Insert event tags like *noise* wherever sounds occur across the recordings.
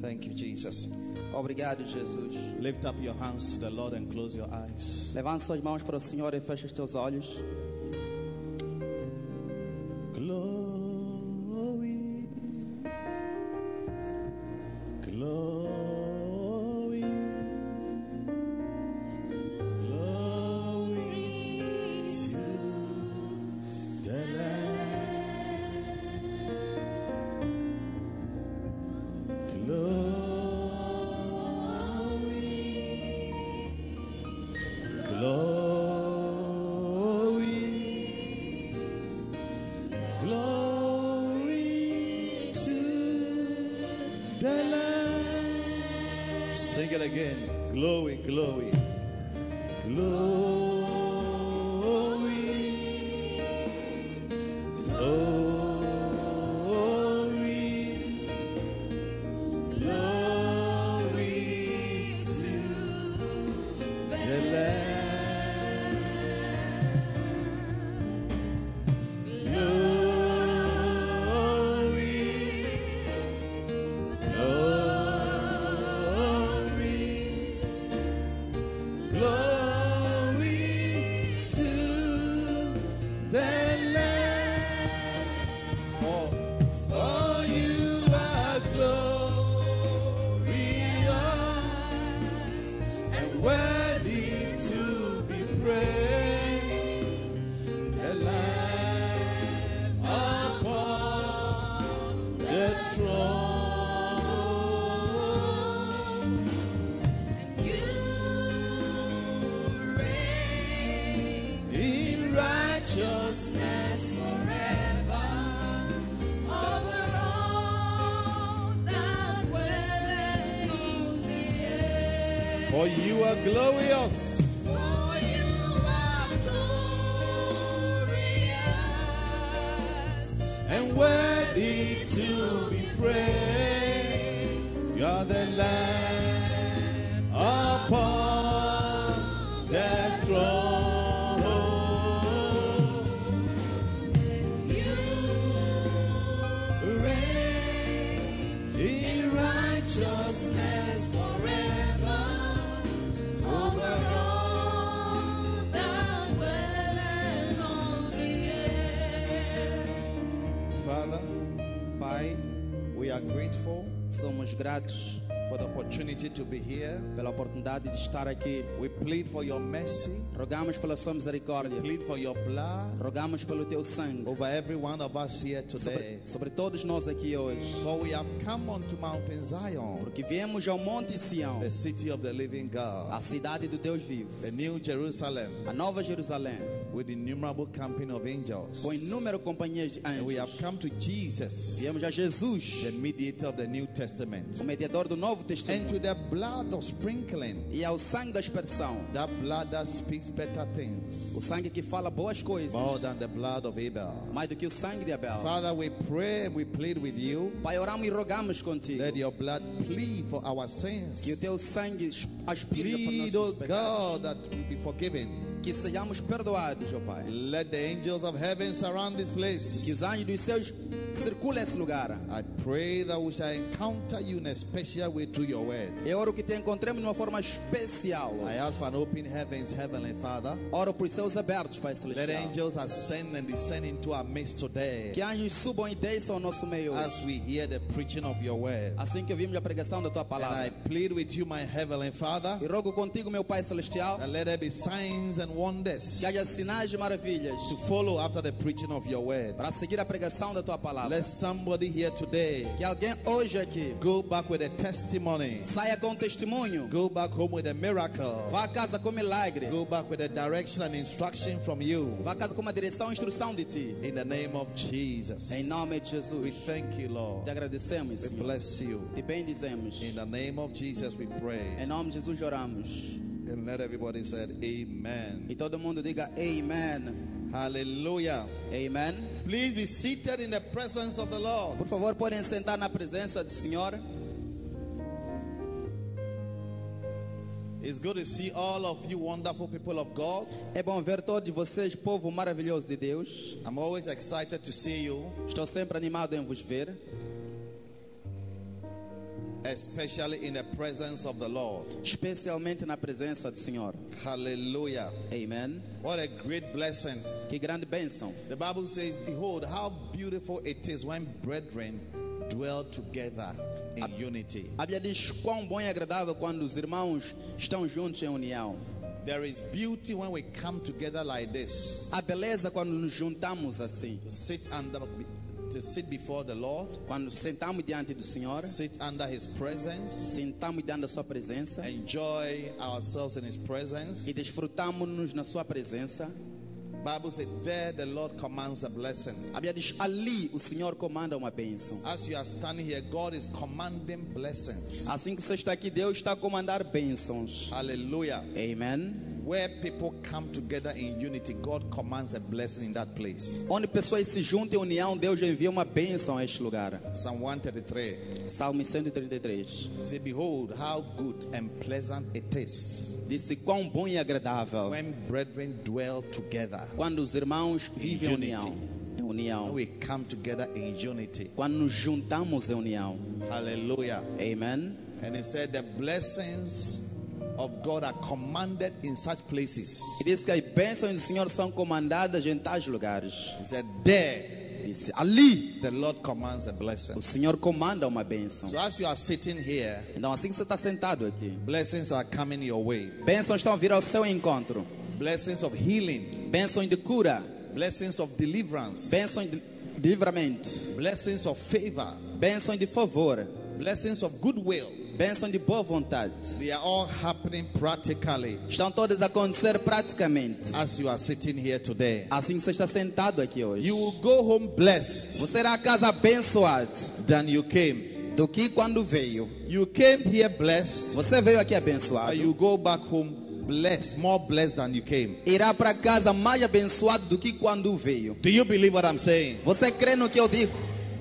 Thank you, Jesus. Obrigado, Jesus. Lift up your hands to the Lord and close your eyes. Levante suas mãos para o Senhor e feche os teus olhos. Opportunity to be here. pela oportunidade de estar aqui. We plead for your mercy, Rogamos pela sua misericórdia. plead for your blood Rogamos pelo teu sangue over every one of us here sobre, today. sobre todos nós aqui hoje. For we have come unto Mountain Zion, Porque viemos ao Monte Sião, the city of the living God, a cidade do Deus vivo, the new Jerusalem, a Nova Jerusalém, with innumerable camping of angels. com inúmeras companhias de And we have anjos. come to Jesus, Viemos a Jesus, the mediator of the New Testament, o mediador do Novo and to Testamento, the blood of sprinkling, e ao sangue da expressão, that blood that speaks better things, o sangue que fala boas coisas, more than the blood of Abel. mais do que o sangue de Abel. Father, we pray we plead with you. Pai, oramos e rogamos contigo Let your blood plead for our sins. que o teu sangue aspire por nossos pecados, God, that we be forgiven. Que sejamos perdoados, ó Pai. Let the angels of heaven surround this Que place. os anjos dos céus circulem esse lugar. I pray that we shall encounter you in a special way through your word. Eu oro que te encontremos de uma forma especial. I ask for an open heavens, Heavenly Father. Oro por céus abertos, Pai Let Celestial. angels ascend and descend into our midst today Que anjos subam e desçam ao nosso meio. as we hear the preaching of your word. Assim que ouvimos a pregação da tua And I palavra. plead with you, my Heavenly Father, E rogo contigo, meu Pai Celestial, that let there be signs and wonders que haja sinais e maravilhas to follow after the preaching of your word. para seguir a pregação da tua palavra. Let somebody here today Que alguém hoje aqui go back with a testimony. saia com testemunho, Go back home with a miracle. vá a casa com milagre, Go back with a direction and instruction from you. vá a casa com uma direção e instrução de ti. In the name of Jesus. Em nome de We Jesus. thank you, Lord. Te agradecemos, We Senhor. bless you. Te bendizemos. In the name of Jesus, we pray. Em nome de Jesus oramos. And let everybody say, Amen. E todo mundo diga Amen. Hallelujah. Amen. Please be seated in the presence of the Lord. Por favor, podem sentar na presença do Senhor. It's good to see all of you wonderful people of God. É bom ver todos vocês, povo maravilhoso de Deus. I'm always excited to see you, Estou sempre animado em vos ver, especially in the presence of the Lord. especialmente na presença do Senhor. Hallelujah. Amen. What a great blessing. Que grande bênção. The Bible says, Behold, how beautiful it is when brethren dwell together in unity. A Bíblia diz quão bom e agradável quando os irmãos estão juntos em união. There is beauty when we come together like this. A beleza quando nos juntamos assim. To sit under to sit before the Lord, Quando sentamos diante do Senhor, sit under his presence, sentamos diante da sua presença enjoy ourselves in his presence. e desfrutamos-nos na sua presença. Bible said there the Lord commands a blessing. A Bíblia diz ali o Senhor comanda uma bênção. As you are standing here, God is commanding blessings. Assim que você está aqui, Deus está a comandar bênçãos. Hallelujah. Amen. Where people come together in unity, God commands a blessing in that place. Onde pessoas se juntam em união, Deus envia uma bênção a este lugar. Psalm 133 Salmo 133 say, Behold, how good and pleasant it is disse: Quão bom e agradável when brethren dwell together. quando os irmãos vivem em união. Em When união. we come together in unity. Quando nos juntamos em união. Hallelujah. Amen. And he said, The blessings of God are commanded in such places. E disse que as bênçãos do Senhor são comandadas em tais lugares. He said, There Disse: Ali the Lord commands a blessing. o Senhor comanda uma bênção. So as you are sitting here, Então, assim que você está sentado aqui, blessings are coming your way. bênçãos estão a vir ao seu encontro. Blessings of healing, Bênçãos de cura, blessings of deliverance, bênçãos de livramento, blessings of favor, bênçãos de favor, blessings of goodwill. Bênçãos de boa vontade. They are all happening practically Estão todas a acontecer praticamente. as you are sitting here today. Assim que você está sentado aqui hoje. You will go home blessed Você irá a casa abençoado than you came. do que quando veio. You came here blessed, Você veio aqui abençoado. you go back home blessed, more blessed than you came. Irá para casa mais abençoado do que quando veio. Do you believe what I'm saying? Você crê no que eu digo?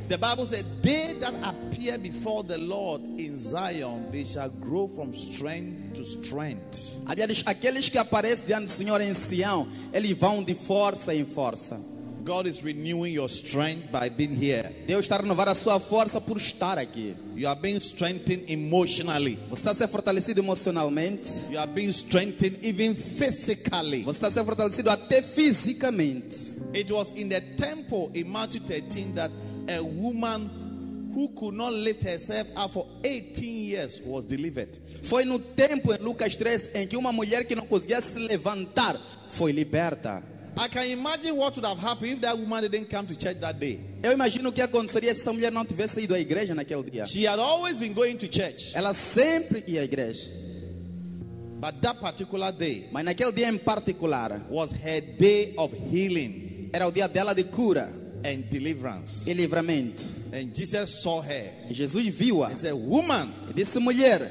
The Bible said, They that appear before the Lord in Zion, they shall grow from strength to strength. Aqueles que aparecem diante do Senhor em Sião, eles vão de força em força. God is renewing your strength by being here. Deus está a renovar a sua força por estar aqui. You are being strengthened emotionally. Você está ser fortalecido emocionalmente. You are being strengthened even physically. Você está ser fortalecido até fisicamente. It was in the temple in Matthew 13 that a woman who could not lift herself up for 18 years was delivered. Foi no tempo em Lucas 3 em que uma mulher que não conseguia se levantar foi liberta. I can imagine what would have happened if that woman didn't come to church that day. Eu imagino o que aconteceria se essa mulher não tivesse ido à igreja naquele dia. She had always been going to church, Ela sempre ia à igreja, but that particular day mas naquele dia em particular was her day of healing era o dia dela de cura and deliverance. e livramento. And Jesus saw her E Jesus viu-a and said, Woman, e disse: Mulher,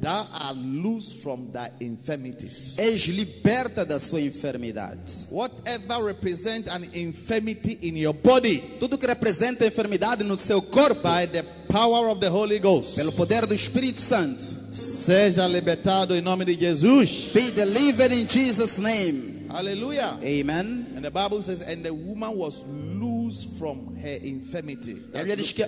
thou art loose from thy infirmities. és liberta da sua enfermidade. Whatever represents an infirmity in your body, Tudo que representa enfermidade no seu corpo, by the power of the Holy Ghost, pelo poder do Espírito Santo, seja libertado em nome de Jesus. be delivered in Jesus' name. Hallelujah. Amen. And the Bible says, and the woman was loose from her infirmity. A Bíblia diz que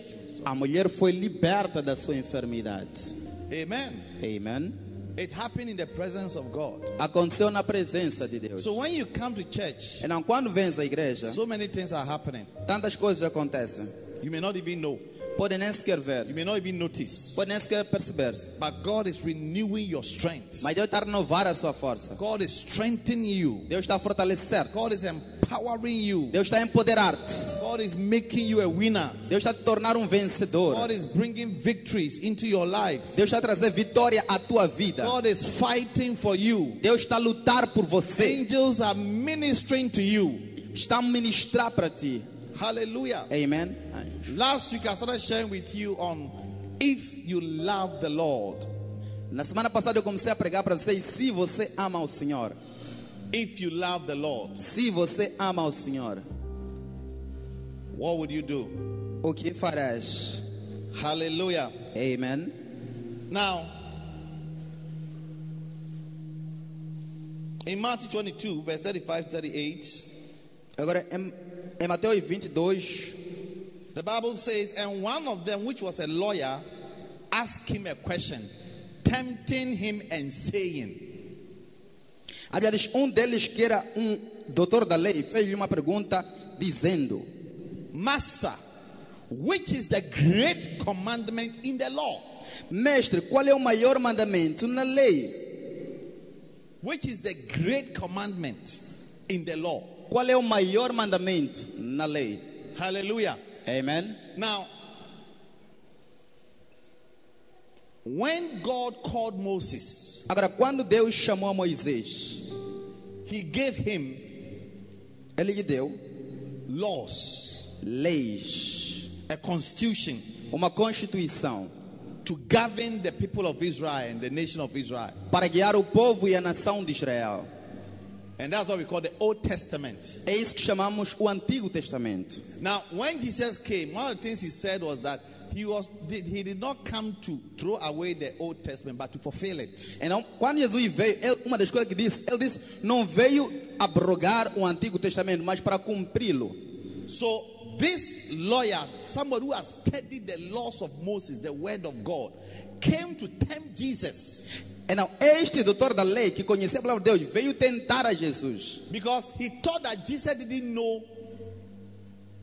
a mulher foi liberta da sua enfermidade. Amen. Amen. It happened in the presence of God. Aconteceu na presença de Deus. So when you come to church, Então, quando vens à igreja, so many things are happening. tantas coisas acontecem. You may not even know. Podem nem sequer ver, You may not even notice. podem nem sequer perceber-se. But God is renewing your strength. Mas Deus está a renovar a sua força. God is strengthening you. Deus está a fortalecer. God is empowering you. Deus está a empoderar-te. God is making you a winner. Deus está a te tornar um vencedor. God is bringing victories into your life. Deus está a trazer vitória à tua vida. God is fighting for you. Deus está a lutar por você. Angels are ministering to you. Está a ministrar para ti. Hallelujah. Amen. Last week I started sharing with you on if you love the Lord. Na semana passada eu comecei a pregar para vocês se você ama o Senhor. If you love the Lord, Se você ama o Senhor, what would you do? o que farás? Hallelujah. Amen. Now, in Matthew 22, verse 35 38, Agora, em, em Mateus 22, the Bible says, And one of them, which was a lawyer, asked him a question, tempting him and saying, a Bíblia um deles que era um doutor da lei fez-lhe uma pergunta dizendo: Master, which is the great commandment in the law? Mestre, qual é o maior mandamento na lei? Which is the great commandment in the law? Qual é o maior mandamento na lei? Hallelujah. Amen. Now, when God called Moses, Agora, quando Deus chamou Moisés, he gave him ele lhe deu laws, leis, a constitution uma constituição to govern the people of Israel and the nation of Israel. para guiar o povo e a nação de Israel. And that's what we call the Old Testament. É isso que chamamos o Antigo Testamento. Now, when Jesus came, one of the things he said was that he was did, he did not come to throw away the Old Testament, but to fulfill it. Então, um, quando Jesus veio, ele- uma das coisas que disse, ele disse, não veio abrogar o Antigo Testamento, mas para cumpri-lo. So this lawyer, somebody who has studied the laws of Moses, the word of God, came to tempt Jesus Então, este doutor da lei que conhecia a palavra de Deus veio tentar a Jesus, because he thought that Jesus didn't know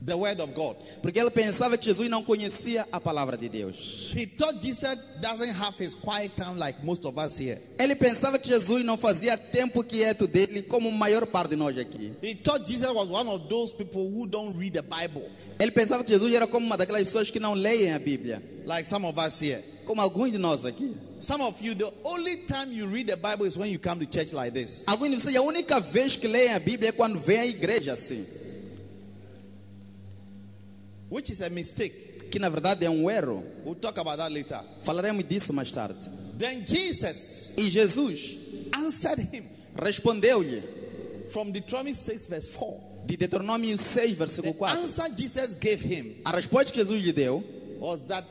the word of God. porque ele pensava que Jesus não conhecia a palavra de Deus. He thought Jesus doesn't have his quiet time like most of us here. Ele pensava que Jesus não fazia tempo quieto dele, como a maior parte de nós aqui. He thought Jesus was one of those people who don't read the Bible, Ele pensava que Jesus era como uma daquelas pessoas que não leem a Bíblia, like some of us here. Como alguns de nós aqui. Some of you, the only time you read the Bible is when you come to church like this. Alguns de vocês, a única vez que leem a Bíblia é quando vêm à igreja assim, which is a mistake. que na verdade é um erro. We'll talk about that later. Falaremos disso mais tarde. Then Jesus E Jesus answered him respondeu-lhe, from Deuteronomy 6, verse 4. de Deuteronômio 6, versículo The 4. answer Jesus gave him A resposta que Jesus lhe deu was that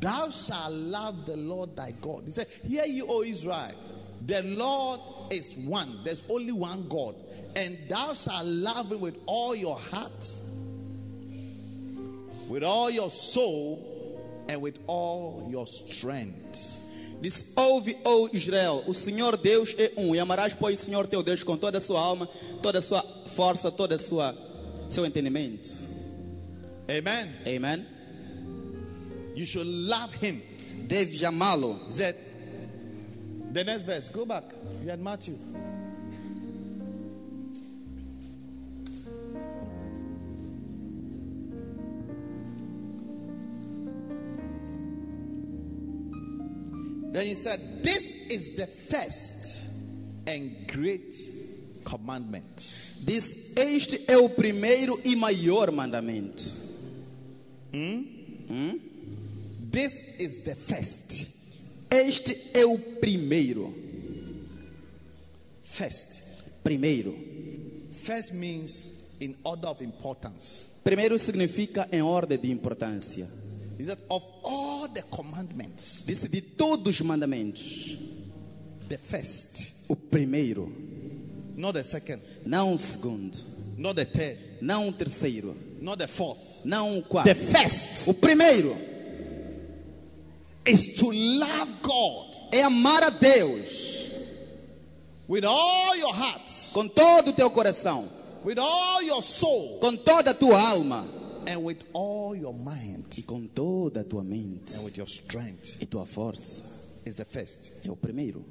thou shalt love the Lord thy God. He said, Hear you, O Israel, the Lord is one, there's only one God, and thou shalt love him with all your heart, with all your soul, and with all your strength. Disse: Ouve, Israel, o Senhor Deus é um, e amarás, pois, o Senhor teu Deus com toda a sua alma, toda a sua força, toda a sua seu entendimento. Amen. Amen. You should love him. Deves amá-lo. Said, the next verse, go back. You had Matthew. Then he said, This is the first and great commandment. Diz: Este é o primeiro e maior mandamento. Hmm? Hmm? This is the first. Este é o primeiro. First. Primeiro. First means in order of importance. Primeiro significa em ordem de importância. He said, Of all the commandments, Disse de todos os mandamentos, the first, o primeiro, not the second, não o segundo, not the third, não o terceiro, not the fourth. não o The quarto. first O primeiro is to love God é amar a Deus with all your heart, com todo o teu coração, with all your soul, com toda a tua alma and with all your mind, e com toda a tua mente and with your strength. e tua força. Is the first. É o primeiro.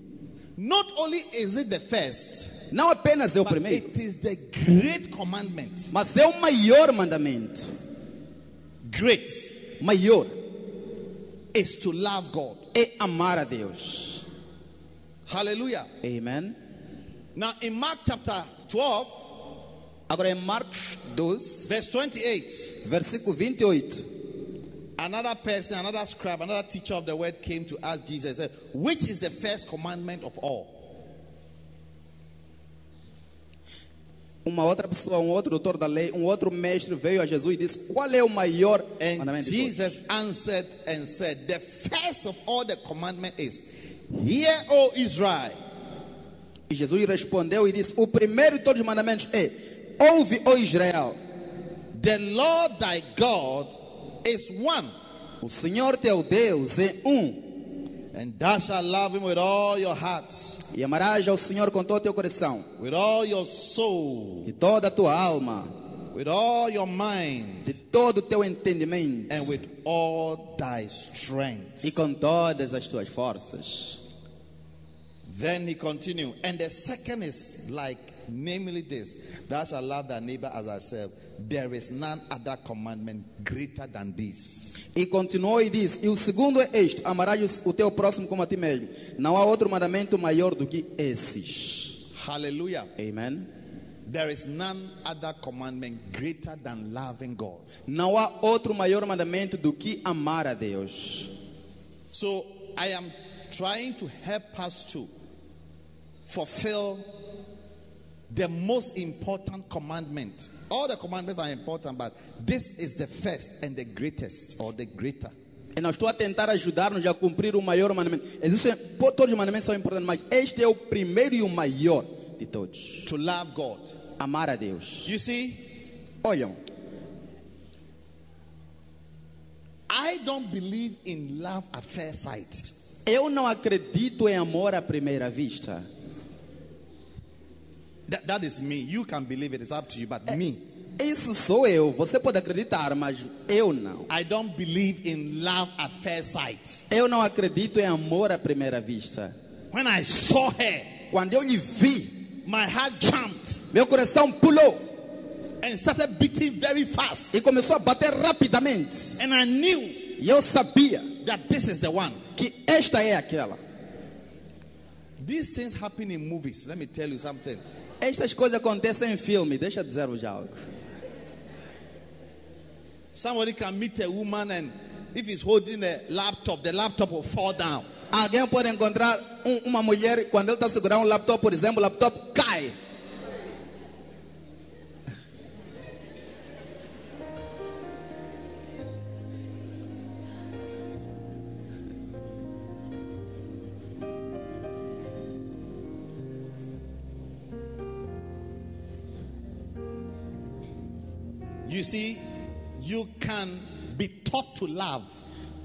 Not only is it the first, Não apenas é o but primeiro, it is the great commandment. mas é o maior mandamento. Great Maior is to love God. é amar a Deus. Hallelujah. Amen. Now, in Mark chapter 12, Agora em Marcos 12, verse 28, versículo 28. another person, another scribe, another teacher of the word came to ask Jesus, said, Which is the first commandment of all? Uma outra pessoa, um outro doutor da lei, um outro mestre veio a Jesus e disse: Qual é o maior And mandamento? de todos?" Jesus answered and said, The first of all the commandment is, Hear, O Israel, E Jesus respondeu e disse: O primeiro de todos os mandamentos é: Ouve, ó Israel, the Lord thy God is one, o Senhor teu Deus é um, and thou shalt love him with all your heart, e amarás ao Senhor com todo o teu coração, with all your soul, de toda a tua alma, with all your mind, de todo o teu entendimento and with all thy strength. e com todas as tuas forças. Then he continued, and the second is like, namely this Thou shalt love thy neighbor as thyself. There is none other commandment greater than this. E continuou e disse: E o segundo é este: Amarás o teu próximo como a ti mesmo. Não há outro mandamento maior do que esses. Hallelujah. Amen. There is none other commandment greater than loving God. Não há outro maior mandamento do que amar a Deus. So I am trying to help us to fulfill the most important commandment. All the commandments are important, but this is the first and the greatest, or the greater. E não estou a tentar ajudar-nos a cumprir o maior mandamento. Existem, todos os mandamentos são importantes, mas este é o primeiro e o maior de todos. To love God. Amar a Deus. You see, Olham, I don't believe in love at first sight. eu não acredito em amor à primeira vista. That, that is me. You can believe it, it's up to you, but me. Isso sou eu. Você pode acreditar, mas eu não. I don't believe in love at first sight. Eu não acredito em amor à primeira vista. When I saw her, Quando eu lhe vi, my heart jumped meu coração pulou and started beating very fast. e começou a bater rapidamente. And I knew E eu sabia that this is the one. que esta é aquela. These things happen in movies. Let me tell you something. Estas coisas acontecem em filme. Deixa eu dizer-vos algo. Somebody can meet a woman and if he's holding a laptop, the laptop will fall down. Alguém pode encontrar um- uma mulher e quando ele está segurando um laptop, por exemplo, o laptop cai. See, you can be taught to love.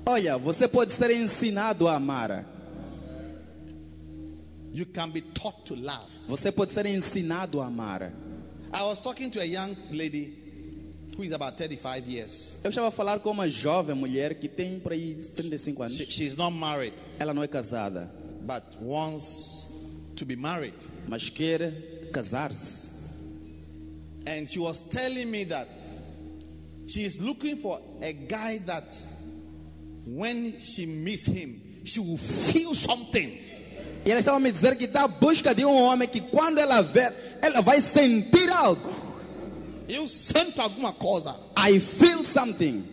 Olha, você pode ser ensinado a amar. You can be taught to love. Você pode ser ensinado a amar. I was talking to a young lady who is about 35 years. Eu estava a falar com uma jovem mulher que tem por aí 35 anos. She, she's not married, Ela não é casada, but wants to be married. mas quer casar-se. And she was telling me that she's looking for a guy that when she meets him, she will feel something. E ela estava me dizer que está à busca de um homem que quando ela ver, ela vai sentir algo. Eu sinto alguma coisa. I feel something.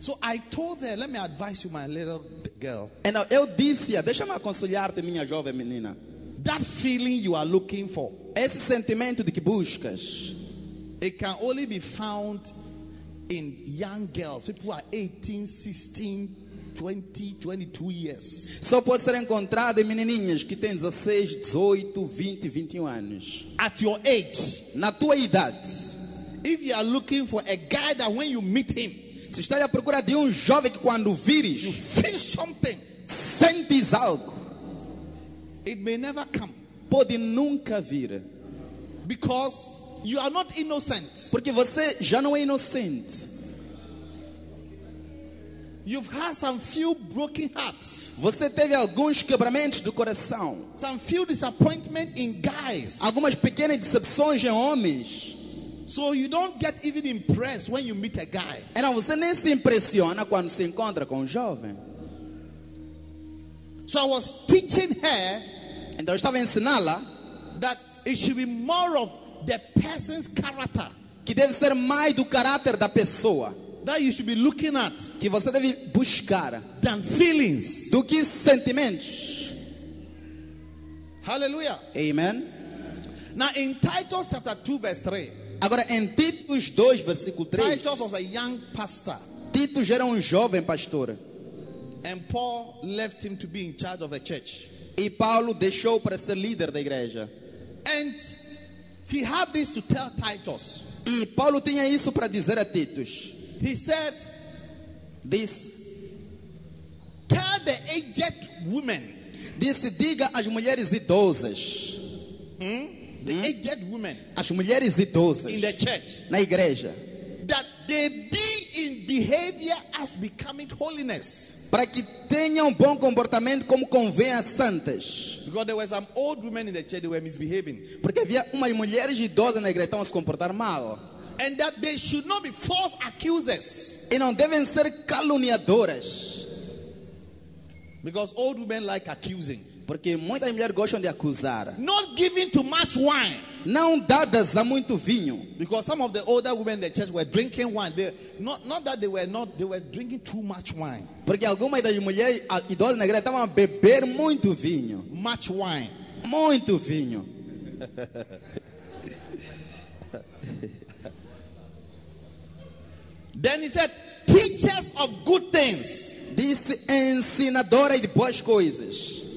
So I told her, let me advise you, my little girl. Então, eu disse, deixa-me aconselhar-te, minha jovem menina. That feeling you are looking for, Esse sentimento de que buscas, it can only be found in young girls. People who are 18, 16, 20, 22 years. só pode ser encontrado em menininhas que têm 16, 18, 20, 21 anos. At your age, Na tua idade, if you are looking for a guy that when you meet him, se estás à procura de um jovem que quando you vires, feel something, sentes algo, it may never come pode nunca vir. because you are not innocent. Porque você já não é inocente. You've had some few broken hearts, Você teve alguns quebramentos do coração, some few disappointment in guys. algumas pequenas decepções em homens. So you don't get even impressed when you meet a guy. Então você nem se impressiona quando se encontra com um jovem. So I was teaching her Então eu estava a ensiná-la that it should be more of the person's character que deve ser mais do caráter da pessoa that you should be looking at que você deve buscar than feelings. do que sentimentos. Hallelujah. Amen. Now in Titus chapter 2 verse 3, Agora em Titos 2, versículo 3, Titus was a young pastor Titos era um jovem pastor and Paul left him to be in charge of a church. e Paulo deixou para ser líder da igreja. And he had this to tell Titus. E Paulo tinha isso para dizer a Titos. He said, Disse, Tell the aged women, disse diga às mulheres idosas, the aged women às mulheres idosas. in the church, na igreja, that they be in behavior as becoming holiness. Para que tenham bom comportamento como convém a santas. Church. Porque havia umas mulheres idosas na igreja que estavam se comportar mal. And that they should not be false accusers. E não devem ser caluniadoras. Because old women like accusing. Porque muitas mulheres gostam de acusar. Not giving too much wine. Não dadas a muito vinho. Because some of the older women in the church were drinking wine. They, not, not that they were not, they were drinking too much wine. Porque algumas das mulheres idosas na igreja estavam a beber muito vinho. Much wine. Muito vinho. *laughs* Then he said, teachers of good things. Disse ensinadora de boas coisas.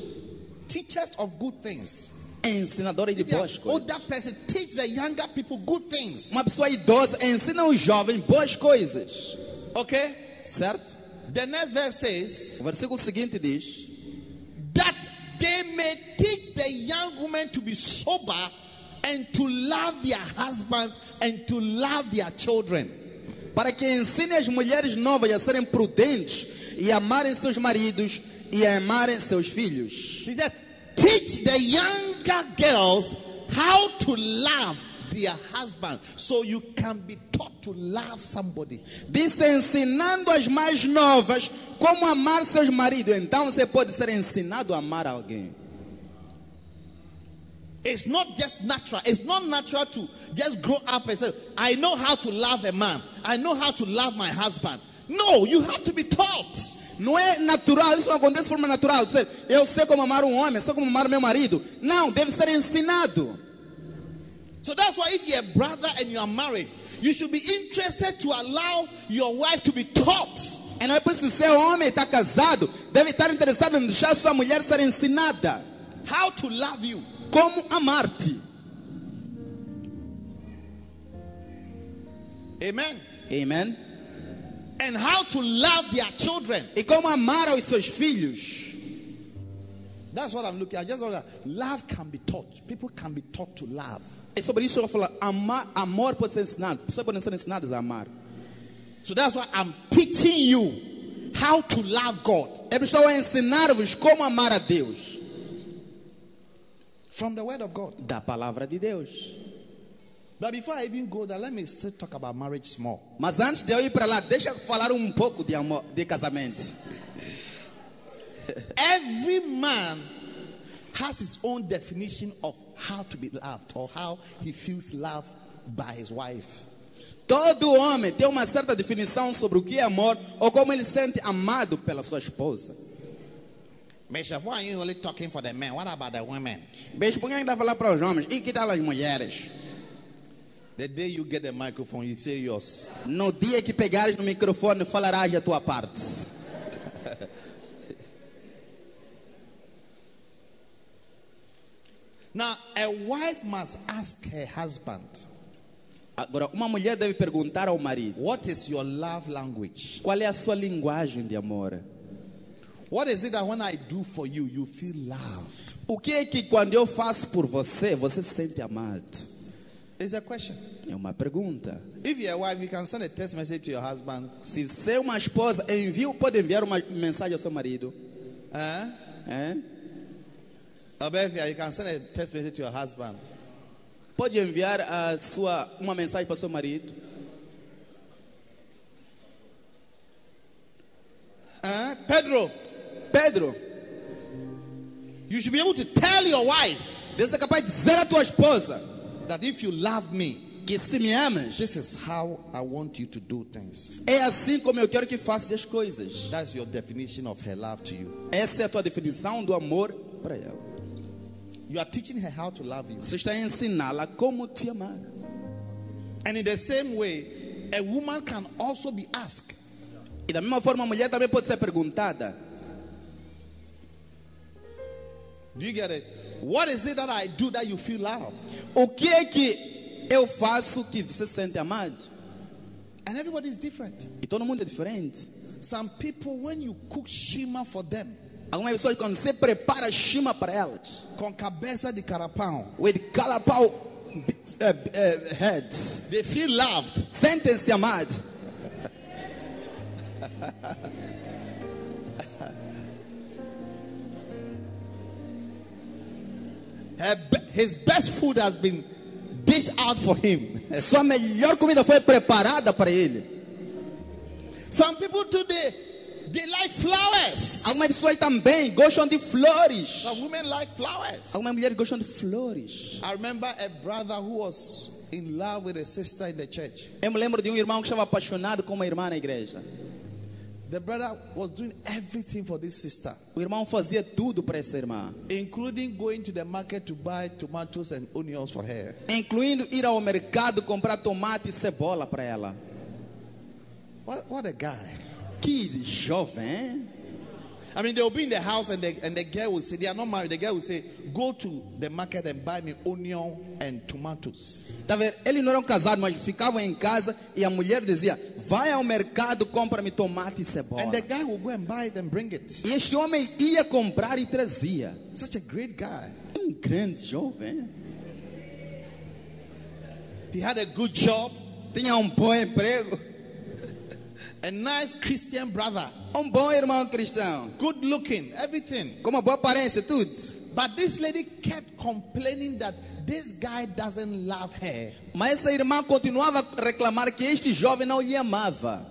Teachers of good things. Ensinadora de boas coisas. older person, teach the younger people good things. Uma pessoa idosa ensina os jovens boas coisas. Okay? Certo? The next verse says, O versículo seguinte diz: that they may teach the young women to be sober and to love their husbands and to love their children. para que ensine as mulheres novas a serem prudentes e amarem seus maridos e a amarem seus filhos. He said, teach the younger girls how to love their husband so you can be taught to love somebody. Disse ensinando as mais novas como amar seus maridos. Então você pode ser ensinado a amar alguém. It's not just natural. It's not natural to just grow up and say, I know how to love a man. I know how to love my husband. No, you have to be taught. Não é natural, isso não acontece de forma natural. Dizer, eu sei como amar um homem, sei como amar meu marido. Não, deve ser ensinado. So that's why if you're a brother and you are married, you should be interested to allow your wife to be taught. E não é por isso que seu homem está casado, deve estar interessado em deixar sua mulher ser ensinada. How to love you. Como amar-te. Amen. Amen. And how to love their children. E como amar aos seus filhos. That's what I'm looking at. Just to, love can be taught. People can be taught to love. É sobre isso que eu vou falar. Amar, amor pode ser ensinado. Pessoas podem ser ensinadas a amar. So that's why I'm teaching you how to love God Eu estou a ensinar-vos como amar a Deus. from the Word of God. Da palavra de Deus. But before I even go there, let me still talk about marriage small. Mas antes de eu ir para lá, deixa eu falar um pouco de amor, de casamento. *laughs* Every man has his own definition of how to be loved or how he feels loved by his wife. Todo homem tem uma certa definição sobre o que é amor ou como ele se sente amado pela sua esposa. Bishop, why are you only talking for the men? What about the women? Beijo, por que está falando para os homens? E que tal as mulheres? The day you get the microphone, you say yours. No dia que pegares no microfone, falarás a tua parte. *laughs* Now, a wife must ask her husband, Agora, uma mulher deve perguntar ao marido: What is your love language? qual é a sua linguagem de amor? What is it that when I do for you, you feel loved? O que é que quando eu faço por você, você se sente amado? It's a question. É uma pergunta. If you're a wife, you can send a text message to your husband. Se você é uma esposa, envia, pode enviar uma mensagem ao seu marido. Huh? É? Obevia, you can send a text message to your husband. Pode enviar a sua, uma mensagem para o seu marido. Huh? Pedro, Pedro, you should be able to tell your wife Deus é capaz de dizer à tua esposa that if you love me, que se me amas, this is how I want you to do things. é assim como eu quero que faças as coisas. That's your definition of her love to you. Essa é a tua definição do amor para ela. You are teaching her how to love you. Você está a ensiná-la como te amar. And in the same way, a woman can also be asked, E da mesma forma, a mulher também pode ser perguntada: Do you get it? What is it that I do that you feel loved? O que é que eu faço que você se sente amado? And everybody is different. E todo mundo é diferente. Some people, when you cook shima for them, Algumas pessoas, quando você prepara chima para elas, com cabeça de carapão, with calapau eh, eh, heads, they feel loved. sentem-se amados. *laughs* his best food has been dished out for him. *laughs* Sua melhor comida foi preparada para ele. Some people today, they like flowers. Algumas pessoas também gostam de flores. Some women like flowers. Algumas mulheres gostam de flores. I remember a brother who was in love with a sister in the church. Eu me lembro de um irmão que estava apaixonado com uma irmã na igreja. The brother was doing everything for this sister, O irmão fazia tudo para essa irmã, including going to the market to buy tomatoes and onions for her. incluindo ir ao mercado comprar tomate e cebola para ela. What, what a guy. Que jovem? I mean, they'll be in the house and the, and the girl will say, they are not married. The girl will say, Go to the market and buy me onion and tomatoes. Tá vendo? Eles não eram casados, mas ficavam em casa e a mulher dizia: Vai ao mercado, compra-me tomate e cebola. And the guy will go and buy it and bring it. E este homem ia comprar e trazia. Such a great guy. Um grande jovem. He had a good job, Tinha um bom emprego. a nice Christian brother, Um bom irmão cristão. good looking, everything. Com uma boa aparência, tudo. But this lady kept complaining that this guy doesn't love her. Mas essa irmã continuava a reclamar que este jovem não lhe amava.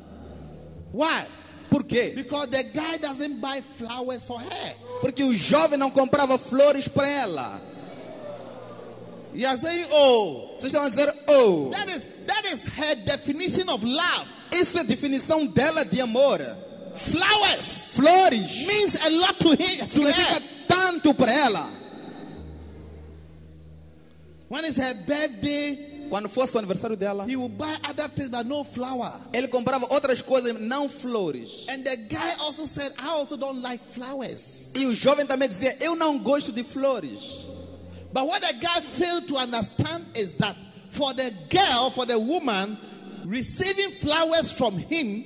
Why? Por quê? Because the guy doesn't buy flowers for her. Porque o jovem não comprava flores para ela. You are saying, Oh, Vocês estão a dizer, oh, that is that is her definition of love. isso é a definição dela de amor. Flowers Flores means a lot to him. Significa tanto para ela. When it's her birthday, Quando fosse o aniversário dela, he will buy other things but no flower. ele comprava outras coisas, não flores. And the guy also said, I also don't like flowers. E o jovem também dizia: Eu não gosto de flores. But what the guy failed to understand is that for the girl, for the woman, receiving flowers from him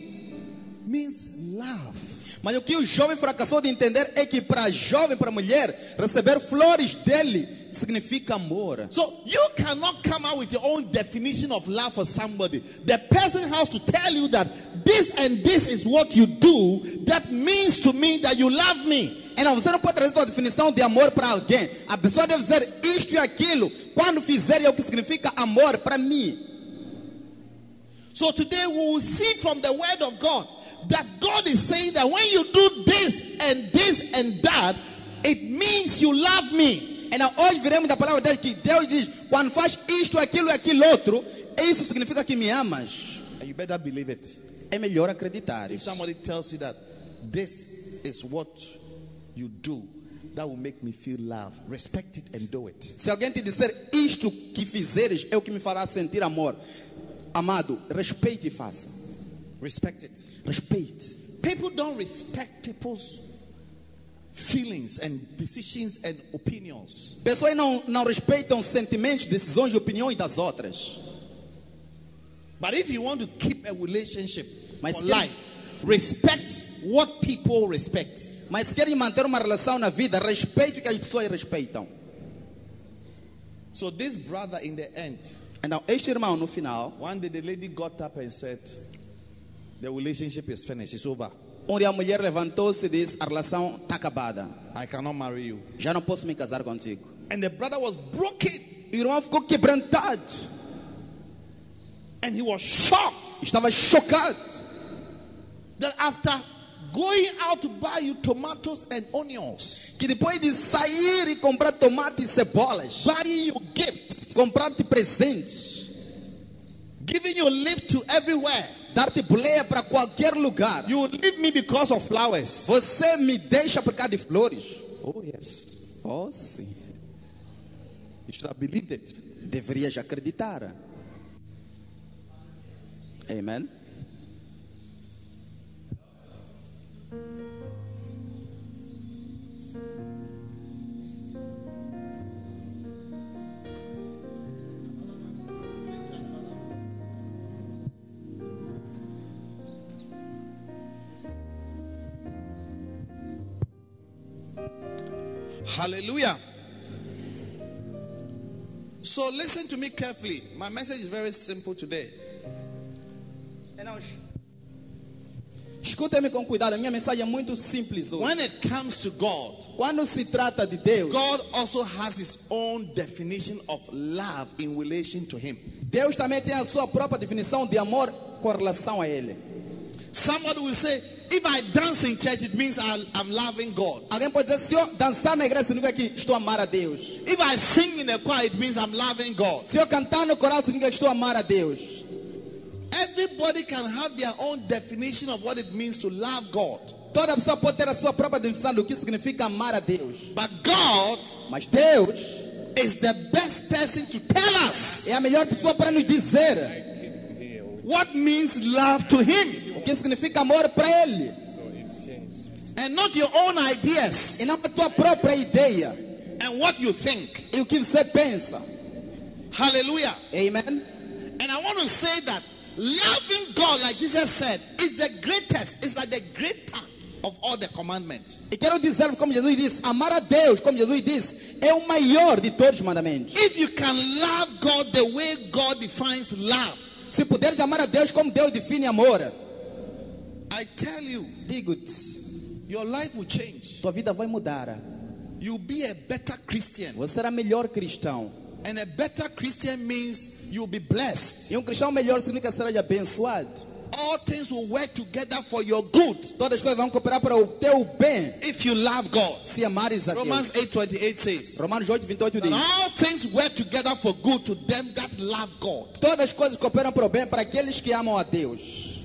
means love. Mas o que o jovem fracassou de entender é que para jovem, para mulher, receber flores dele significa amor. So you cannot come out with your own definition of love for somebody. The person has to tell you that this and this is what you do that means to me that you love me. Então você não pode trazer sua definição de amor para alguém. A pessoa deve dizer isto e aquilo. Quando fizer é o que significa amor para mim. So today we will see from the word of God that God is saying that when you do this and this and that, it means you love me. Então hoje veremos da palavra de Deus que Deus diz: quando faz isto, aquilo e aquilo outro, isso significa que me amas. And you better believe it. É melhor acreditar. If somebody tells you that this is what you do, that will make me feel love. Respect it and do it. Se alguém te disser isto que fizeres é o que me fará sentir amor, amado, respeite e faça. Respect it. Respeite. People don't respect people's feelings and decisions and opinions. Pessoas não, não respeitam os sentimentos, decisões e opiniões das outras. But if you want to keep a relationship Mas for se- life, respect what people respect. Mas se querem manter uma relação na vida, respeite o que as pessoas respeitam. So this brother in the end, Então, este irmão, no final, One day the lady got up and said, The relationship is finished, it's over. Onde a mulher levantou-se e disse: A relação está acabada. I cannot marry you. Já não posso me casar contigo. And the brother was broken O irmão ficou quebrantado. and he was shocked Estava chocado. that after going out to buy you tomatoes and onions, Que depois de sair e comprar tomate e cebolas, buying you gifts, comprar-te presentes, giving you lift to everywhere, dar-te boleia para qualquer lugar, you leave me because of flowers. você me deixa por causa de flores. Oh, yes. Oh, sim. You should have believed it. Deverias acreditar. Amen. Hallelujah. So listen to me carefully. My message is very simple today. Escuta-me com cuidado, a minha mensagem é muito simples hoje. When it comes to God, Quando se trata de Deus, God also has his own definition of love in relation to him. Deus também tem a sua própria definição de amor com relação a Ele. Somebody will say, if I dance in church, it means I- I'm loving God. Alguém pode dizer, se eu dançar na igreja, significa que estou a amar a Deus. If I sing in the choir, it means I'm loving God. Se eu cantar no coral, significa que estou a amar a Deus. Everybody can have their own definition of what it means to love God. Toda pessoa pode ter a sua própria definição do que significa amar a Deus. But God Mas Deus is the best person to tell us é a melhor pessoa para nos dizer what means love to Him o que significa amor para Ele. and not your own ideas E não a tua própria ideia. and what you think. E o que você pensa. Hallelujah. Amen. And I want to say that loving God, like Jesus said, is the greatest, is like the greater of all the commandments. E quero dizer, como Jesus disse, amar a Deus, como Jesus disse, é o maior de todos os mandamentos. If you can love God the way God defines love, Se puderes amar a Deus como Deus define amor, I tell you, digo-te, your life will change. tua vida vai mudar. You'll be a better Christian. Você será melhor cristão. And a better Christian means you'll be blessed. E um cristão melhor significa que será abençoado. All things will work together for your good Todas as coisas vão cooperar para o teu bem, if you love God. se amares a Deus. Romans 8:28 says, Romanos 8, 28 that diz: all things work together for good to them that love God. Todas as coisas cooperam para o bem para aqueles que amam a Deus.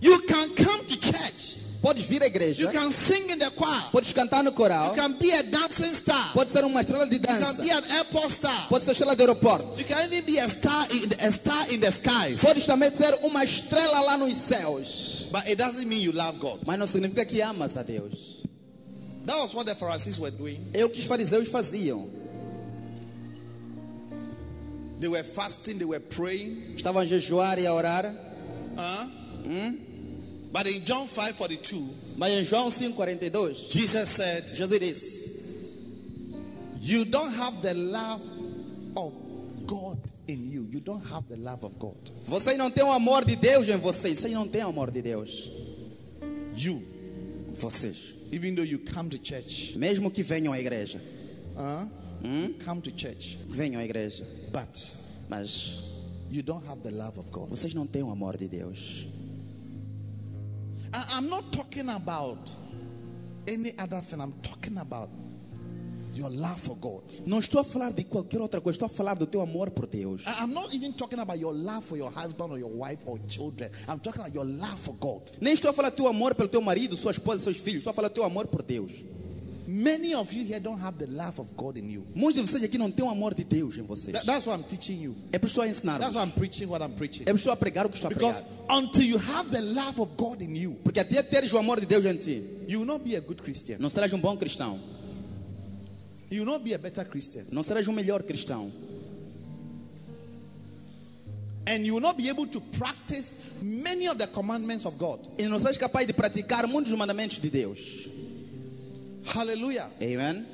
You can come to church. Podes vir à igreja, You can sing in the choir. podes cantar no You coral, can be a dancing star. pode ser uma estrela de You can dança, be an airport star. pode ser estrela de aeroporto, You can even be a star in a star in the skies. podes também ser uma estrela lá nos céus. But it doesn't mean you love God. Mas não significa que amas a Deus. That was what the Pharisees were doing. É o que os fariseus faziam. They were fasting, they were praying. Estavam a jejuar e a orar. Huh? But in John 5:42, Mas em João 5,42, Jesus said, Jesus disse: You don't have the love of God in you. You don't have the love of God. Vocês não têm o amor de Deus em vocês. Vocês não têm o amor de Deus. You, Vocês. even though you come to church, Mesmo que venham à igreja. huh? come to church, Venham à igreja. but Mas you don't have the love of God. vocês não têm o amor de Deus. I- I'm not talking about any other thing. I'm talking about your love for God. Não estou a falar de qualquer outra coisa. Estou a falar do teu amor por Deus. I- I'm not even talking about your love for your husband or your wife or children. I'm talking about your love for God. Nem estou a falar do teu amor pelo teu marido, sua esposa, seus filhos. Estou a falar do teu amor por Deus. Many of you here don't have the love of God in you. Muitos de vocês aqui não têm o amor de Deus em vocês. That- that's why I'm teaching you. É por isso que estou a ensinar. That's why I'm preaching what I'm preaching. É por isso que estou a pregar o que estou a Because pregar. until you have the love of God in you, Porque até teres o amor de Deus em ti, you will not be a good Christian. não serás um bom cristão. You will not be a better Christian. Não serás um melhor cristão. And you will not be able to practice many of the commandments of God. E não serás capaz de praticar muitos dos mandamentos de Deus. Hallelujah. Amen?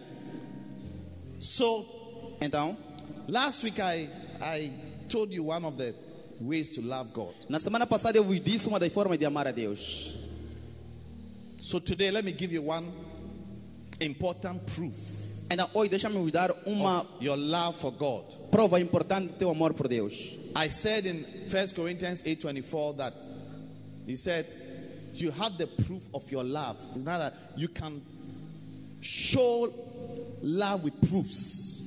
So Então, last week I I told you one of the ways to love God. Na semana passada eu vos disse uma das formas de amar a Deus. So today, let me give you one important proof Ainda hoje, deixa-me vos dar uma your love for God. prova importante do teu amor por Deus. I said in 1 Corinthians 8:24 that he said, "You have the proof of your love. It's not that you can show love with proofs."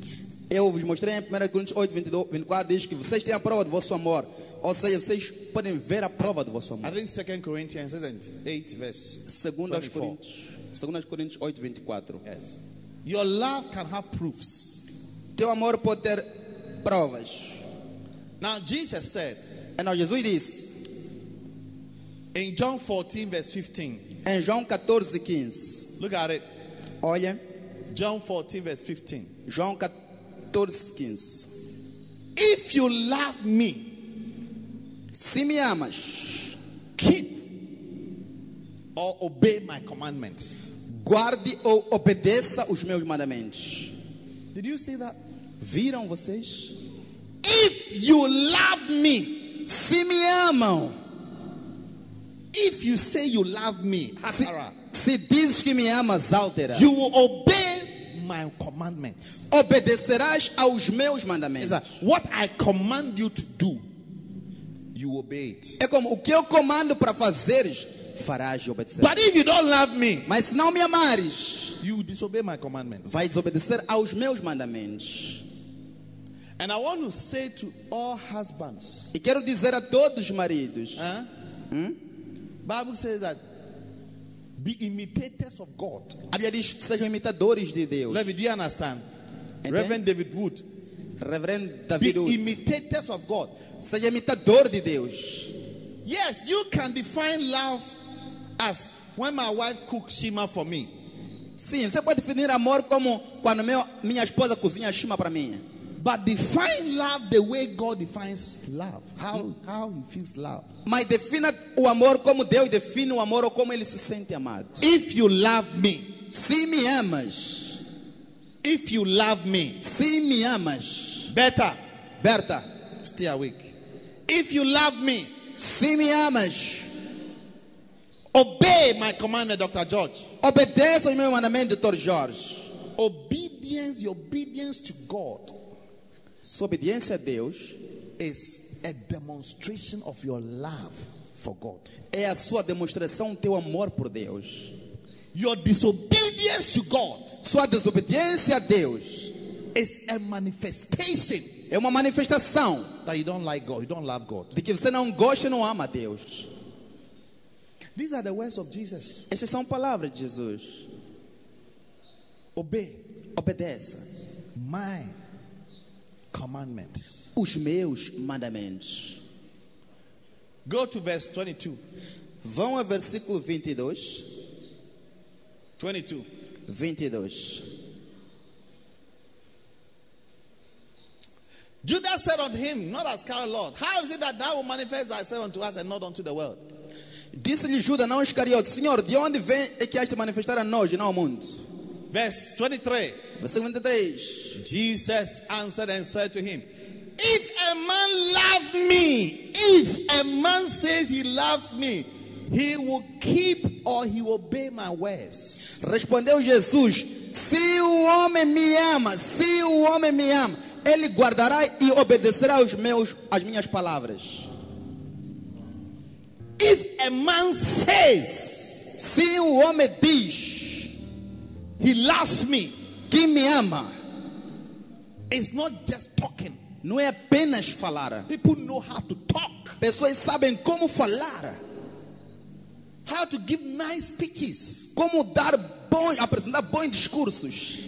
Eu vos mostrei em 1 Coríntios 8, 22, 24, diz que vocês têm a prova do vosso amor. Ou seja, vocês podem ver a prova do vosso I amor. think 2 Corinthians isn't it? 8 verse. Segundo aos 24. Coríntios, segundo aos Coríntios 8, 24. Yes. Your love can have proofs. Teu amor pode ter provas. Now Jesus said Então Jesus disse in John 14 verse 15. em João 14, 15. Look at it. Olha, John 14 verse 15. João 14, 15. If you love me, Se me amas, keep or obey my commandments. guarde ou obedeça os meus mandamentos. Did you see that? Viram vocês? If you love me, Se me amam, if you say you love me, se, Hatara, se dizes que me amas, altera, you will obey my commandments. obedecerás aos meus mandamentos. that what I command you to do, you obey it. É como o que eu comando para fazeres, farás e obedecerás. But if you don't love me, Mas se não me amares, you disobey my commandments. vai desobedecer aos meus mandamentos. And I want to say to all husbands, E quero dizer a todos os maridos, huh? Bible says that be imitators of God. a Bíblia diz que sejam imitadores de Deus. Let me, do you understand? Entende? Reverend David Wood, Reverendo be David, Wood, imitators of God. seja imitador de Deus. Yes, you can define love as when my wife cooks shima for me. Sim, você pode definir amor como quando meu, minha esposa cozinha chima para mim. But define love the way God defines love. How, how he feels love. Mas defina o amor como Deus define o amor ou como ele se sente amado. If you love me, Se me amas, if you love me, se me amas, better Berta, stay awake. If you love me, se me amas, obey my commandment, Dr. George. obedeça os meus mandamentos, Dr. Jorge. Obedience, your obedience to God Sua obediência a Deus is a demonstration of your love for God. é a sua demonstração do teu amor por Deus. Your disobedience to God Sua desobediência a Deus is a manifestation é uma manifestação that you don't like God, you don't love God. de que você não gosta e não ama Deus. These are the words of Jesus. Estas são palavras de Jesus. Obey Obedeça my commandments. os meus mandamentos. Go to verse 22. Vão ao versículo 22. 22. 22. Judas said unto him, Not as Carol Lord, how is it that thou will manifest thyself unto us and not unto the world? Disse-lhe Judas, não Iscariote, Senhor, de onde vem é que has de manifestar a nós e não ao mundo? Verse 23. Versículo 23. Jesus answered and said to him, If a man love me, if a man says he loves me, he will keep or he will obey my words. Respondeu Jesus: Se o homem me ama, se o homem me ama, ele guardará e obedecerá os meus, as minhas palavras. If a man says Se o homem diz he loves me, que me ama, it's not just talking. não é apenas falar. People know how to talk, Pessoas sabem como falar, how to give nice speeches. como dar bons, apresentar bons discursos.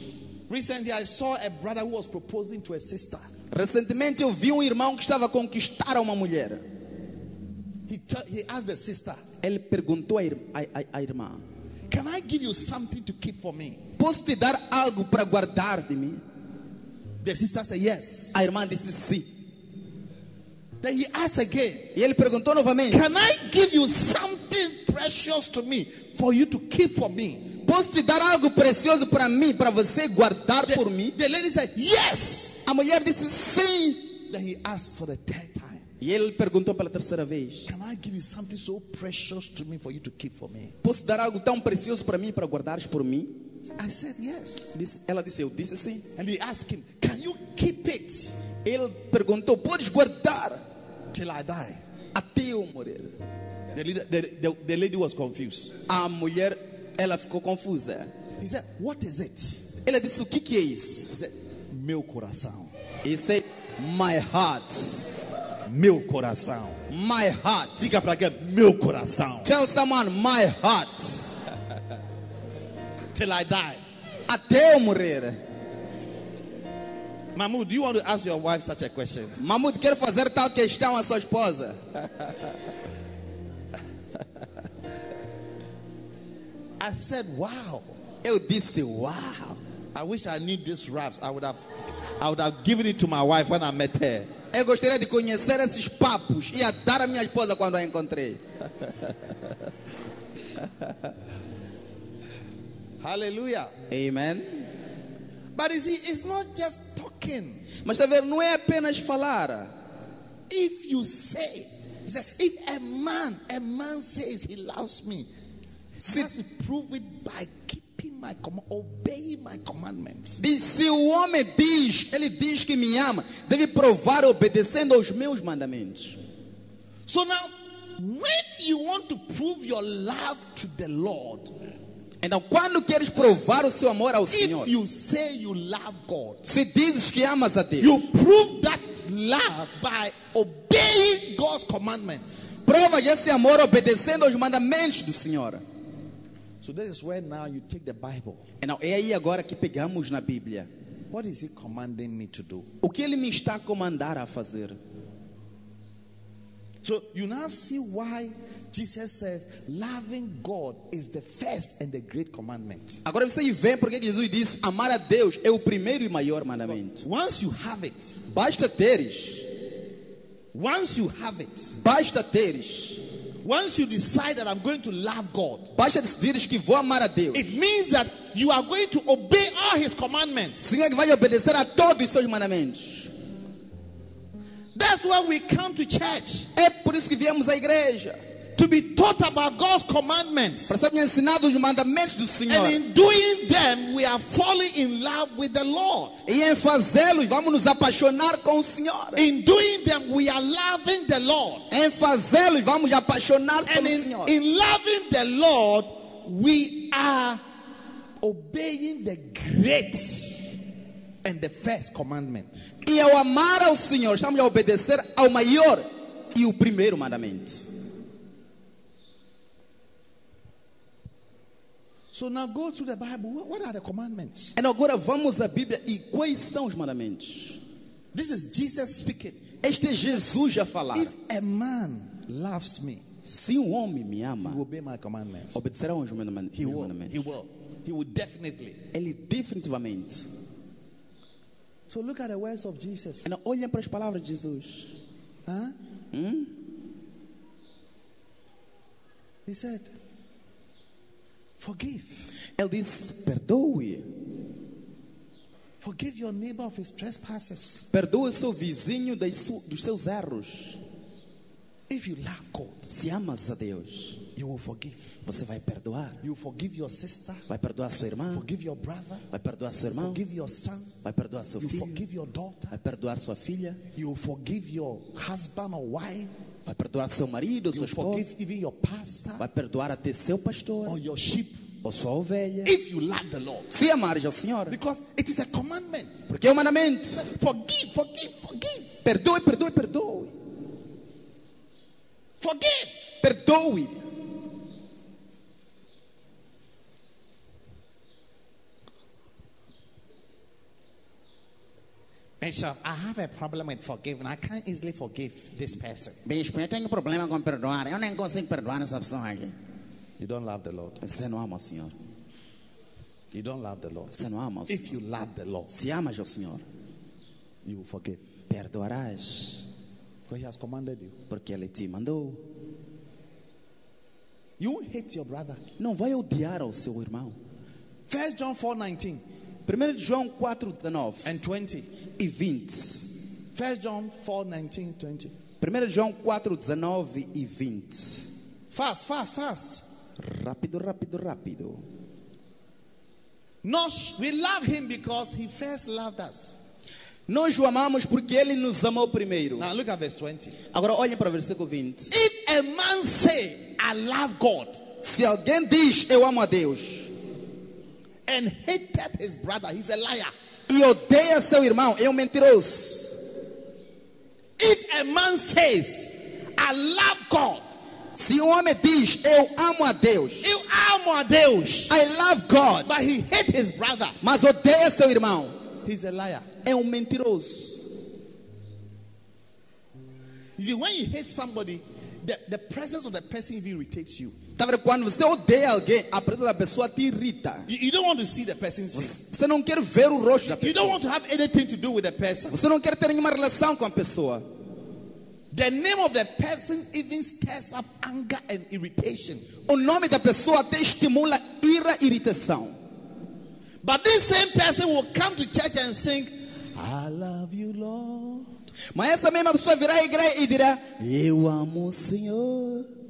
Recently, I saw a brother who was proposing to a sister. Recentemente eu vi um irmão que estava a conquistar uma mulher. He, he asked the sister, Ele perguntou à irmã: Can I give you something to keep for me? Posso te dar algo para guardar de mim? The sister said, Yes. A irmã disse sim. Then he asked again, E ele perguntou novamente: Can I give you something precious to me for you to keep for me? Posso te dar algo precioso para mim, para você guardar por mim? The lady said, Yes. A mulher disse sim. then he asked for the third time, E ele perguntou pela terceira vez: Can I give you something so precious to me for you to keep for me? Posso dar algo tão precioso para mim para guardares por mim? I said, Yes. Ela disse: Eu disse sim. And he asked him, Can you keep it Ele perguntou: Podes guardar till I die? até eu morrer? The, leader, the, the, the lady was confused. A mulher, ela ficou confusa. He said, What is it? Ela disse: O que, que é isso? He said, Meu coração. He said, My heart. Meu coração. My heart. Diga para alguém, meu coração. Tell someone, My heart. *laughs* Till I die. Até eu morrer. Mahmoud, do you want to ask your wife such a question? Mahmoud quer fazer tal questão à sua esposa. *laughs* I said, Wow. Eu disse: Uau. I wish I knew these raps. I would have I would have given it to my wife when I met her. Eu gostaria de conhecer esses papos e a dar à minha esposa quando a encontrei. *laughs* Hallelujah. Amen. But you see, it's not just talking. Mas está vendo, não é apenas falar. If you say, said, if a man, a man says he loves me, he has to prove it by keeping my obeying my commandments. Diz, se o homem diz, ele diz que me ama, deve provar obedecendo aos meus mandamentos. So now, when you want to prove your love to the Lord, Então, quando queres provar o seu amor ao Senhor, you say you love God, se dizes que amas a Deus, you prove that love by obeying God's commandments. provas esse amor obedecendo aos mandamentos do Senhor. So this is where now you take the Bible. Então, é aí agora que pegamos na Bíblia. What is He commanding me to do? O que ele me está a comandar a fazer? So you now see why Jesus says loving God is the first and the great commandment. Agora você vê porque Jesus disse: amar a Deus é o primeiro e maior mandamento. Once you have it, Basta teres, once you have it, basta teres, once you decide that I'm going to love God, basta decidires que vou amar a Deus. it means that you are going to obey all His commandments. Significa que vai obedecer a todos os seus mandamentos. That's why we come to church É por isso que viemos à igreja. To be taught about God's commandments. Para sermos ensinados os mandamentos do Senhor. And in doing them, we are falling in love with the Lord. E em fazê-los, vamos nos apaixonar com o Senhor. In doing them, we are loving the Lord. Em fazê-los, vamos apaixonar pelo in, Senhor. in loving the Lord, we are obeying the great and the first commandment. E ao amar ao Senhor, estamos a obedecer ao maior e o primeiro mandamento. So now go through the Bible. What, are the commandments? Então agora vamos à Bíblia e quais são os mandamentos? This is Jesus speaking. Este é Jesus a falar. If a man loves me, Se um homem me he ama, will obey my commandments. obedecerá aos meus mandamentos. He will. He will. He will definitely. Ele definitivamente. So look at the words of Jesus. Então olhem para as palavras de Jesus. Huh? Hum? He said, Forgive. Ele disse: perdoe. Forgive your neighbor of his trespasses. Perdoe seu vizinho dos seus erros. If you love God, Se amas a Deus, you will forgive. você vai perdoar. You forgive your sister, Vai perdoar sua irmã, forgive your brother, vai perdoar seu irmão, forgive your son, vai perdoar seu you filho, forgive your daughter, vai perdoar sua filha, you forgive your husband or wife, vai perdoar seu marido, sua esposa, forgive even your pastor vai perdoar até seu pastor or your sheep. ou sua ovelha. If you love the Lord, Se amares ao Senhor, because it is a commandment. porque é um mandamento. Forgive, forgive, forgive, Perdoe, perdoe, perdoe. forgive. Perdoe. Bishop, I have a problem with forgiving. I can't easily forgive this person. Bispo, eu tenho problema com perdoar. Eu nem consigo perdoar essa pessoa aqui. You don't love the Lord. Você não ama o Senhor. You don't love the Lord. Você não ama o Senhor. If you love the Lord, Se amas ao Senhor, you will forgive. perdoarás, Because He has commanded you. porque Ele te mandou. You hate your brother. Não vai odiar ao seu irmão. First John 4 19 1 João 4, 19 and 20. e 20. First John 4 19, 20. 1 João 4, 19 e 20. Fast, fast, fast. Rápido, rápido, rápido. Nós, we love him because he first loved us. Nós o amamos porque ele nos amou primeiro. Now look at verse 20. Agora olhem para o versículo 20. If a man say, I love God, Se alguém diz eu amo a Deus and hated his brother, he's a liar. e odeia seu irmão, é um mentiroso. If a man says, I love God, Se um homem diz eu amo a Deus, eu amo a Deus, I love God, but he hate his brother, mas odeia seu irmão, he's a liar. é um mentiroso. You see, when you hate somebody, the, the presence of the person even irritates you. Tá vendo? Quando você odeia alguém, a presença da pessoa te irrita. You, you don't want to see the person's face. Você não quer ver o rosto da You don't pessoa. want to have anything to do with the person. Você não quer ter nenhuma relação com a pessoa. The name of the person even stirs up anger and irritation. O nome da pessoa até estimula ira e irritação. But this same person will come to church and sing, I love you, Lord. Mas essa mesma pessoa virá à igreja e dirá: Eu amo o Senhor.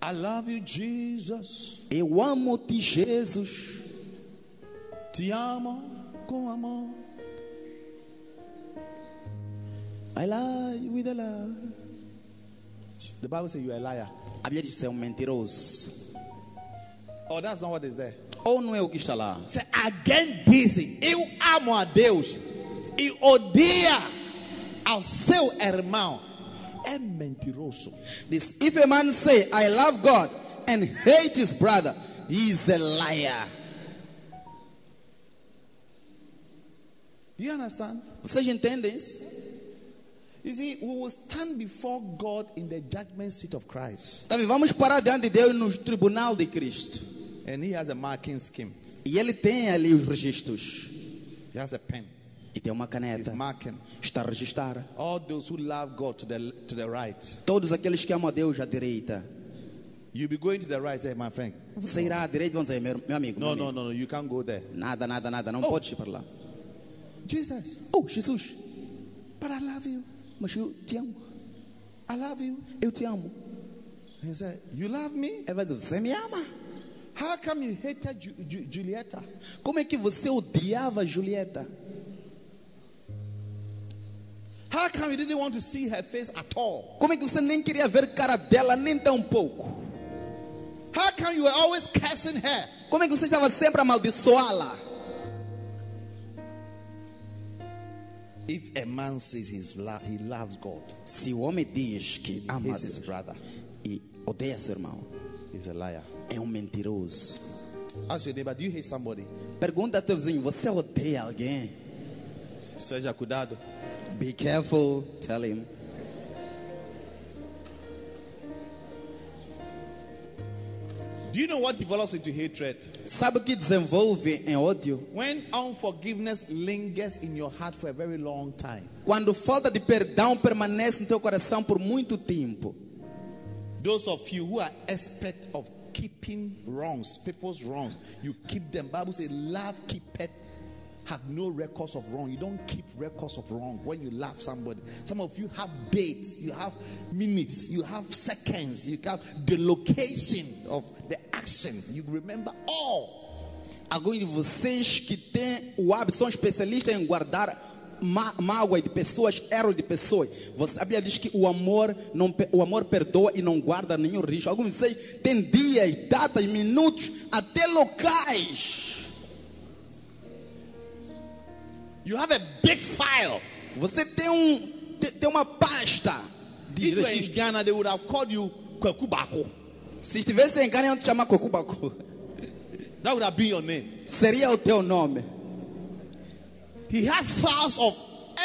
I love you, Jesus. Eu amo-te, Jesus. Te amo com amor. I you with a love. The Bible says you're a liar. A Bíblia diz que você é um mentiroso. Oh, that's not what is there. Ou não é o que está lá? Say, again disse, eu amo a Deus e odeia ao seu irmão. É mentiroso. Diz: If a man say, I love God and hate his brother, he is a liar. Do you understand? Vocês entendem isso? You see, we will stand before God in the judgment seat of Christ. Vendo? Vamos parar diante de Deus no tribunal de Cristo. And he has a marking scheme. E ele tem ali os registros. He has a pen. E tem uma caneta. Está a registrar. All those who love God to the, to the right. Todos aqueles que amam a Deus à direita. You'll be going to the right, say, my friend. Você irá à direita vão dizer, meu, meu amigo. No, meu amigo, no, no, you can't go there. Nada, nada, nada. Não Oh. pode ir para lá. Jesus, Oh, Jesus. but I love you. Mas eu te amo. I love you. Eu te amo. He said, You love me? Ele vai dizer, você me ama. How come you hated Ju- Ju- Julieta? Como é que você odiava Julieta? How come you didn't want to see her face at all? Como é que você nem queria ver cara dela nem tão pouco? How come you were always cursing her? Como é que você estava sempre a amaldiçoá-la? If a man says he's lo- he loves God, Se o homem diz que ama his brother, e odeia seu irmão, he's a liar. é um mentiroso. Ask your neighbor, do you hate somebody? Pergunta a teu vizinho, você odeia alguém? Seja cuidado. Be careful, tell him. Do you know what develops into hatred? Sabe o que desenvolve em ódio? When unforgiveness lingers in your heart for a very long time. Quando falta de perdão permanece no teu coração por muito tempo. Those of you who are expert of keeping wrongs, people's wrongs, you keep them. Bible says, love keepeth have no records of wrong. You don't keep records of wrong when you love somebody. Some of you have dates, you have minutes, you have seconds, you have the location of the action. You remember all. Alguns de vocês que têm o hábito, são especialistas em guardar má- mágoa de pessoas, erros de pessoas. Você, a Bíblia diz que o amor, não, o amor perdoa e não guarda nenhum risco. Alguns de vocês têm dias, datas, minutos, até locais. You have a big file. Você tem, um, tem, tem uma pasta de If in registro. Ghana, they would have called you Kwekubako. Se estivesse em Ghana, iam te chamar. *laughs* That would have been your name. Seria o teu nome. He has files of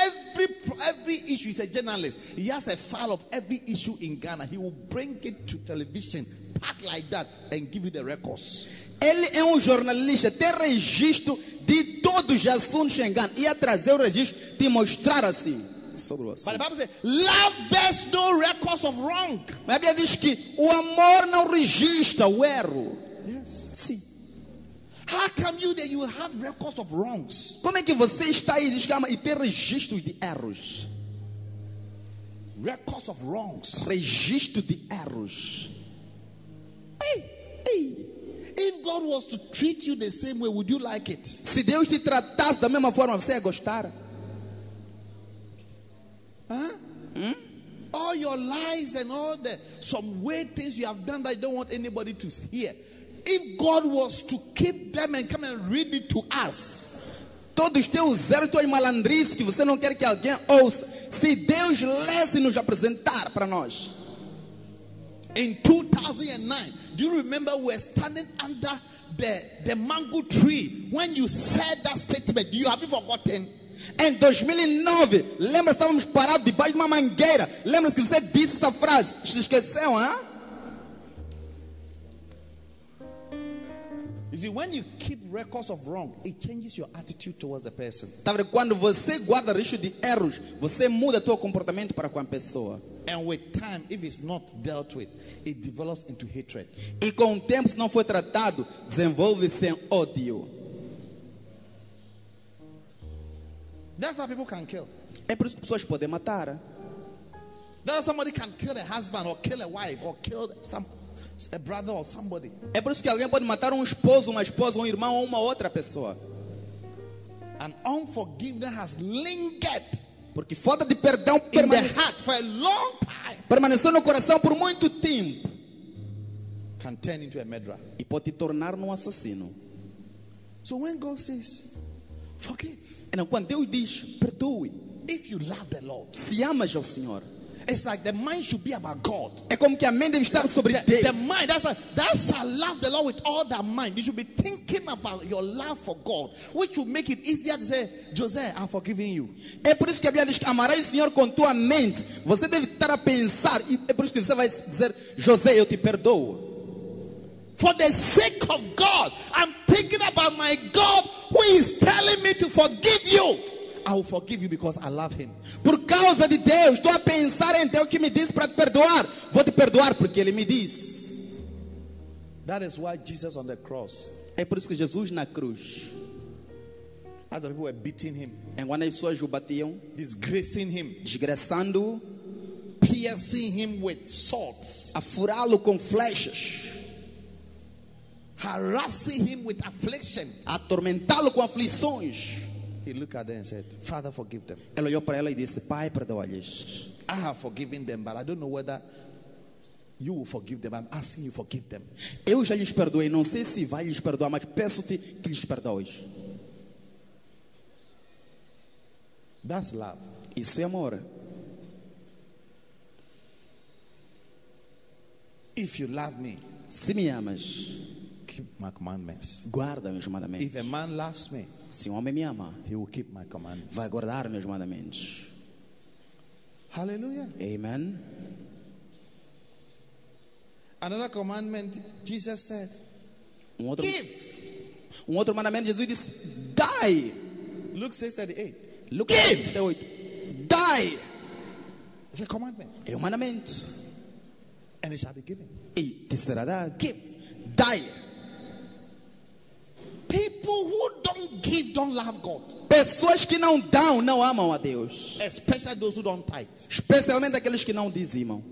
every every issue. He's a journalist. He has a file of every issue in Ghana. He will bring it to television, pack like that, and give you the records. Ele é um jornalista, tem registro de todos os assuntos Ghana. Ia trazer o registro, te mostrar assim. Sobre o assunto. Mas a Bíblia diz que o amor não registra o erro. Yes. Sim. How come you that you have records of wrongs? Como é que você está aí diz que ama, e tem registros de erros? Records of wrongs. Registro de erros. Hey, hey. If God was to treat you the same way, would you like it? Se Deus te tratasse da mesma forma, você ia gostar? Huh? All your lies and all the some weird things you have done that you don't want anybody to hear. If God was to keep them and come and read it to us, Todos os teus erros, tuas malandrices que você não quer que alguém ouça. Se Deus lesse nos apresentar para nós. in 2009, do you remember we were standing under the, the mango tree when you said that statement? You have you forgotten? Em 2009, lembra, estávamos parados debaixo de uma mangueira. Lembra que você disse essa frase? Se esqueceu, hã? You see, when you keep records of wrong, it changes your attitude towards the person. Tá vendo? Quando você guarda risco de erros, você muda teu comportamento para com a pessoa. And with time, if it's not dealt with, it develops into hatred. E com o tempo, se não for tratado, desenvolve-se em ódio. That's how people can kill. É por isso que pessoas podem matar. That's how somebody can kill a husband or kill a wife or kill some a brother or somebody. É por isso que alguém pode matar um esposo, uma esposa, um irmão ou uma outra pessoa. And unforgiveness has lingered Porque falta de perdão permanece, heart for a long time. permaneceu no coração por muito tempo. Can turn into a murderer. E pode te tornar um assassino. So when God says, forgive, Então, quando Deus diz, perdoe, if you love the Lord, se amas ao Senhor, it's like the mind should be about God. é como que a mente deve estar sobre The, Deus. the mind, that's why thou shalt love the Lord with all thy mind. You should be thinking about your love for God, which will make it easier to say, Jose, I'm forgiving you. É por isso que a Bíblia diz que amarás o Senhor com tua mente. Você deve estar a pensar, e é por isso que você vai dizer, José, eu te perdoo. For the sake of God, I'm thinking about my God who is telling me to forgive you. I will forgive you because I love him. Por causa de Deus, estou a pensar em Deus que me disse para te perdoar. Vou te perdoar porque Ele me disse. That is why Jesus on the cross, É por isso que Jesus na cruz, the people were beating him, enquanto as pessoas o batiam, disgracing him, desgraçando-o, piercing him with swords, a furá-lo com flechas, harassing him with affliction. atormentá-lo com aflições. He looked at them and said, Father, forgive them. Ele olhou para ela e disse: Pai, perdoa-lhes. I have forgiven them, but I don't know whether you will forgive them. I'm asking you forgive them. Eu já lhes perdoei, não sei se vai lhes perdoar, mas peço-te que lhes perdoes. That's love. Isso é amor. If you love me, Se me amas, keep my commandments. guarda meus mandamentos. If a man loves me, Se um homem me ama, he will keep my commandments. vai guardar meus mandamentos. Hallelujah. Amen. Another commandment, Jesus said, Um outro, Give. um outro mandamento, Jesus disse: Dai. Luke 6:38. Lucas Give. 38. Dai. It's a commandment. É um mandamento. And it shall be given. E te será dado. Give. Dai. People who don't give don't love God. Pessoas que não dão, não amam a Deus. Especially those who don't tithe. Especialmente aqueles que não dizimam.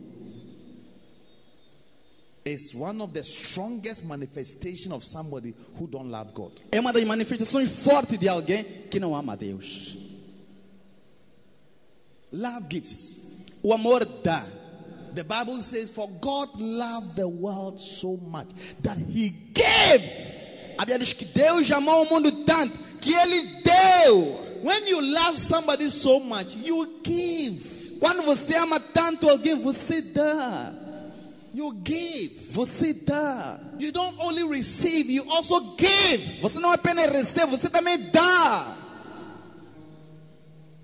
It's one of the strongest manifestation of somebody who don't love God. É uma das manifestações fortes de alguém que não ama a Deus. Love gives. O amor dá. The Bible says, For God loved the world so much that he gave. A Bíblia diz que Deus amou o mundo tanto que Ele deu. When you love somebody so much, you give. Quando você ama tanto alguém, você dá. You give. Você dá. You don't only receive, you also give. Você não apenas recebe, você também dá.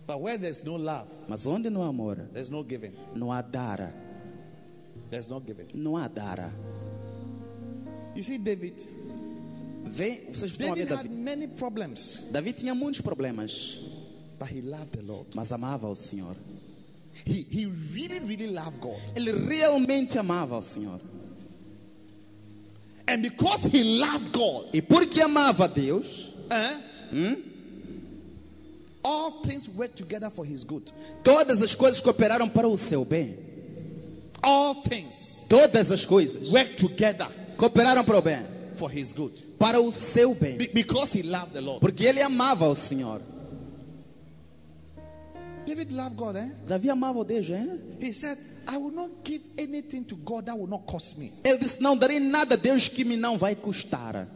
But where there's no love, Mas onde não há amor, there's no giving. não há dar. There's no giving. Não há dar. You see, David, Vê, vocês estão a ver David Davi. many problems, Davi tinha muitos problemas, but he loved the Lord. mas amava o Senhor. He, he really, really loved God. Ele realmente amava o Senhor. And because he loved God, E porque amava Deus, eh, all things work together for his good. todas as coisas cooperaram para o seu bem. All things Todas as coisas work together cooperaram para o bem, for his good. para o seu bem. Be- because he loved the Lord. Porque ele amava o Senhor. David loved God, eh? Davi amava o Deus, hein? He said, I will not give anything to God that will not cost me. Ele disse: Não darei nada a Deus que me não vai custar.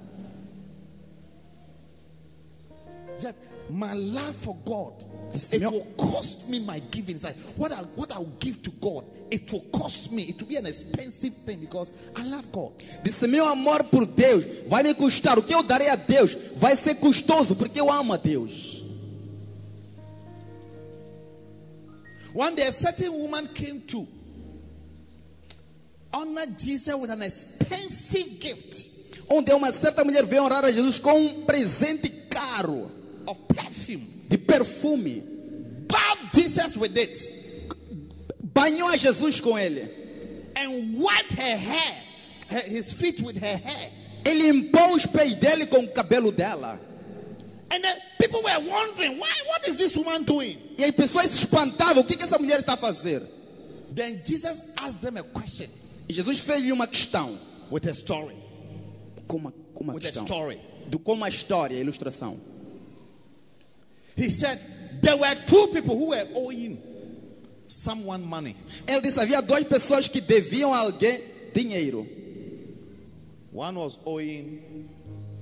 Said, My love for God, it milk- will cost me my giving. It's like what I what I will give to God, it will cost me. It will be an expensive thing because I love God. Disse: Meu amor por Deus vai me custar. O que eu darei a Deus vai ser custoso, porque eu amo a Deus. One day, a certain woman came to honor Jesus with an expensive gift Onde uma certa mulher veio honrar a Jesus com um presente caro of perfume. de perfume. Bathed Jesus with it Banhou a Jesus com ele. and wiped her hair, her- his feet with her hair. Ele limpou os pés dele com o cabelo dela. And then people were wondering, why? What is this woman doing? E as pessoas se espantavam: o que, que essa mulher está a fazer? Then Jesus asked them a question E Jesus fez-lhe uma questão. with a story. Com uma, com uma With a questão. story. Do, com uma história, ilustração. He said there were two people who were owing someone money. Ele disse: havia duas pessoas que deviam a alguém dinheiro. One was owing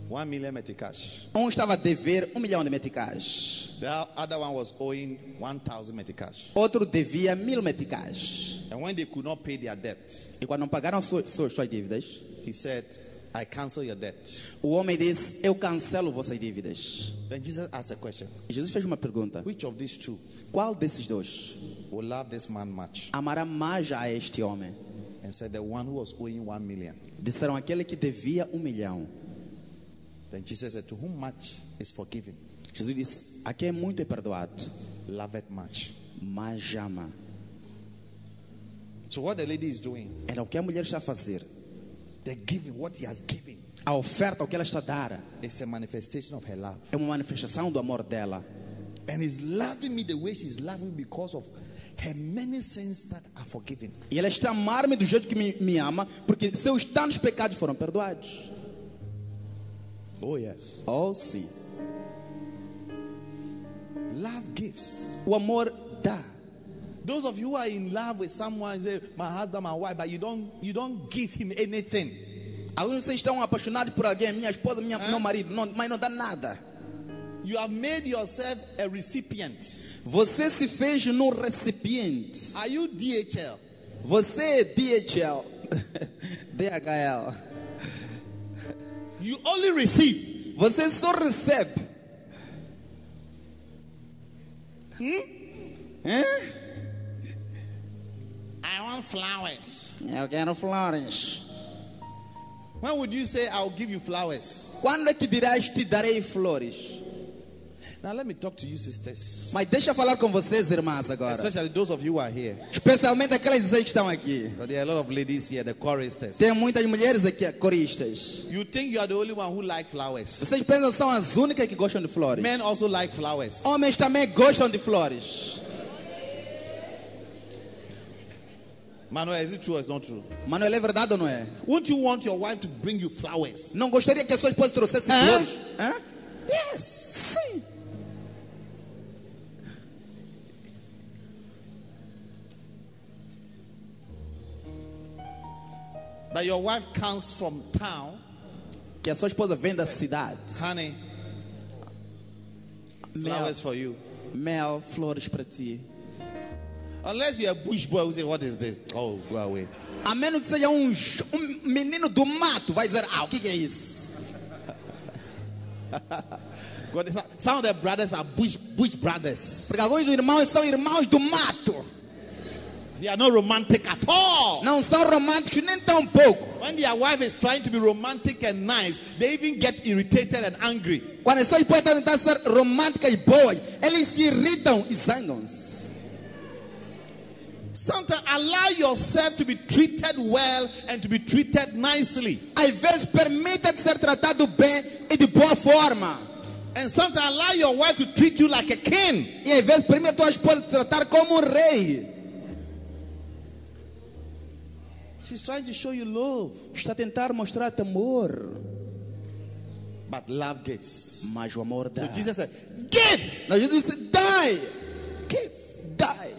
one million metikash. Um estava a dever um milhão de meticais. The other one was owing one thousand metikash. Outro devia mil meticais. And when they could not pay their debt, E quando não pagaram suas, suas dívidas, he said, "I cancel your debt." o homem disse: Eu cancelo vossas dívidas. Then Jesus asked a question: E Jesus fez uma pergunta: Which of these two Qual desses dois will love this man much? amará mais a este homem? And said, "The one who was owing one million." Disseram aquele que devia um milhão. Then Jesus said, "To whom much is forgiven, Jesus disse: A quem muito é perdoado, love it much." mas ama. So what the lady is doing, Era o que a mulher está a fazer. The giving, what he has given, A oferta, o que ela está a dar, is a manifestation of her love. é uma manifestação do amor dela. And he's loving me the way she's loving me because of her many sins that are forgiven. E ela está a amar-me do jeito que me, me ama, porque seus tantos pecados foram perdoados. Oh, yes. Oh, sim. Love gives. O amor dá. Those of you who are in love with someone, say, my husband, my wife, but you don't you don't give him anything. Alguns vocês estão apaixonados por alguém, minha esposa, minha, Hã? meu marido, não, mas não dá nada. You have made yourself a recipient. Você se fez no recipiente. Are you DHL? Você é DHL. *laughs* DHL. You only receive. Você só recebe. I want flowers. Eu quero flores. When would you say I'll give you flowers? Quando é que dirás te darei flores? Now let me talk to you, sisters. Mas deixa eu falar com vocês, irmãs, agora. Especially those of you who are here. Especialmente aquelas de vocês que estão aqui. But there are a lot of ladies here, the choristers. Tem muitas mulheres aqui, coristas. You think you are the only one who like flowers. Vocês pensam que são as únicas que gostam de flores? Men also like flowers. Homens também gostam de flores. Manuel, is it true or it's not true? Manuel, é verdade ou não é? Won't you want your wife to bring you flowers? Não gostaria que a sua esposa trouxesse Hã? flores? Hã? Yes. Sim. But your wife comes from town, Que a sua esposa vem da cidade. honey, Mel, flowers for you. mel, flores para ti. Unless you're a bush boy who say, What is this? Oh, go away. A menos que seja um, um menino do mato, vai dizer, ah, o que que é isso? *laughs* God, Some of the brothers are bush, bush brothers. Porque alguns irmãos são irmãos do mato. They are not romantic at all. Não são românticos nem tão pouco. When their wife is trying to be romantic and nice, they even get irritated and angry. Quando as suas esposas estão tentando ser românticas e boas, eles se irritam e zangam-se. Sometimes allow yourself to be treated well and to be treated nicely. Às vezes permita-te ser tratado bem e de boa forma. And sometimes allow your wife to treat you like a king. E às vezes permita a tua esposa te tratar como um rei. She's trying to show you love. Está a tentar mostrar-te amor. But love gives. Mas o amor dá. So Jesus said, Give! Nós disse, dai, Give! dai, Give! dai.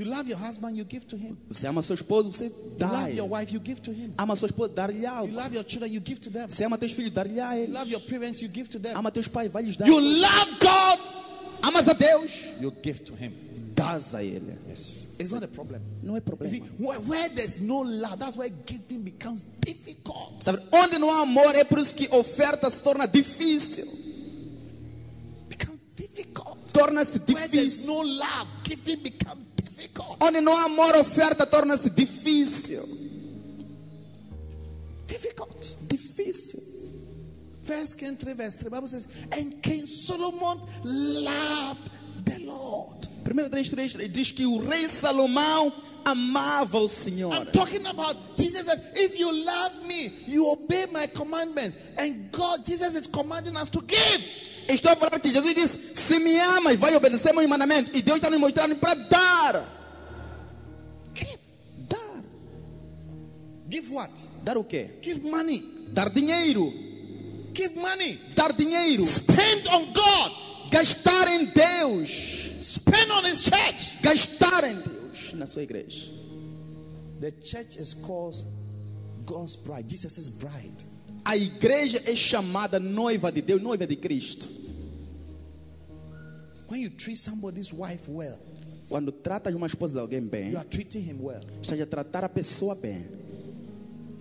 You love your husband, you give to him. Você ama seu esposo, você You dá. love your wife, you give to him. Ama sua esposa, You algo. love your children, you give to them. Você ama teus filhos, dar-lhe a You eles. love your parents, you give to them. Ama teus pais, vai lhes dar. You love God, Amas a Deus, you give to him. dás a Ele. Yes. It's not a problem. Não é You see, problema. where, there's no love, that's where giving becomes difficult. Sabe, onde não há amor, é por isso que oferta se torna difícil. becomes difficult. Torna-se Where there's difícil. no love, giving becomes. Onde não há amor, oferta torna-se difícil. Difficult. Difícil. First King 3, verse 3, Bible says, And King Solomon loved the Lord. 1 3,3 diz que o rei Salomão amava o Senhor. I'm talking about Jesus said, If you love me, you obey my commandments. And God, Jesus is commanding us to give. Estou falar que Jesus disse: Se me amas, vai obedecer meus mandamentos. E Deus está nos mostrando para dar. Give what? Dar o quê? Give money. Dar dinheiro. Give money. Dar dinheiro. Spend on God. Gastar em Deus. Spend on His church. Gastar em Deus na sua igreja. The church is called God's bride, Jesus' bride. A igreja é chamada noiva de Deus, noiva de Cristo. When you treat somebody's wife well, Quando tratas uma esposa de alguém bem, you are treating him well. estás a tratar a pessoa bem.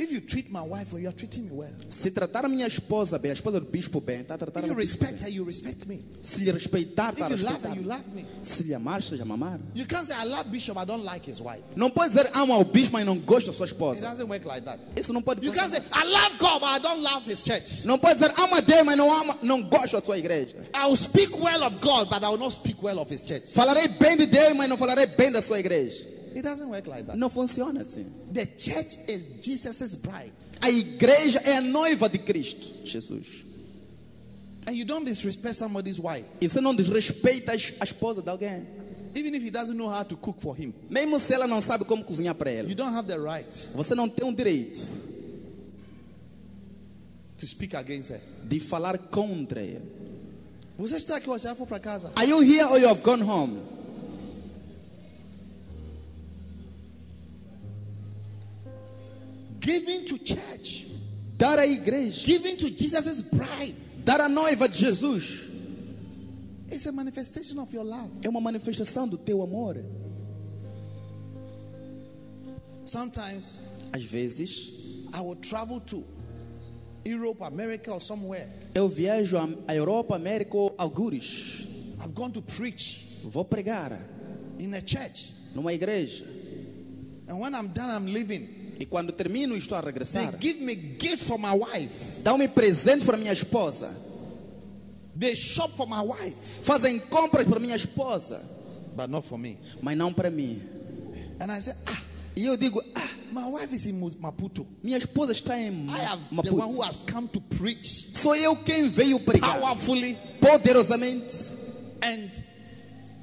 If you treat my wife well, you are treating me well. Se tratar a minha esposa bem, a esposa do bispo bem, está a tratar If you respect her, you respect me. Se lhe respeitar, está a If you love her, respeitar. you love me. Se lhe amar, estás a mamar. You can't say, I love Bishop, I don't like his wife. Não pode dizer amo ao bispo, mas não gosto da sua It esposa. doesn't work like that. Isso não pode You can't say. I love God, but I don't love his church. Não pode dizer amo a Deus, mas não, ama, não gosto da sua igreja. I will speak well of God, but I will not speak well of his church. Falarei bem de Deus, mas não falarei bem da sua igreja. It doesn't work like that. Não funciona assim. The church is Jesus' bride. A igreja é a noiva de Cristo, Jesus. And you don't disrespect somebody's wife, E você não desrespeita a esposa de alguém. even if he doesn't know how to cook for him. Mesmo se ela não sabe como cozinhar para You ela. don't have the right Você não tem o direito to speak against her. de falar contra ela. Você está aqui hoje, já foi para casa. Are you here or you have gone home? Giving to church, Dar à igreja, giving to Jesus' bride, dar à noiva de Jesus, it's a manifestation of your love. é uma manifestação do teu amor. Sometimes Às vezes, I will travel to Europe, America, or somewhere. eu viajo à Europa, América ou algures. I've gone to preach Vou pregar in a church. numa igreja. And when I'm done, I'm leaving. E quando termino e estou a They regressar, give me gifts for my wife. dão-me presentes para minha esposa. They shop for my wife, Fazem compras para minha esposa, but not for me. mas não para mim. And I say, ah, E eu digo, ah, my wife is in Maputo. minha esposa está em I am the one who Maputo. has come to preach Sou eu quem veio pregar powerfully. poderosamente. And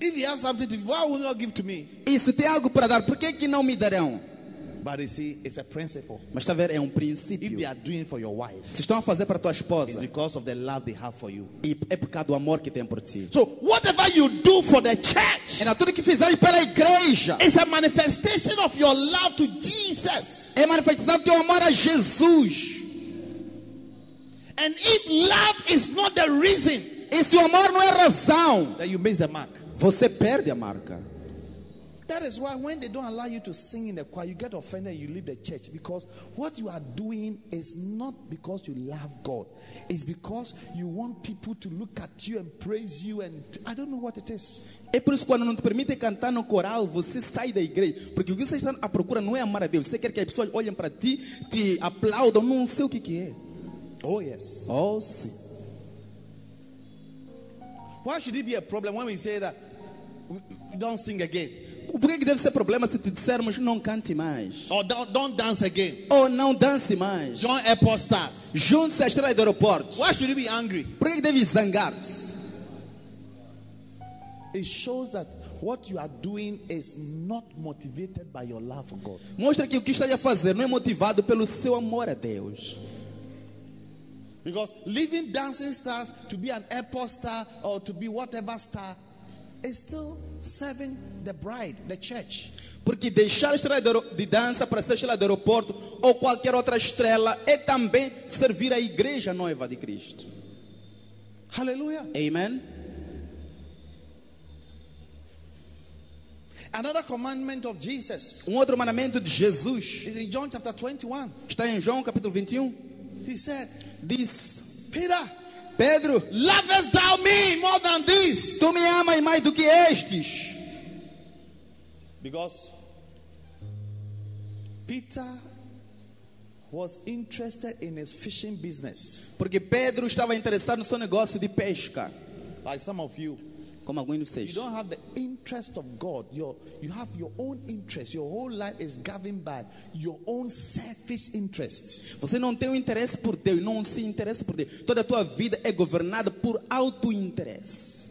if you have something to why will you not give to me? E se tem algo para dar, por que, que não me darão? But you see, it's a principle. Mas está a ver, é um If princípio. they are doing for your wife, Se estão a fazer para a tua it's esposa, because of the love they have for you. e é por causa do amor que tem por ti. So whatever you do for the church Era tudo que fizeres pela igreja. is a manifestation of your love to Jesus. É manifestação do teu amor a Jesus. And if love is not the reason E se o amor não é razão, that you miss the mark, você perde a marca. That is why when they don't allow you to sing in the choir, you get offended and you leave the church because what you are doing is not because you love God, it's because you want people to look at you and praise you, and I don't know what it is. É por isso quando não te permitem cantar no coral, você sai da igreja. Porque o que você está à procura não é amar a Deus. Você quer que as pessoas olhem para ti, te aplaudam, não sei o que, que é. Oh, yes. Oh, sim. Why should it be a problem when we say that we don't sing again? Por que deve ser problema se te dissermos não cante mais? or don't, don't dance again. Ou não dance mais? Join airport stars. Junte-se à estrela do aeroporto. Why should you be angry? Por que deve zangar-se? It shows that what you are doing is not motivated by your love for God. Mostra que o que está a fazer não é motivado pelo seu amor a Deus. Because leaving dancing stars to be an airport star or to be whatever star is still serving the bride, the church. Porque deixar a estrela de dança para ser estrela do aeroporto ou qualquer outra estrela é também servir a igreja noiva de Cristo. Hallelujah. Amen? Another commandment of Jesus Um outro mandamento de Jesus is in John chapter 21. está em João capítulo 21. He said, Diz: Peter, Pedro, lovest thou me more than this? tu me amas mais do que estes. Because Peter was interested in his fishing business. Porque Pedro estava interessado no seu negócio de pesca. Like some of you, Como alguns de you vocês. don't have the interest of God. Your, you have your own interest. Your whole life is governed by your own selfish interests. Você não tem o interesse por Deus, não se interessa por Deus. Toda a tua vida é governada por auto-interesse.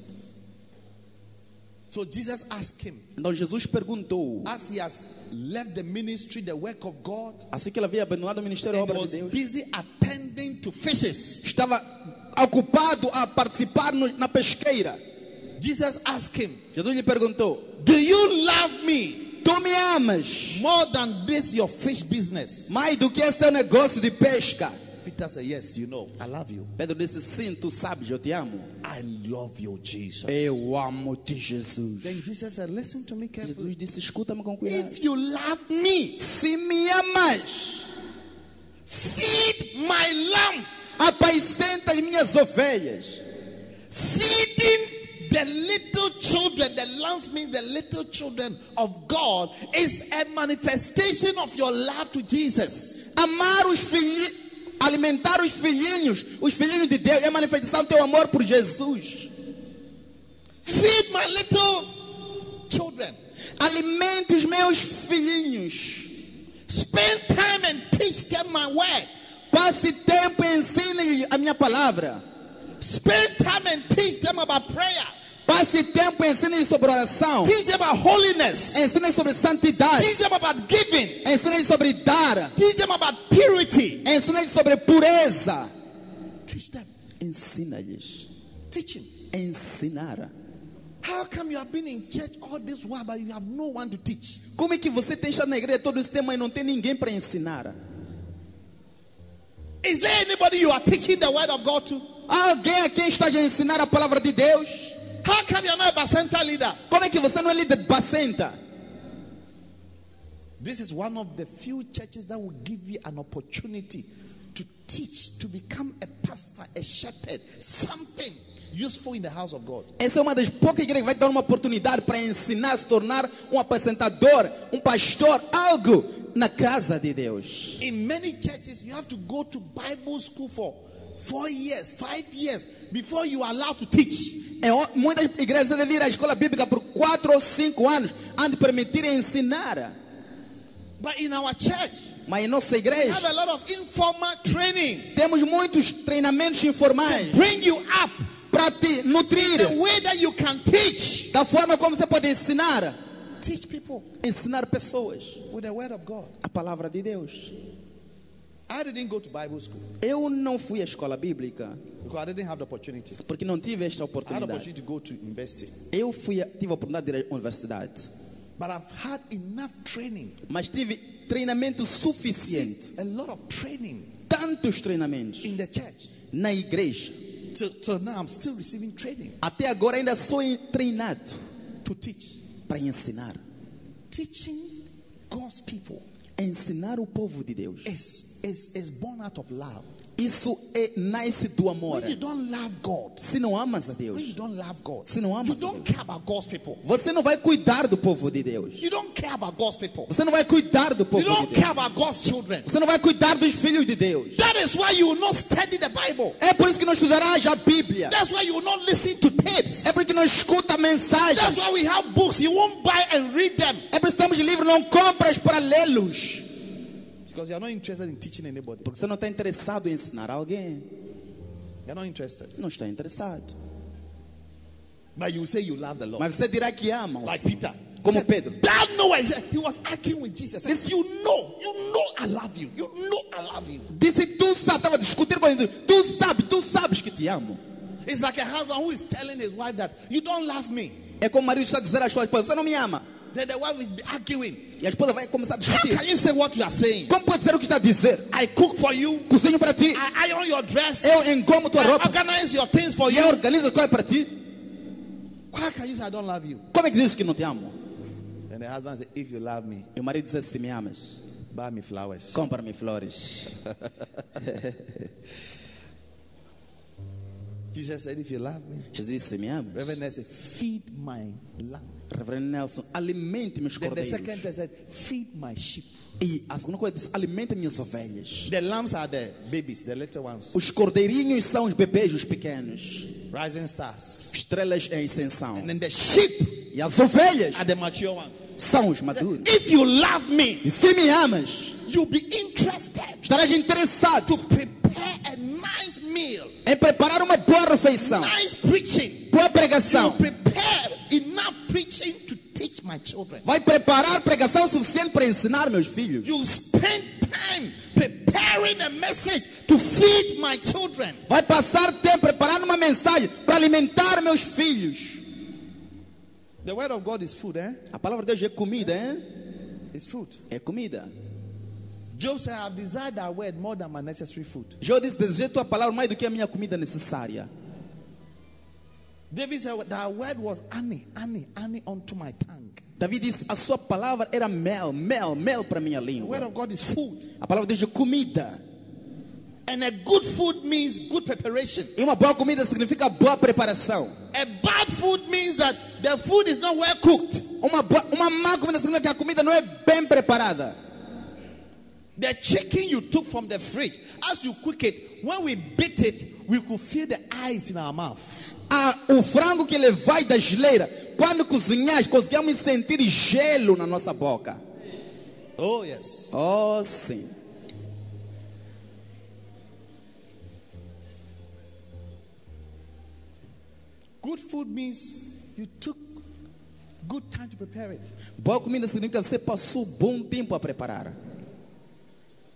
So Jesus asked him, Então Jesus perguntou, as he has left the ministry, the work of God, assim que ele havia abandonado o ministério e obra was de Deus, busy attending to fishes. estava ocupado a participar no- na pesqueira. Jesus asked him, Jesus lhe perguntou: Do you love me Tu me amas more than this your fish business? mais do que esse teu negócio de pesca? Peter said, Yes, you know, I love you. Pedro disse: Sim, tu sabes, eu te amo. I love you, Jesus. Eu amo-te, Jesus. Then Jesus said, Listen to me carefully. Jesus disse: Escuta-me com cuidado. If you love me, Se me amas, feed my lamb. apacenta as minhas ovelhas. Feeding the little children, the lambs means the little children of God, is a manifestation of your love to Jesus. Amar os filhinhos, alimentar os filhinhos, os filhinhos de Deus, é manifestação do teu amor por Jesus. Feed my little children. Alimente os meus filhinhos. Spend time and teach them my word. Passe tempo e ensine a minha palavra. Spend time and teach them about prayer. Passe tempo ensine sobre oração. Teach them about holiness. Ensine sobre santidade. Teach them about giving. Ensine sobre dar. Teach them about purity. Ensine sobre pureza. Teach them. Ensina-lhes. Teaching. Ensinar. How come you have been in church all this while, but you have no one to teach? Como é que você tem estado na igreja todo esse tempo e não tem ninguém para ensinar? Is there anybody you are teaching the word of God to? Alguém a quem está a ensinar a palavra de Deus? How come you're not a Bacenta leader? Como é que você não é líder de Bacenta? This is one of the few churches that will give you an opportunity to teach, to become a pastor, a shepherd, something useful in the house of God. Essa é uma das poucas igrejas que vai dar uma oportunidade para ensinar, se tornar um apacentador, um pastor, algo na casa de Deus. In many churches, you have to go to Bible school for four years, five years before you are allowed to teach. O- muitas igrejas você deve ir à escola bíblica por quatro ou cinco anos antes de permitir ensinar. But in our church, Mas em nossa we igreja have a lot of informal training. temos muitos treinamentos informais Bring you up para te nutrir the way that you can teach. da forma como você pode ensinar. Teach people Ensinar pessoas with the word of God. a palavra de Deus. I didn't go to Bible school Eu não fui à escola bíblica because I didn't have the opportunity. porque não tive esta I had oportunidade. opportunity to go to university. Eu fui, tive a oportunidade de ir à universidade, But I've had enough training. mas tive treinamento suficiente, A lot of training tantos treinamentos in the church. na igreja. So, so now I'm still receiving training Até agora ainda sou treinado to teach. para ensinar. Teaching God's people Ensinar o povo de Deus is, is, is born out of love. Isso é nasce do amor. When you don't love God, Se não amas a Deus, when you don't love God, se não you amas Deus, care about God's people. você não vai cuidar do povo de Deus. You don't care about God's people. Você não vai cuidar do You povo de don't Deus. care about God's children. Você não vai cuidar dos filhos de Deus. That is why you will not study the Bible. É por isso que não estudarás a Bíblia. That's why you will not listen to tapes. É por isso que não escuta a mensagem. That's why we have books. You won't buy and read them É por isso que temos livros, não compras para lê-los. Because you are not interested in teaching anybody. Porque você não está interessado em ensinar alguém. You are not interested. Não está interessado. But you say you love the Lord. Mas você dirá que ama. Like Senhor. Peter. Como Said, Pedro. Thou knowest. He was arguing with Jesus. Said, you know, you know I love you. You know I love you. Disse, tu sabes, estava a discutir com ele. Tu sabes, tu sabes que te amo. It's like a husband who is telling his wife that you don't love me. É como o marido está dizer à sua esposa, você não me ama. Then the wife is arguing. E a esposa vai começar a How can you say what you are saying? Como pode ser o que está a dizer? I cook for you. Cozinho para ti. I iron your dress. Eu engomo tua I roupa. organize your things for E eu you. organizo as coisas para ti. How can you say I don't love you? Como é que dizes que não te amo? And the husband said, If you love me, E o marido diz, se me amas, buy me flowers. compra-me flores. *laughs* Jesus said, If you love me, Jesus disse, se me amas. Reverend Nelson, feed my lamb. Reverendo Nelson, alimente meus Then the cordeiros. second said, Feed my sheep. E a segunda coisa diz, alimente minhas ovelhas. The lambs are the babies, the little ones, Os cordeirinhos são os bebês, os pequenos. rising stars. Estrelas em ascensão. And then the sheep E as ovelhas are the mature ones. são os maduros. If you love me, E se me amas, you'll be interested estarás interessado to prepare em preparar uma boa refeição, nice preaching. boa You pregação. prepare enough preaching to teach my children. Vai preparar pregação suficiente para ensinar meus filhos. You spend time preparing a message to feed my children. Vai passar tempo preparando uma mensagem para alimentar meus filhos. The word of God is food, eh? A palavra de Deus é comida, hein? It's food. É comida. Job said, thy word more than my necessary food. Jó disse: Desejo tua palavra mais do que a minha comida necessária. David said, Thy word was honey, honey, honey unto my tongue. Davi disse: A sua palavra era mel, mel, mel para minha The word língua. of God is food. A palavra de Deus é comida. And a good food means good preparation. E uma boa comida significa boa preparação. A bad food means that the food is not well cooked. Uma, boa, uma má comida significa que a comida não é bem preparada. The chicken you took from the fridge, as you cook it, when we bit it, we could feel the ice in our mouth. Ah, o frango que ele vai da geleira, quando cozinhas, conseguimos sentir gelo na nossa boca. Oh, yes. Oh, sim. Good food means you took good time to prepare it. Boa comida significa você passou bom tempo a preparar.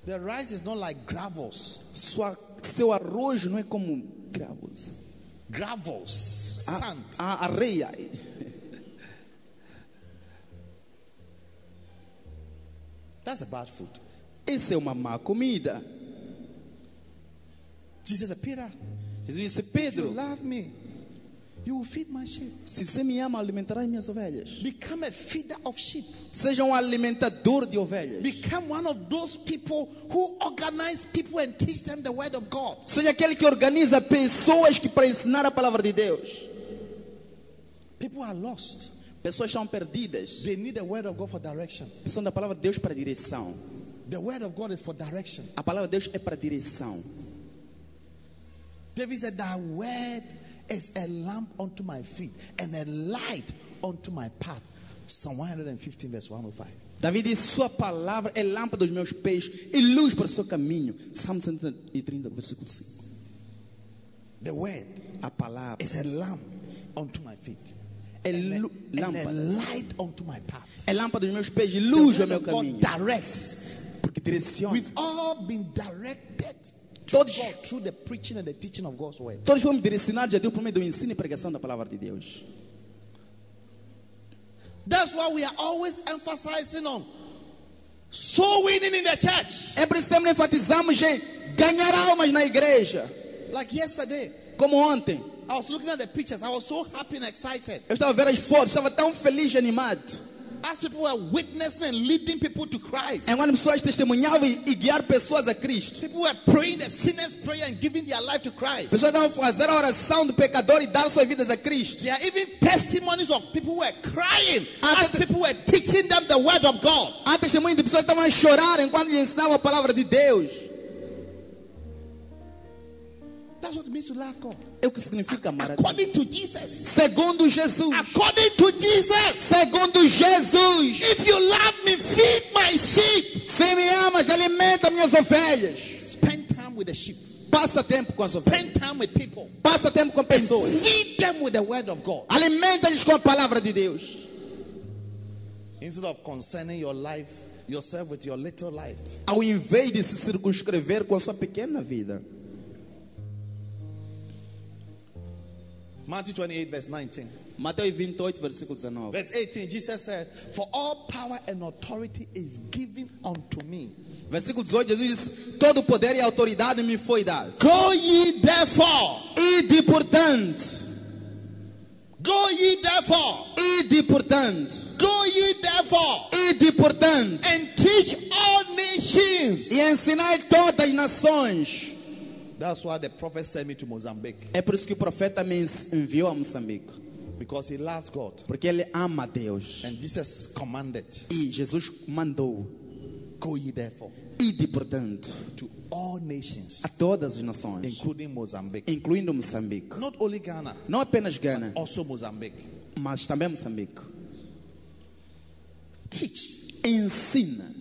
The rice is not like gravels. Sua, seu arroz não é como gravos. Gravels, A, sand. a areia. That's a bad food. Essa é uma má comida. Jesus Peter, Jesus disse: Pedro, love me, you will feed my sheep. se você me ama, alimentarás minhas ovelhas. Become a feeder of sheep. Seja um alimentador de ovelhas. Become one of those people who organize people and teach them the word of God. Seja aquele que organiza pessoas que para ensinar a palavra de Deus. People are lost. Pessoas são perdidas. They need the word of God for direction. Precisam da palavra de Deus para direção. The word of God is for direction. A palavra de Deus é para direção. David said, Thy word is a lamp unto my feet and a light unto my path. Psalm 115, verse 105. Davi disse: Sua palavra é lâmpada dos meus pés e luz para o seu caminho. Salmo 130, versículo 5. The word A palavra is a lamp unto my feet é lu- lâmpada. light unto my path. É lâmpada dos meus pés e luz ao meu caminho. directs. Porque direciona. We've all been directed Todos- God through the preaching and the teaching of God's word. Todos fomos direcionados a Deus por meio do ensino e pregação da palavra de Deus. That's why we are always emphasizing on soul winning in the church. É por isso que sempre enfatizamos em ganhar almas na igreja. Like yesterday, Como ontem. I was looking at the pictures. I was so happy and excited. Eu estava a ver as fotos, estava tão feliz e animado. As people were witnessing and leading people to Christ. Enquanto pessoas testemunhavam e, guiar pessoas a Cristo. People were praying the sinner's prayer and giving their life to Christ. Pessoas estavam fazer a oração do pecador e dar suas vidas a Cristo. There are even testimonies of people who were crying Ah, as that- people were teaching them the word of God. Há testemunhos de pessoas que estavam a chorar enquanto lhe ensinavam a palavra de Deus. That's what it means to love God. É o que significa amar a Deus. According to Jesus. Segundo Jesus. According to Jesus. Segundo Jesus. If you love me, feed my sheep. Se me amas, alimenta minhas ovelhas. Spend time with the sheep. Passa tempo com as ovelhas. Spend time with people. Passa tempo com pessoas. Feed them with the word of God. Alimenta-lhes com a palavra de Deus. Instead of concerning your life, yourself with your little life. Ao invés de se circunscrever com a sua pequena vida. Matthew 28, verse 19. Mateus 28, versículo 19. Verse 18, Jesus said, For all power and authority is given unto me. Versículo 18, Jesus disse: Todo poder e autoridade me foi dado. Go ye therefore, Ide, portanto, go ye therefore, ide, portanto, go ye therefore, ide, portanto, and teach all nations. e ensinai todas as nações. That's why the prophet sent me to Mozambique É por isso que o profeta me enviou a Moçambique. because he loves God. Porque ele ama Deus. And Jesus commanded, E Jesus mandou: Go ye therefore Ide, portanto, to all nations, a todas as nações, including Mozambique. incluindo Moçambique. Not only Ghana, Não apenas Gana, also Mozambique. mas também Moçambique. Teach. Ensina.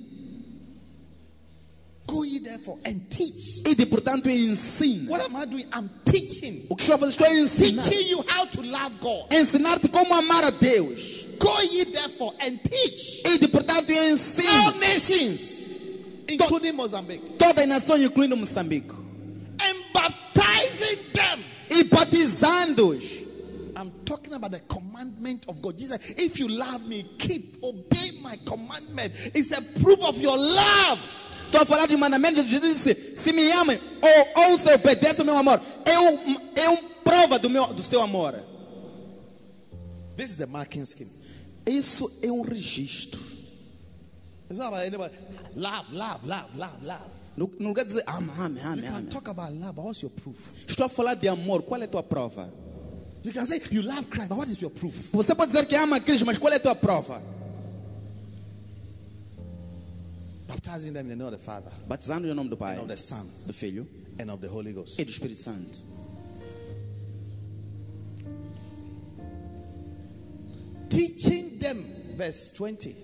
Go ye therefore and teach. Ide, portanto, ensina. What am I doing? I'm teaching. O que estou a fazer? Estou a ensinar. Teaching you how to love God. Ensinar-te como amar a Deus. Go ye therefore and teach Ide, portanto, e all nations, including Mozambique, Todas as nações, incluindo Moçambique. and baptizing them. E batizando-os. I'm talking about the commandment of God. Jesus, if you love me, keep, obey my commandment. It's a proof of your love. Estou a falar de mandamentos. Jesus disse: Se me amam, ou ouça, obedeça o meu amor. É um prova do, meu, do seu amor. This is the marking scheme. Isso é um registro. It's not about anybody. Love, love, love, love, love. No, no lugar de dizer ame, ame, You ame, can talk about love, but what's your proof? Estou a falar de amor. Qual é a tua prova? You can say you love Christ, but what is your proof? Você pode dizer que ama Cristo, mas qual é a tua prova? Baptizing them in the name of the Father, Batizando em nome do Pai, and of the Son, do Filho and of the Holy Ghost. e do Espírito Santo. Teaching them, verse 20.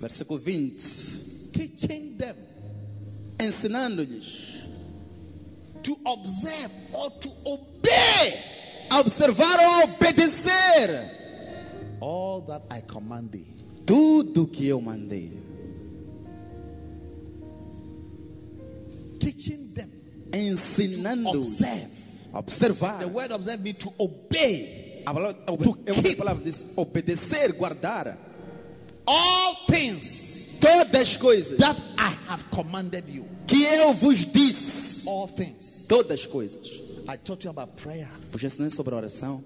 Versículo 20. Teaching them Ensinando-lhes to observe or to obey a observar ou obedecer all that I command thee. tudo que eu mandei. Teaching them to Ensinando observe. observar. The word observe means to obey A palavra, To é keep. palavra diz obedecer, guardar all things todas as coisas that I have commanded you. que eu vos disse. All things. Todas as coisas. I taught you about prayer. Vos ensinei sobre a oração.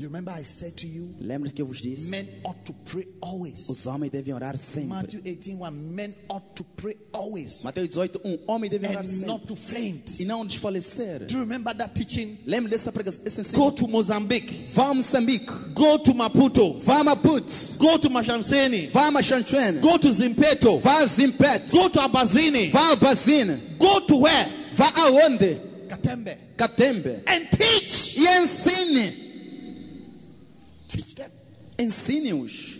You remember I said to you, Lembra que eu vos disse? men ought to pray always. Os homens devem orar sempre. Matthew 18, 1, men ought to pray always Mateus 18, um homem deve orar and sempre not to faint. e não desfalecer. Do you remember that teaching? Lembra dessa pregação? Go to Mozambique, Vá a Moçambique, go to Maputo, vá a Maputo, go to Mashamseni, vá a go to Zimpeto, vá a Zimpet, go to Abazini, vá a Bazine, go to where? vá aonde? Katembe. Catembe. And teach. E ensine. Teach them Ensine-os.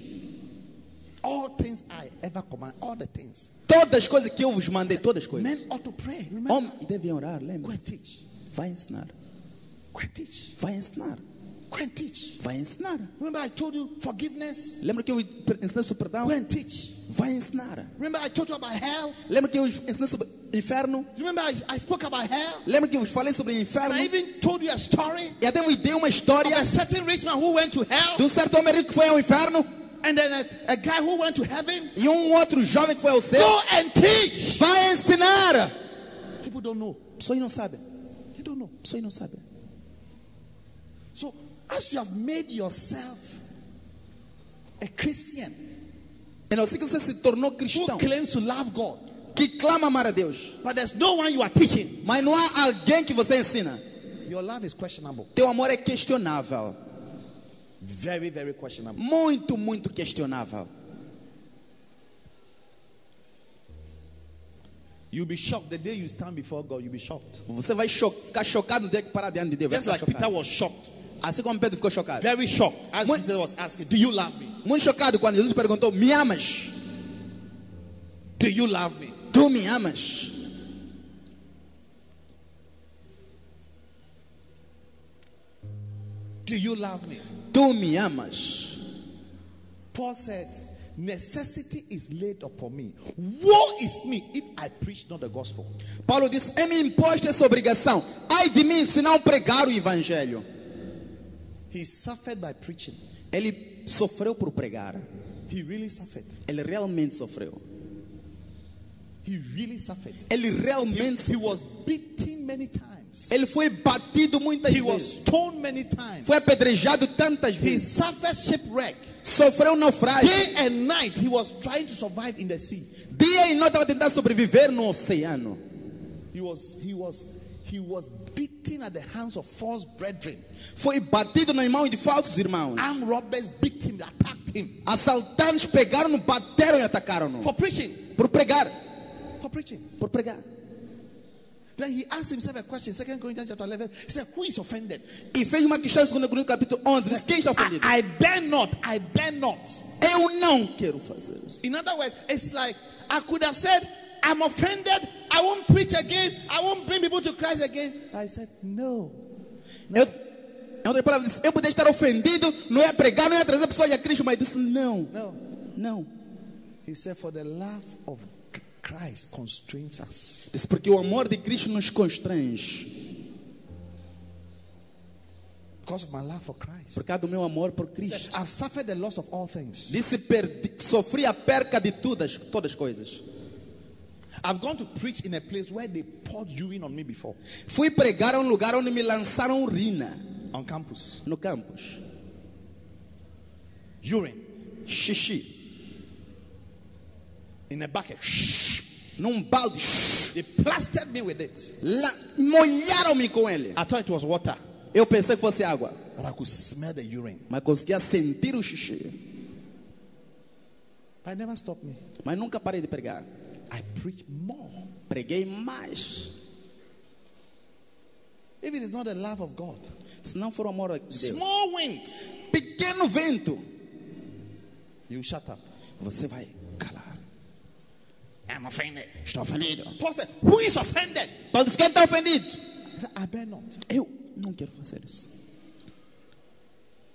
all things I ever command, all the things. Todas as coisas que eu vos mandei, todas as coisas. Men ought to pray. Remember? Homens devem orar, Go lembra? and teach. Vai ensinar. Go and teach. Vai ensinar. Go and teach. Vai ensinar. Remember I told you forgiveness? Lembra que eu ensinei sobre perdão? Go and teach. Vai ensinar. Remember I told you about hell? Lembra que eu ensinei sobre inferno? Remember I, I spoke about hell? Lembra que eu falei sobre And inferno? I even told you a story E até vos dei uma of história a certain rich man who went to hell de um certo homem rico que foi ao inferno and then a, a guy who went to heaven. e um outro jovem que foi ao céu. Go and teach. Vai ensinar. People don't know. Pessoas não sabem. They don't know. Pessoas não sabem. So as you have made yourself a Christian, É assim que você se tornou who cristão, claims to love God, que clama amar a Deus, but there's no one you are teaching. mas não há alguém que você ensina. Your love is questionable. Teu amor é questionável. Very, very questionable. Muito, muito questionável. You'll be shocked the day you stand before God. You'll be shocked. Você vai cho ficar chocado no dia que parar diante de Deus. Just like Peter was shocked, Assim como Pedro ficou chocado. very shocked, as What- Jesus was asking, "Do you love me? Muito chocado quando Jesus perguntou: Me amas? Do you love me?" Tu me amas? Do you love me? Tu me amas? Paul said, "Necessity is laid upon me. Woe is me if I preach not the gospel." Paulo disse: É-me imposta essa obrigação. Ai de mim se não pregar o evangelho. He suffered by preaching. Ele sofreu por pregar. He really suffered. Ele realmente sofreu. He really suffered. Ele realmente He sofreu. was beaten many times. Ele foi batido muitas He was vezes. stoned many times. Foi apedrejado tantas He vezes. suffered shipwreck. Sofreu naufrágio. Day and night, he was trying to survive in the sea. Dia e noite estava tentando sobreviver no oceano. He was, he was, he was beaten at the hands of false brethren. Foi batido nas mãos de falsos irmãos. Armed robbers beat him, attacked him Assaltantes pegaram-no, bateram e atacaram-no. for preaching. Por pregar. For preaching. Por pregar. Then he asked himself a question, 2 Corinthians chapter 11. He said, Who is offended? E fez uma questão em 2 Coríntios capítulo 11. Diz, quem está ofendido? I, I bear not, I bear not. Eu não quero fazer isso. In other words, it's like I could have said, I'm offended, I won't preach again, I won't bring people to Christ again. I said, No. Eu, em outras palavras, disse, eu poderia estar ofendido, não ia pregar, não ia trazer pessoas a Cristo, mas disse não, No. não. He said, For the love of Christ constrains us. Disse porque o amor de Cristo nos constrange. Because of my love for Christ. Por causa do meu amor por Cristo. I've suffered the loss of all things. Disse, perdi, sofri a perca de todas, todas as coisas. I've gone to preach in a place where they poured urine on me before, Fui pregar a um lugar onde me lançaram urina, on campus. no campus. Urine Xixi. in a bucket. Num balde. They plastered me with it. Lá, molharam-me com ele. I thought it was water, Eu pensei que fosse água, but I could smell the urine. mas conseguia sentir o xixi. But it never stopped me. Mas nunca parei de pregar. I preach more. Preguei mais. If it is not the love of God, Se não for o amor de Deus. small wind, Pequeno vento. you shut up. Você vai calar. I'm offended. Estou ofendido. Paul said, Who is offended? Disse, quem está ofendido? I bear not. Eu não quero fazer isso.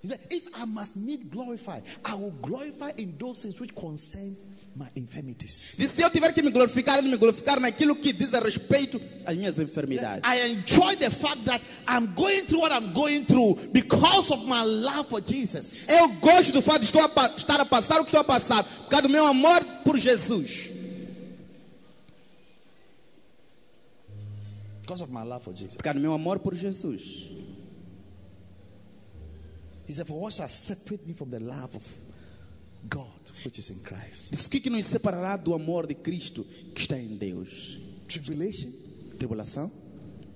He said, If I must need glorify, I will glorify in those things which concern my infirmities. Disse, se eu tiver que me glorificar, ele me glorificar naquilo que diz a respeito às minhas enfermidades. I enjoy the fact that I'm going through what I'm going through because of my love for Jesus. Eu gosto do fato de estou a estar a passar o que estou a passar, por causa do meu amor por Jesus. Because of my love for Jesus. Por causa do meu amor por Jesus. He said, For what shall separate me from the love of God which is in Christ? Disse, o que, que nos separará do amor de Cristo que está em Deus? Tribulation. Tribulação?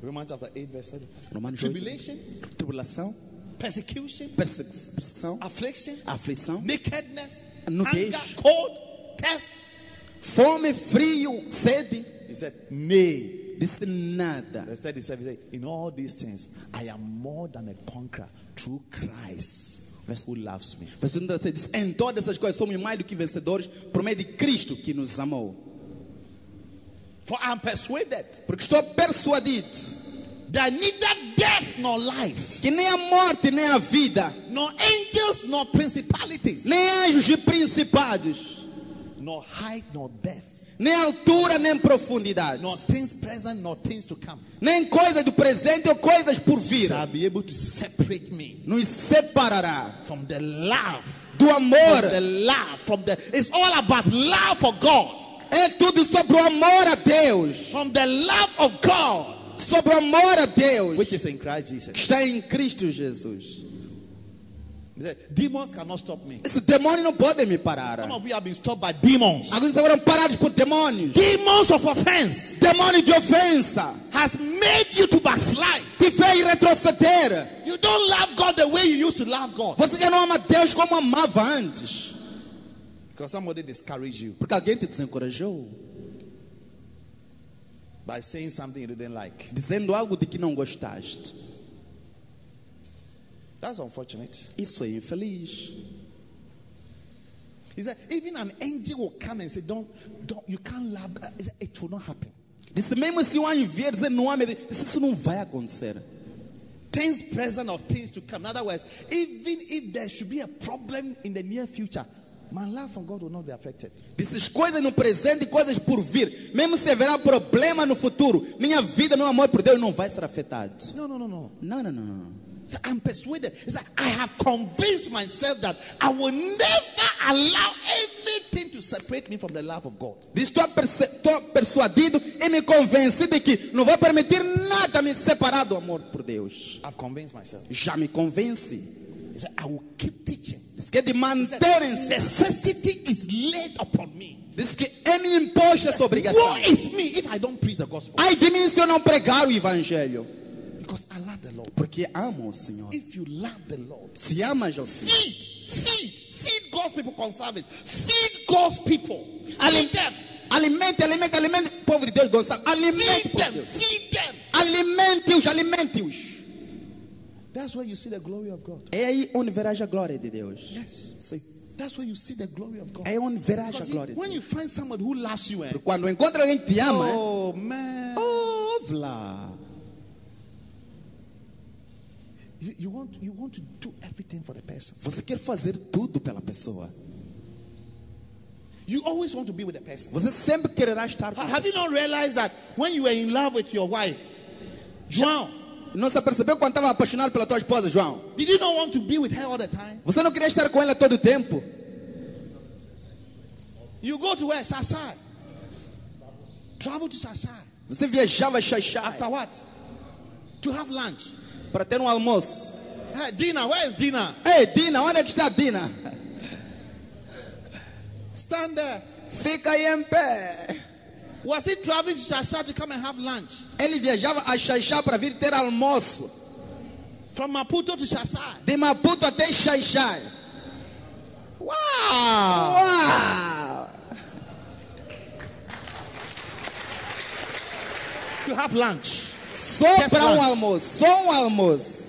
Romans chapter 8, verse 7. Romanos 8. Tribulation, Tribulação? persecution, Perseguição? affliction, aflição? nakedness, Nudez. hunger, cold, test. Fome, frio, sede? He said, Nay. Disse nada. Verse 37 he said, In all these things, I am more than a conqueror through Christ who loves me. Verso 36 diz: Em todas essas coisas somos mais do que vencedores por meio de Cristo que nos amou. For I am persuaded Porque estou persuadido that neither death nor life, que nem a morte, nem a vida, nor angels nor principalities, nem anjos e principados, nor height nor depth, nem altura, nem profundidade, nor things present nor things to come nem coisas do presente ou coisas por vir, shall be able to separate me nos separará from the love. do From amor. the love, from the it's all about love for God. É tudo sobre o amor a Deus, From the love of God, sobre o amor a Deus which is in Christ Jesus. está em Cristo Jesus. Demons cannot stop me. Esse demônio não pode me parar. Some of you have been stopped by demons. Alguns foram parados por demônios. Demons of offense Demônio de ofensa. has made you to backslide. Te fez retroceder. You don't love God the way you used to love God. Você já não ama Deus como amava antes. Because somebody discouraged you Porque alguém te desencorajou. by saying something you didn't like. Dizendo algo de que não gostaste. That's unfortunate. Isso é infeliz. He said, even an angel will come and say, Don't, don't, you can't love. God." He said, It will not happen. Disse mesmo se um anjo vier dizer não ame, disse, isso não vai acontecer. Things present or things to come. In other words, even if there should be a problem in the near future, my love for God will not be affected. Disse coisas no presente e coisas por vir. Mesmo se haverá problema no futuro, minha vida, meu amor por Deus não vai ser afetado. No, no, no, no. Não, não, não, não. I'm persuaded. He said, I have convinced myself that I will never allow anything to separate me from the love of God. Estou, persuadido e me convenci de que não vou permitir nada me separar do amor por Deus. I've convinced myself. Já me convenci. He said, I will keep teaching. Diz que de manterem-se. Necessity is laid upon me. Diz que é me imposta essa obrigação. Woe is me if I don't preach the gospel. Ai de mim se eu não pregar o evangelho. Because I love the Lord. Porque amo o Senhor. If you love the Lord, Se amas ao Senhor. feed, feed, feed God's people conserve it. Feed God's people. Feed them. Alimente, alimente, alimente povo de Deus, Gonçalo. Alimente Feed them. Deus. Feed them. Alimente-os, alimente-os. That's where you see the glory of God. É aí onde verás a glória de Deus. Yes. Sim. That's where you see the glory of God. É onde verás a glória when you find someone who loves you, eh, Quando encontra alguém que te ama, oh man, ouve lá. You, you want you want to do everything for the person. Você quer fazer tudo pela pessoa. You always want to be with the person. Você sempre quererá estar com a Have you not realized that when you were in love with your wife, João, Não se percebeu quando estava apaixonado pela tua esposa, João? did you not want to be with her all the time? Você não queria estar com ela todo o tempo? You go to where? Shashai. Travel to Shashai. Você viajava xaxá After what? To have lunch. Para ter um almoço. Hey, Dina, where is Dina? Ei, Dina, onde é que está Dina? Stand there. Fica aí em pé. Was he traveling to Shashai to come and have lunch? Ele viajava a Xaixá para vir ter almoço. From Maputo to Shashai. De Maputo até Xaixá. Wow! Uau! To have lunch. Só para um almoço. Só um almoço.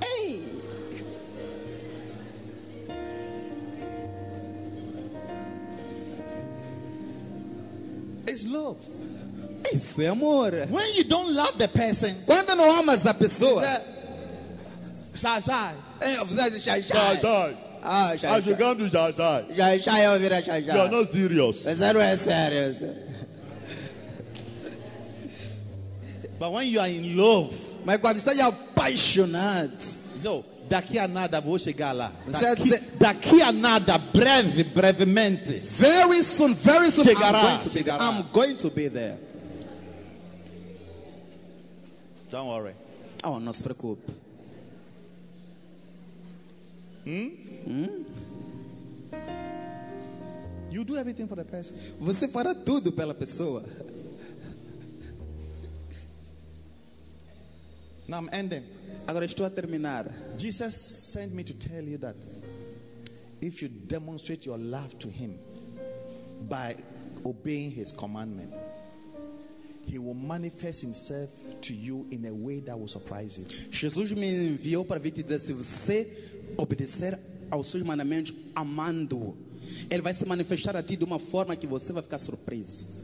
Ei! It's love. Isso é amor. When you don't love the person, Quando não amas a pessoa, Shashai. é, Xaixá. Shashai. Ah, you come to Shashai, Xaixá é ouvir a you are not serious. Você não é sério. But when you are in love, Mas quando está apaixonado, so daqui a nada vou chegar lá. Daqui, daqui a nada, breve, brevemente. very soon, very soon, Chegará, I'm going to be there. chegará. I'm going to be there. Don't worry. Oh, não se preocupe. You do everything for the person. Você fará tudo pela pessoa. Now I'm ending. Agora estou a terminar. Jesus sent me to tell you that if you demonstrate your love to Him by obeying His commandment, He will manifest Himself to you in a way that will surprise you. Jesus me enviou para vir te dizer: se você obedecer aos seus mandamentos, amando-o, Ele vai se manifestar a ti de uma forma que você vai ficar surpreso.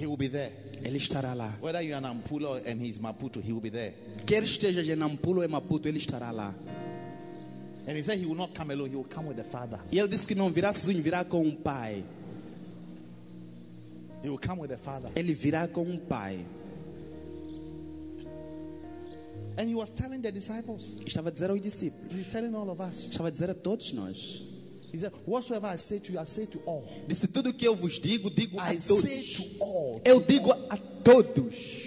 He will be there. Ele estará lá. Whether you're an Ampulo and He's Maputo, He will be there. Quer esteja em Nampulo ou em Maputo, Ele estará lá. And He said He will not come alone, He will come with the Father. E Ele disse que não virá sozinho, virá com um pai. He will come with the Father. Ele virá com um pai. And He was telling the disciples, Estava a dizer aos discípulos, He's telling all of us. estava a dizer a todos nós. He said, Whatsoever I say to you, I say to all. Disse tudo que eu vos digo, digo a I say todos. to all. Eu digo a todos.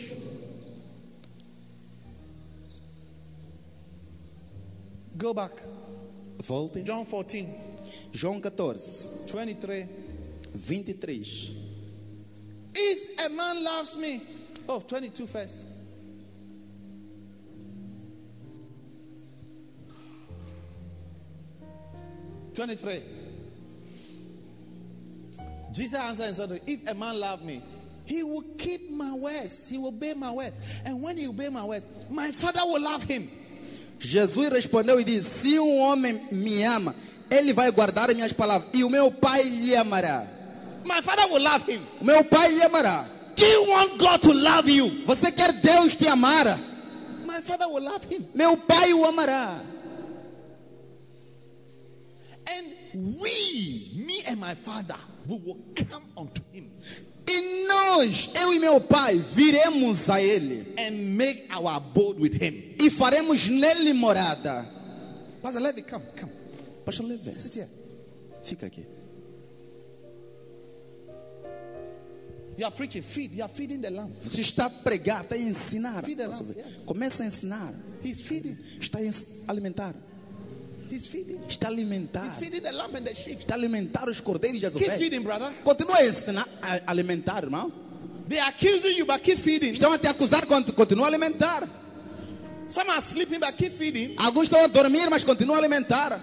Go back. Volte. John 14, João 14, 23. 23. If a man loves me, oh, 22 first. Twenty-three. Jesus answered and said, If a man love me, he will keep my words, he will obey my words. And when he obey my words, my father will love him. Jesus respondeu e disse: Se um homem me ama, ele vai guardar minhas palavras, e o meu pai lhe amará. My father will love him. O meu pai lhe amará. Do you want God to love you? Você quer Deus te amar? My father will love him. Meu pai o amará. And we, me and my father, we will come unto him E nós, eu e meu pai, viremos a ele and make our abode with him. e faremos nele morada. Pastor Levy, come, come. Pastor Levé, Sit here. fica aqui. You are preaching, feed. You are feeding the lamb. Você está a pregar, está a ensinar. Feed the lamb, yes. Começa a ensinar. He's feeding. Está a alimentar. He's feeding. Está a alimentar. Está a alimentar os cordeiros e as Keep ovelhas. feeding, brother. Continua a ensinar, a alimentar, irmão. They are accusing you, but keep feeding. Estão a te acusar, cont- continua a alimentar. Some are sleeping, but keep feeding. Alguns estão a dormir, mas continua a alimentar.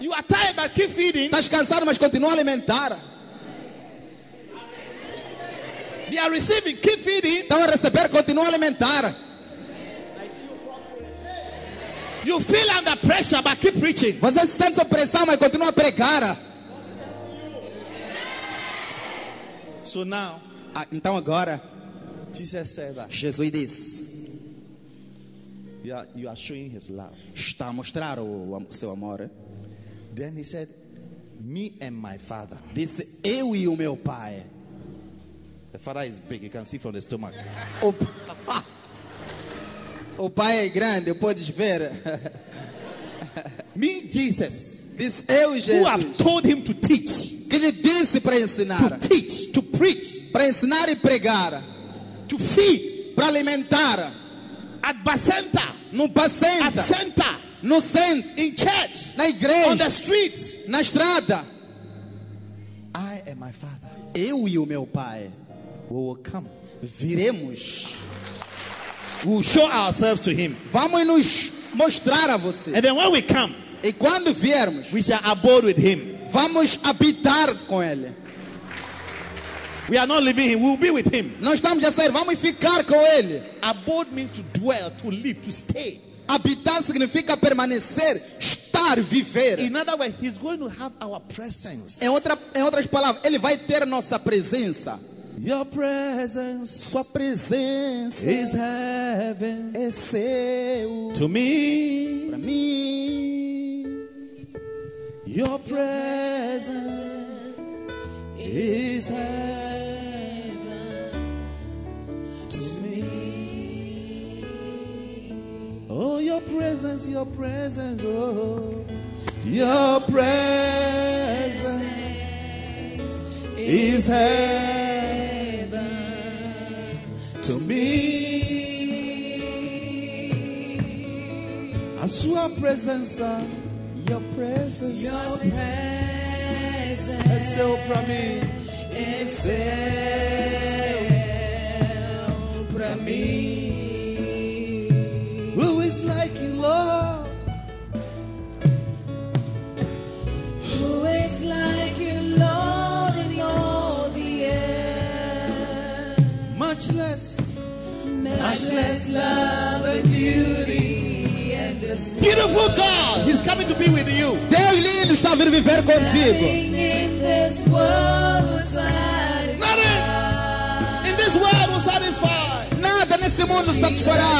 You are tired, but keep feeding. Estás cansado, mas continua a alimentar. They are receiving, keep feeding. Estão a receber, continua a alimentar. You feel under pressure, but keep preaching. Você se sente sob pressão, mas continua a pregar. So now, Ah, então agora, Jesus said that Jesus disse, you are, you are showing his love. está a mostrar o, o seu amor. Then he said, Me and my father. Disse, eu e o meu pai. The father is big, you can see from the stomach. *laughs* O, pa- o pai é grande, podes ver. *laughs* Me, Jesus, Disse, eu e who have Jesus. told him to teach, Que lhe disse para to ensinar. teach, to preach, Para ensinar e pregar. to feed Para alimentar. at Bacenta, No at paciente. center, No centro. in church, Na on the igreja. streets. Na estrada. I and my father Eu e o meu pai. we will come. Viremos. We will show ourselves to him. Vamos nos mostrar a você. And then when we come, E quando viermos, we shall abode with him. vamos habitar com ele. We are not leaving him, we will be with him. Não estamos a sair, vamos ficar com ele. Abode means to dwell, to live, to stay. Habitar significa permanecer, estar, viver. In other words, he's going to have our presence. Em, outra, em outras palavras, ele vai ter nossa presença. Your presence Sua presença is heaven é seu to me. para mim. Your presence is heaven to me. Oh, your presence, your presence, oh, your presence is heaven to me. A sua presença, uh, Your presence. Your presence é seu pra mim. é céu pra mim. Who is like you, Lord? Who is like Much less, Much less love and beauty and the beautiful God. He's coming to be with you. Deus lindo está a vir viver contigo. Nothing in this world will satisfy. Nothing in this world will satisfy. Nada nesse mundo You satisfará.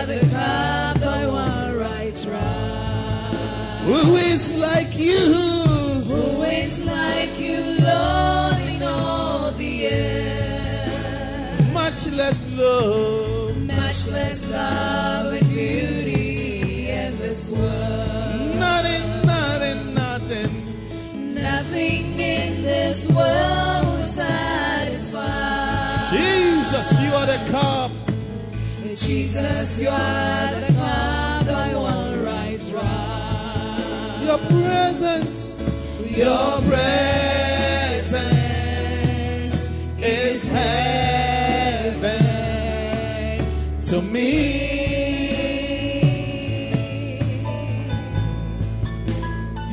are the cup I want right try. Who is like you? Who is like you, Lord, Much less love. Much less love and beauty in this world. Nothing, nothing, nothing. Nothing in this world will satisfy. Jesus, you are the cup. Jesus, you are the cup I want right dry. your presence, your presence is heaven to me.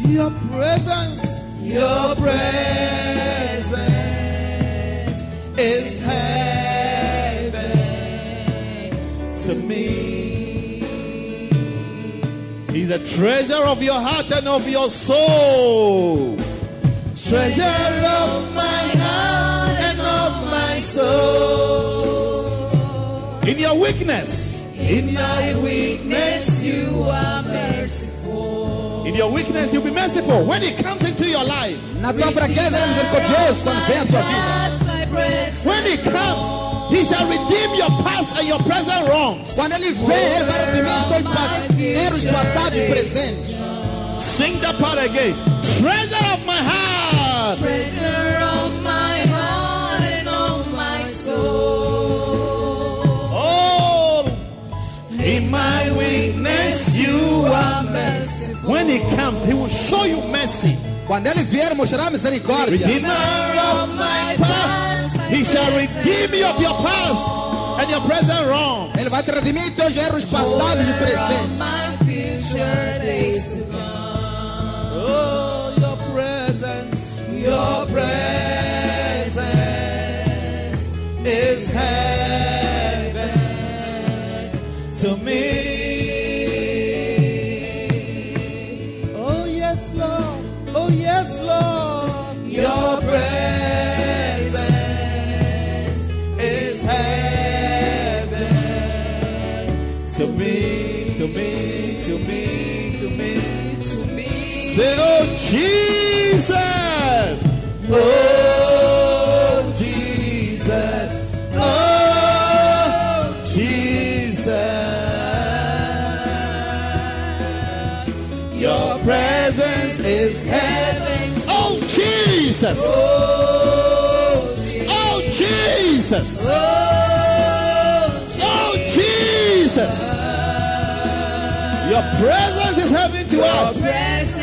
Your presence, your presence is heaven to me. He's a treasure of your heart and of your soul. Treasure of my heart and of my soul. In your weakness, in your weakness, you are merciful. in your weakness, you'll be merciful. When it comes into your life, Na tua fraqueza, ele é misericordioso quando vem a tua vida. Past when He comes, He shall redeem your past and your present wrongs. Quando ele vem, ele vai redimir seus erros passados e presentes. Sing that part again. Treasure of my heart. Treasure of my When He comes, He will show you mercy. Quando ele vier, mostrará misericórdia. Redeemer of my past, He shall redeem you of your past and your present wrong. Ele vai te redimir teus erros passados e presentes. my future days to come. Oh, your presence, your presence Say, oh Jesus, oh Jesus, oh Jesus. Your presence is heaven. Oh Jesus, oh, Jesus. oh Jesus, Oh, Jesus. Your presence is heaven to us.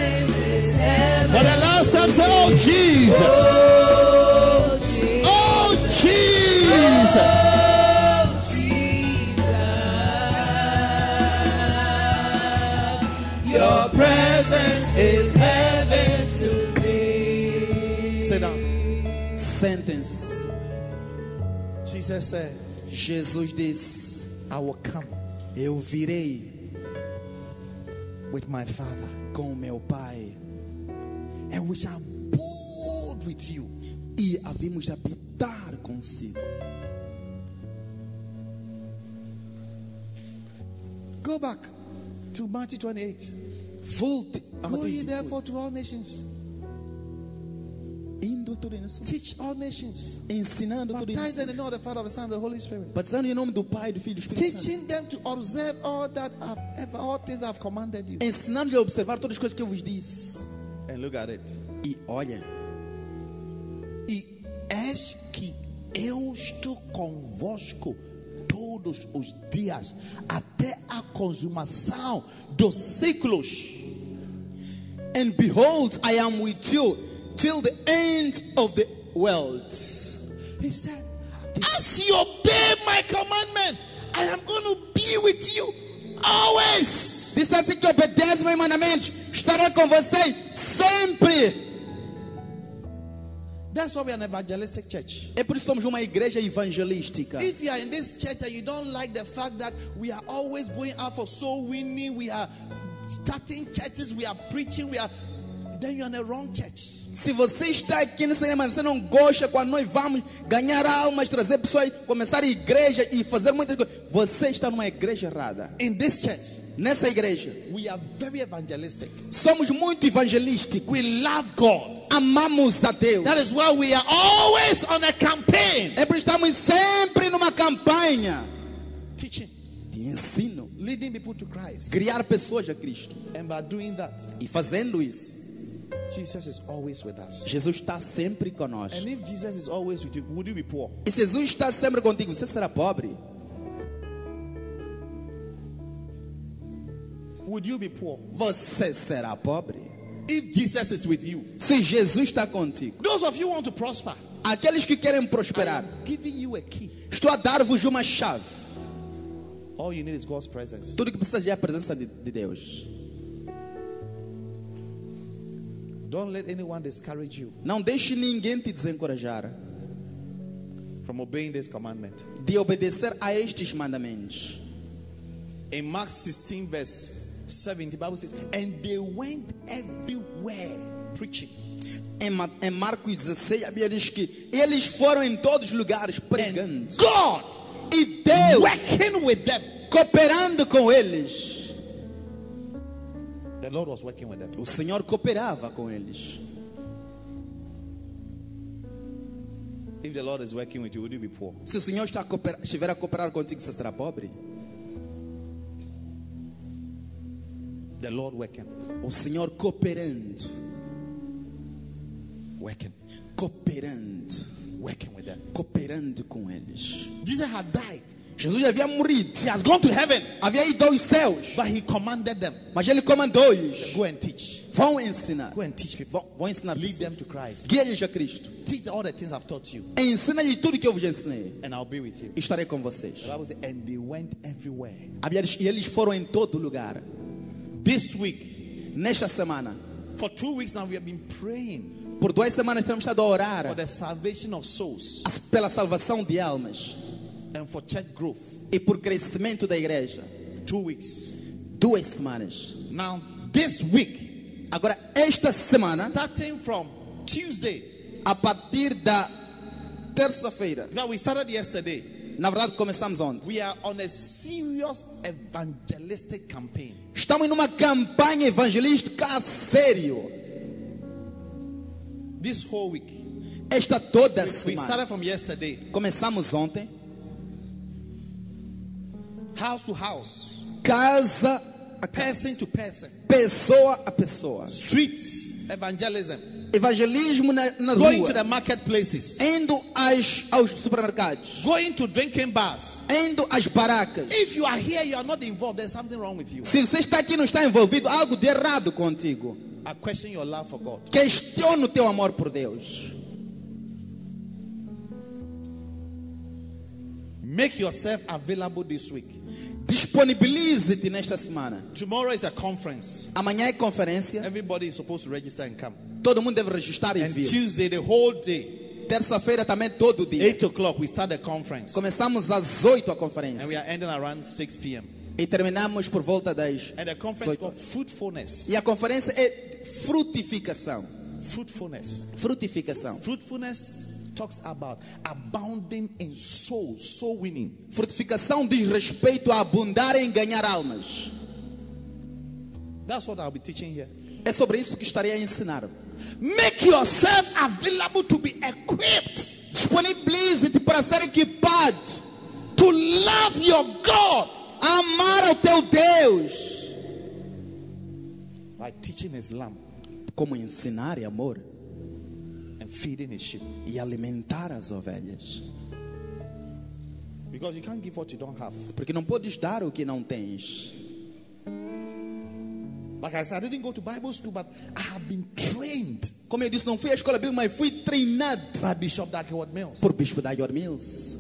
For the last time, say, oh Jesus. Oh, Jesus. Oh, Jesus. Oh, Jesus. Your presence is heaven to me. Sit down. Sentence. Jesus said, Jesus disse: I will come Eu virei with my Father com meu Pai and we shall abode with you. e havemos de habitar consigo. Go back to Matthew 28. Volte a Go ye Mateus 28. therefore to all nations. Indo as nações, Teach all nations. ensinando todas as Baptize them in the name of the Father, the Son, the Holy Spirit. batizando em nome do Pai, do Filho e do Espírito Santo, Teaching them to observe all that I've ever, all things I've commanded you. ensinando-lhe a observar todas as coisas que eu vos disse. And look at it. E olha, E eis que eu estou convosco todos os dias, até a consumação dos ciclos. and behold, I am with you till the end of the world. He said, As you obey my commandment, I am going to be with you always. Disse assim que obedece meus mandamentos, estarei com vocês sempre. That's why we are an evangelistic church. É por isso que somos uma igreja evangelística. If you are in this church and you don't like the fact that we are always going out for soul winning, we are starting churches, we are preaching, we are, then you're in the wrong church. Se você está aqui no cinema, você não gosta quando nós vamos ganhar almas, trazer pessoas, começar a igreja e fazer muitas coisas, você está numa igreja errada. In this church, Nessa igreja, we are very evangelistic. somos muito evangelísticos. We love God. Amamos a Deus. That is why we are always on a campaign. É por estamos sempre numa campanha Teaching, de ensino, leading people to Christ. criar pessoas a Cristo. And by doing that, E fazendo isso, Jesus is always with us. Jesus está sempre conosco. And if Jesus is always with you, would you be poor? E Jesus está sempre contigo, você será pobre? Would you be poor? Você será pobre? if Jesus is with you. Se Jesus está contigo. Those of you who want to prosper, Aqueles que querem prosperar, giving you a key. estou a dar-vos uma chave. All you need is God's presence. Tudo que precisa é a presença de, de Deus. Don't let anyone discourage you Não deixe ninguém te desencorajar from obeying this commandment. de obedecer a estes mandamentos. In Mark 16, verse 70, the Bible says, And they went everywhere preaching. Em, Ma- em Marcos 16, a Bíblia diz que eles foram em todos os lugares pregando. God E Deus working with them. cooperando com eles. The Lord was working with them. O Senhor cooperava com eles. If the Lord is working with you, would you be poor? Se o Senhor está a cooperar, estiver a cooperar contigo, você será pobre? The Lord working. O Senhor cooperando, Working. cooperando, Working with them. cooperando com eles. Jesus had died. Jesus já havia morrido, He has gone to heaven. havia ido aos céus, But he commanded them, mas ele comandou-lhes: go and teach. vão ensinar, Go and teach people. vão, vão ensinar Lead them to Christ. Guia-lhes a Cristo, Teach all the things I've taught you, ensina-lhes tudo que eu vos ensinei, and I'll be with you. estarei com vocês. The Bible says, and they went everywhere. E eles foram em todo lugar. This week, Nesta semana, for two weeks now, we have been praying por duas semanas temos estado a orar for the salvation of souls as- pela salvação de almas and for church growth. e por crescimento da igreja. Two weeks. Duas semanas. Now, this week, Agora, esta semana, starting from Tuesday, a partir da terça-feira, now we started yesterday, na verdade começamos ontem, we are on a serious evangelistic campaign. estamos numa campanha evangelística a sério. This whole week, Esta toda we semana. started from yesterday, Começamos ontem, house to house, casa a casa, person to person, pessoa a pessoa. street evangelism, Evangelismo na, na going to rua, the marketplaces, indo às, aos supermercados, going to drinking bars. indo às baracas. If you are here, you are not involved, there's something wrong with you. Se você está aqui e não está envolvido, algo de errado contigo. I question your love for God. Questiona o teu amor por Deus. Make yourself available this week. Disponibilize-te nesta semana. Tomorrow is a conference. Amanhã é conferência. Everybody is supposed to register and come. Todo mundo deve registrar e And vir. Tuesday, the whole day, Terça-feira também todo dia. 8 o'clock, we start the conference. Começamos às 8 a And conferência. we are ending around 6 p.m. E terminamos por volta das. And the conference Fruitfulness. E a conferência é frutificação. Fruitfulness. Frutificação. Fruitfulness talks about abounding in souls, soul winning. Frutificação diz respeito a abundar em ganhar almas. That's what I'll be teaching here. É sobre isso que estarei a ensinar. Make yourself available to be equipped Disponibilize-te para ser equipado. to love your God Amar ao teu Deus. by teaching His lamb Como ensinar amor. Feeding sheep. E alimentar as ovelhas. Because you can't give what you don't have. Porque não podes dar o que não tens. Like I said, I didn't go to Bible school, but I have been trained Como eu disse, não fui à escola bíblica, mas fui treinado by Bishop Dagwood Mills. por Bispo Dagor Mills.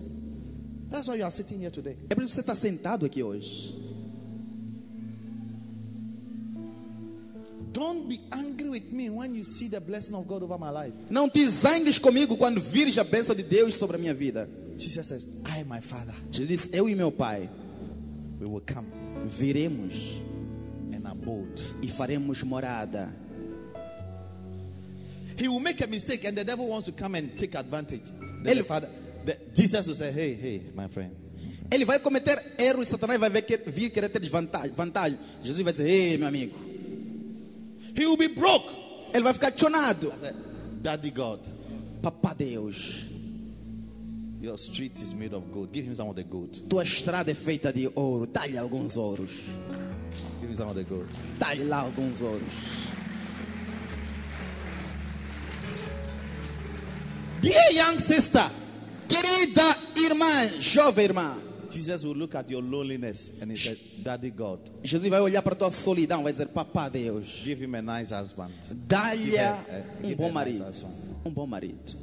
That's why you are sitting here today. É por isso que você está sentado aqui hoje. Don't be angry with me when you see the blessing of God over my life. Não te zangues comigo quando vires a bênção de Deus sobre a minha vida. Jesus says, I and my Father, Jesus disse: Eu e meu Pai we will come viremos and abode. e faremos morada. He will make a mistake, and the devil wants to come and take advantage. Then Ele- the Father, the, Jesus will say, Hey, hey, my friend, Ele vai cometer erro e Satanás vai vir querer ter desvantagem. Vantagem. Jesus vai dizer: Ei, meu amigo. He will be broke. Ele vai ficar chonado. Said, Daddy God, Papá Deus, your street is made of gold. Give him some of the gold. tua estrada é feita de ouro. Dá-lhe alguns ouros. Give him some of the gold. Dá-lhe lá alguns ouros. Dear young sister, Querida irmã, jovem irmã, Jesus will look at your loneliness and he said, Daddy God, Jesus vai olhar para a tua solidão, vai dizer: Papá Deus, give him a nice husband. dá-lhe uh, um bom a nice marido. husband. Um bom marido.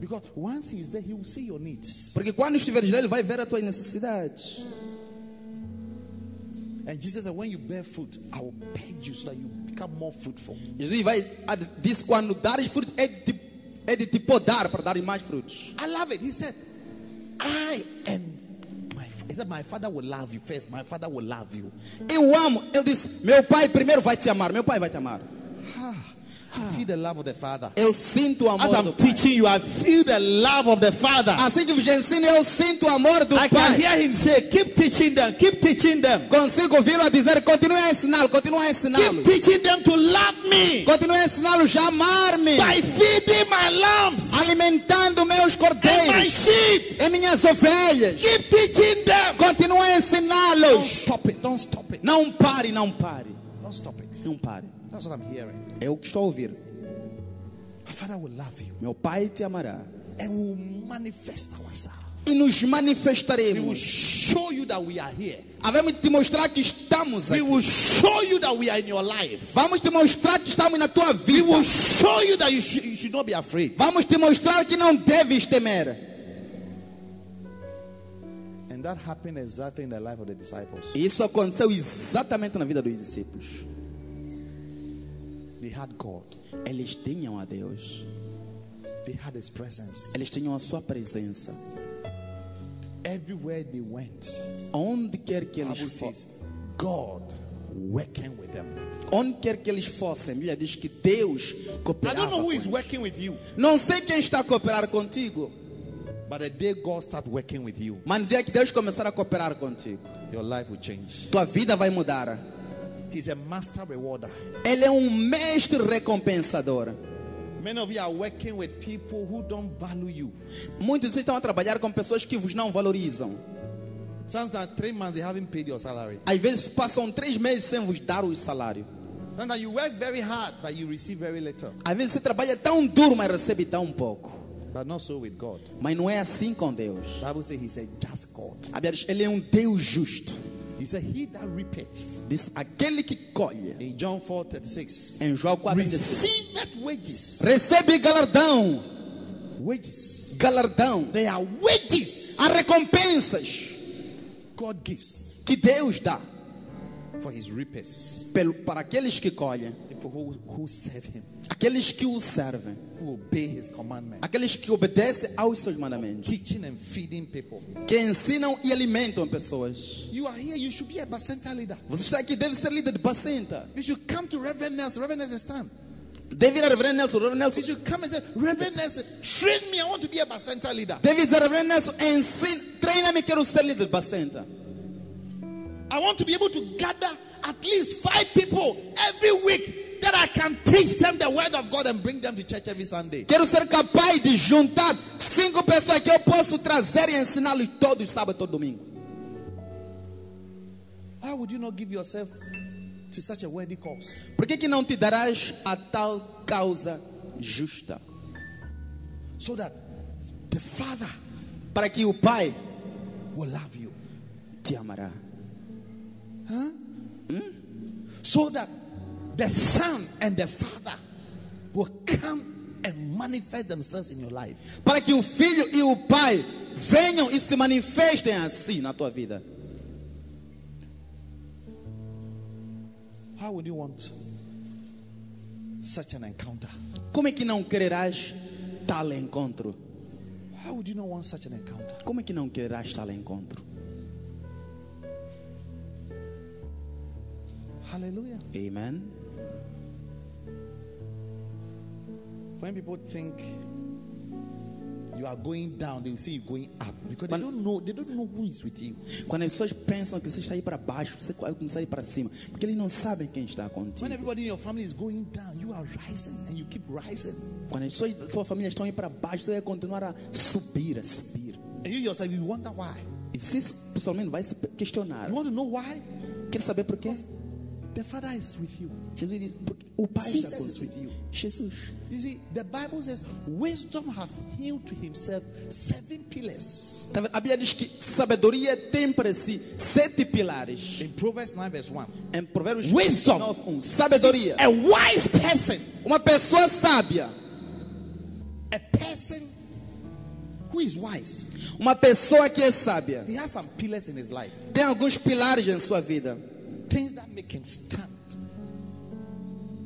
Because once he's there, he will see your needs. Porque quando estiveres lá, ele vai ver as tuas necessidades. And Jesus said, When you bear fruit, I will purge you so that you become more fruitful. Jesus vai, disse: quando dares fruto, é de, é de te podar para dar mais frutos. I love it. He said, I am my he said, My father will love you first. My father will love you. Eu amo. Eu disse: Meu pai primeiro vai te amar. Meu pai vai te amar. I feel the love of the Father. Eu sinto o As amor do I'm pai. teaching you, I feel the love of the Father. Assim que vos ensino, eu sinto o amor do I can pai. hear him say, Keep teaching them, keep teaching them, Consigo ouvi-lo a dizer: Continue a ensiná-lo, continue a keep ensiná-lo. teaching them to love me Continue a ensiná-los a amar-me. by feeding my lambs Alimentando meus and my cordeiros sheep. e minhas ovelhas. Keep teaching them. Continue a Don't ensiná-los. stop it, don't stop it, Não pare, não pare. don't stop it. Não pare. That's what I'm hearing. É o que estou a ouvir. My Father will love you Meu pai te amará. and will manifest ourselves. E nos We will manifestaremos. show you that we are here. Havemos de te mostrar que estamos We aqui. will show you that we are in your life. Vamos te mostrar que estamos na tua We vida. will show you that you should, you should not be afraid. Vamos te mostrar que não deves temer. And that happened exactly in the life of the disciples. Isso aconteceu exatamente na vida dos discípulos. They had God, Eles tinham a Deus. they had His presence. Eles tinham a sua presença. Everywhere they went, Onde quer que eles fossem. God working with them. Onde quer que eles fossem, a Bíblia diz que Deus I cooperava don't know who is working with you, Não sei quem está a cooperar contigo, but the day God start working with you, mas no dia que Deus começar a cooperar contigo, your life will change. tua vida vai mudar. He's a master rewarder. Ele é um mestre recompensador. Many of you are working with people who don't value you. Muitos de vocês estão a trabalhar com pessoas que vos não valorizam. Sometimes three months they haven't paid your salary. Às vezes passam três meses sem vos dar o salário. Sometimes you work very hard, but you receive very little. Às vezes você trabalha tão duro, mas recebe tão pouco. But not so with God. Mas não é assim com Deus. Bible says He's a just God. A Bíblia diz, Ele é um Deus justo. He said, He that reapeth. Diz aquele que colhe. In John 4 36, Em João 4, 16, receiveth wages. recebe galardão. Wages. Galardão. They are wages Há recompensas God gives que Deus dá for His reapers. pelo, para aqueles que colhem, People who, who serve Him, aqueles que o servem, who obey His commandment, aqueles que obedecem aos seus mandamentos, teaching and feeding people. que ensinam e alimentam pessoas. You are here, you should be a Bacenta leader. Você está aqui, deve ser líder de Bacenta. You should come to Reverend Nelson. Reverend Nelson, stand. Deve ir a Reverendo Nelson. You Nelson should come and say, Reverend Nelson, train me. I want to be a Bacenta leader. deve dizer, Reverendo Nelson, ensina, treina-me, quero ser líder de Bacenta. I want to be able to gather at least five people every week that I can teach them the word of God and bring them to church every Sunday. Quero ser capaz de juntar cinco pessoas que eu posso trazer e ensiná-los todos sábado, todo domingo. Why would you not give yourself to such a worthy cause? Por que, que não te darás a tal causa justa? So that the Father Para que o Pai will love you. te amará. So that the Son and the Father will come and manifest themselves in your life. Para que o Filho e o Pai venham e se manifestem assim na tua vida. How would you want such an encounter? Como é que não quererás tal encontro? How would you not want such an encounter? Como é que não quererás tal encontro? Hallelujah. Amen. When people think you are going down, they will see you going up because they Man- don't know. They don't know who is with you. Quando as pessoas pensam que você está aí para baixo, você vai começar a ir para cima, porque eles não sabem quem está contigo. When everybody in your family is going down, you are rising and you keep rising. Quando as pessoas da tua família estão aí para baixo, você vai continuar a subir, a subir. And you yourself, you wonder why. E você pessoalmente vai se questionar. You want to know why? Quer saber por quê? The Father is with you. Jesus diz, o Pai está you. Jesus. You see, the Bible says wisdom has healed to himself seven pillars. Tá? A Bíblia diz que sabedoria tem para si sete pilares. In Proverbs 9, verse 1. Em Provérbios Wisdom. 9, 1. Sabedoria. A wise person, Uma pessoa sábia. a person who is wise, Uma pessoa que é sábia. he has some pillars in his life. Tem alguns pilares em sua vida. Things that make him stand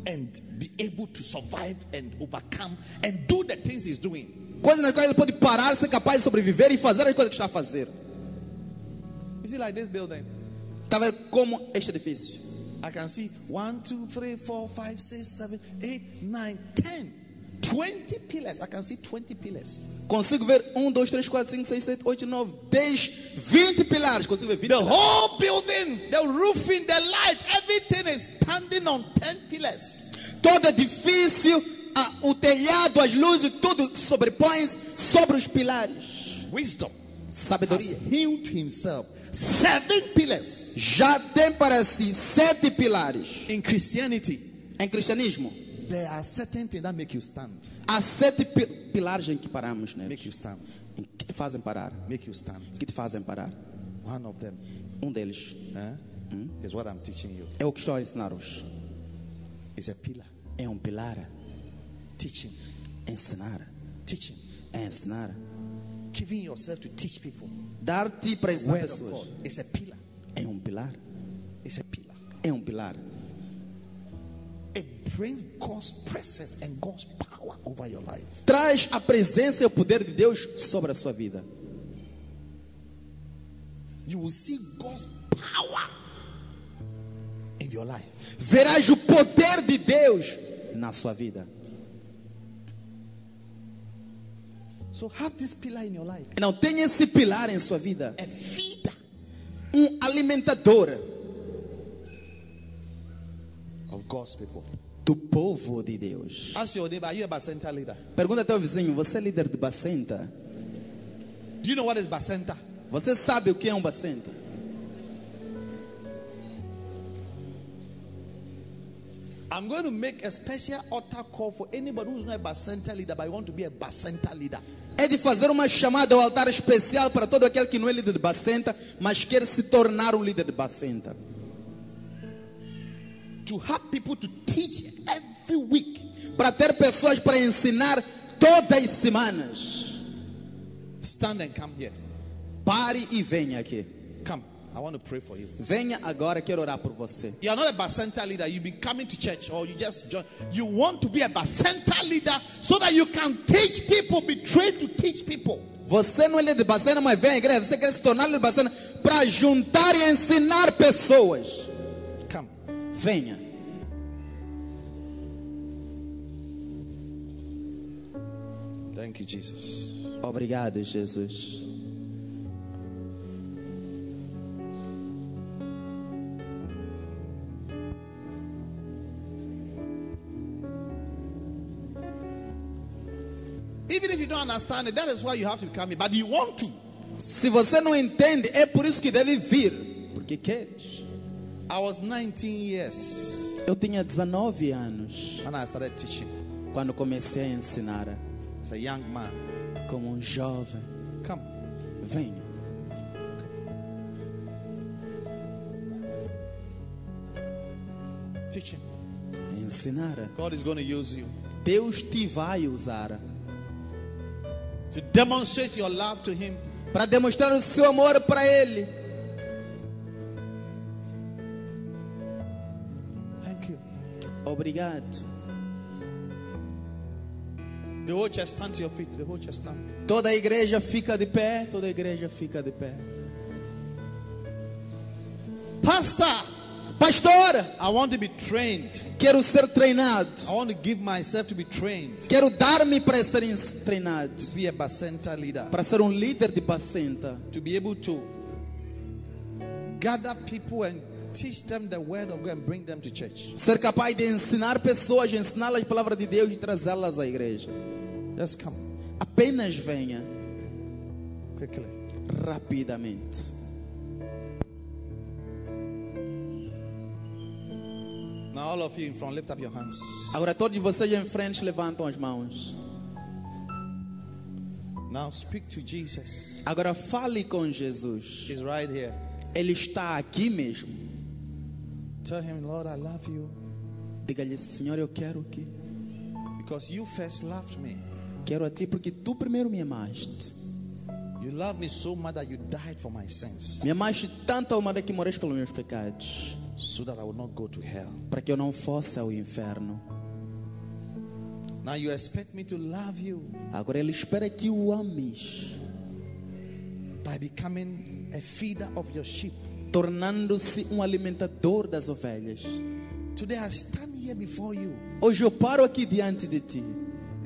and be able to survive and overcome and do the things he's doing. Coisas nas quais ele pode parar, ser capaz de sobreviver e fazer as coisas que está a fazer. You see, like this building, Está vendo como este edifício? I can see one, two, three, four, five, six, seven, eight, nine, ten, twenty pillars. I can see 20 pillars. Consigo ver 1, 2, 3, 4, 5, 6, 7, 8, 9, 10, 20 pilares. Consigo ver 20 The pilares. whole building, the roofing, the light, everything is standing on 10 pillars. Todo edifício, o telhado, as luzes, tudo sobrepõe-se sobre os pilares. Wisdom has Sabedoria. healed himself. Seven pillars. Já tem para si sete pilares. In Christianity, Em cristianismo, there are certain things that make you stand. há sete pi- pilares em que paramos, né? Make you stand. Que te fazem parar. Make you stand. Que te fazem parar. One of them Um deles eh, is what I'm teaching you. é o que estou a ensinar-vos. A pillar. É um pilar. Teaching. Ensinar. Teaching. É ensinar. Giving yourself to teach people. Dar-te para ensinar pessoas. God. It's a pillar. É um pilar. It's a pillar. É um pilar. Traz a presença e o poder de Deus sobre a sua vida. You will see God's power in your life. Verás o poder de Deus na sua vida. So have this pillar in your life. Não tenha esse pilar em sua vida. A feeder Um alimentador of God's people. do povo de Deus. Ask your neighbor, are you a Bacenta leader? Pergunta ao teu vizinho: você é líder de Bacenta? Do you know what is Bacenta? Você sabe o que é um Bacenta? I'm going to make a special altar call for anybody who's not a Bacenta leader, but you want to be a Bacenta leader. É de fazer uma chamada ao altar especial para todo aquele que não é líder de Bacenta, mas quer se tornar um líder de Bacenta. To have people to teach every week. Para ter pessoas para ensinar todas as semanas. Stand and come here. Pare e venha aqui. Come. I want to pray for you. Venha agora, quero orar por você. You are not a Bacenta leader. You've been coming to church or you just join. You want to be a Bacenta leader so that you can teach people, be trained to teach people. Você não é líder de Bacena, mas vem à igreja. Você quer se tornar líder de Bacena para juntar e ensinar pessoas. Venha. Thank you, Jesus. Obrigado, Jesus. Even if you don't understand it, that is why you have to come here. But you want to. Se você não entende, é por isso que deve vir. Porque queres. I was 19 years Eu tinha 19 anos when I started teaching quando comecei a ensinar as a young man. como um jovem. Come. Venha. Teaching. Ensinar. God is going to use you Deus te vai usar to demonstrate your love to Him. para demonstrar o seu amor para Ele. Obrigado. The whole church stand to your feet. The whole church stand. Toda a igreja fica de pé. Toda a igreja fica de pé. Pastor, Pastora, I want to be trained. quero ser treinado. I want to give myself to be trained Quero dar-me para ens- treinado. to be a Bacenta leader. Para ser um líder de Bacenta. To be able to gather people and teach them the word of God and bring them to church. Ser capaz de ensinar pessoas, ensiná-las a palavra de Deus e trazê-las à igreja. Just come Apenas venha quickly. rapidamente. Now, all of you in front, lift up your hands. Agora todos vocês em frente levantam as mãos. Now, speak to Jesus. Agora fale com Jesus. He's right here. Ele está aqui mesmo. Tell him, Lord, I love you Diga-lhe, Senhor, eu quero que because you first loved me. quero a ti porque tu primeiro me amaste. You love me so much that you died for my sins Me amaste tanto, Almada, que morreste pelos meus pecados, so that I would not go to hell. para que eu não fosse ao inferno. Now, you expect me to love you Agora ele espera que o ames, by becoming a feeder of your sheep. Tornando-se um alimentador das ovelhas. Today, I stand here before you Hoje eu paro aqui diante de ti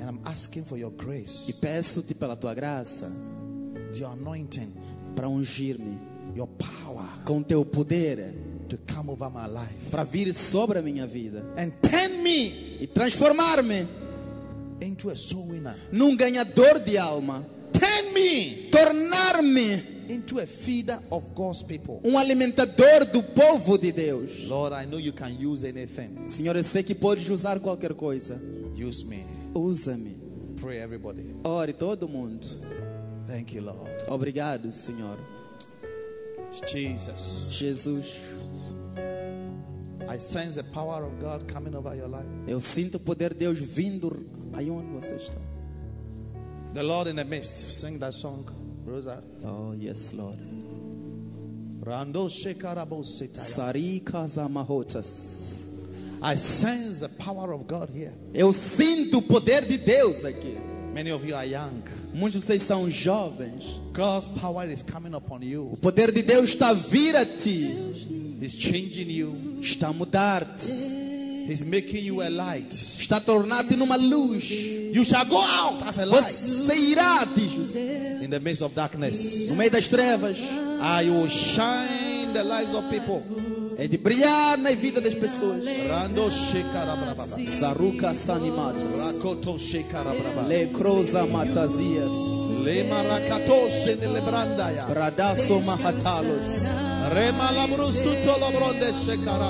and I'm asking for your e grace, peço-te pela tua graça your anointing, para ungir-me your power com teu poder to come over my life para vir sobre a minha vida and turn me e transformar-me into a soul winner. num ganhador de alma, Turn me tornar-me into a feeder of God's people. um alimentador do povo de Deus. Lord, I know you can use anything. Senhor, eu sei que podes usar qualquer coisa. Use me. Usa-me. Pray, everybody. Ore todo mundo. Thank you, Lord. Obrigado, Senhor. Jesus. Jesus, I sense the power of God coming over your life. eu sinto o poder de Deus vindo aí onde você está. The Lord in the midst. Sing that song, Rosa. Oh, yes, Lord. Rando shekarabo sitaya. Sarika zamahotas. I sense the power of God here. Eu sinto o poder de Deus aqui. Many of you are young. Muitos de vocês são jovens. God's power is coming upon O you. poder de Deus está a vir a ti. He's changing you. Está a mudar-te. He's making you a light. Está a tornar-te numa luz. You shall go out as a light Você irá, diz in the midst of darkness. no meio das trevas. You will shine the lives of people. É de brilhar na vida das pessoas. Rando. Saruka sanimatas. Rakoto shekarabraba. Le croza matazias. Lemarakatos in Lebrandaya. Bradaso Mahatalos. Remalabrusuto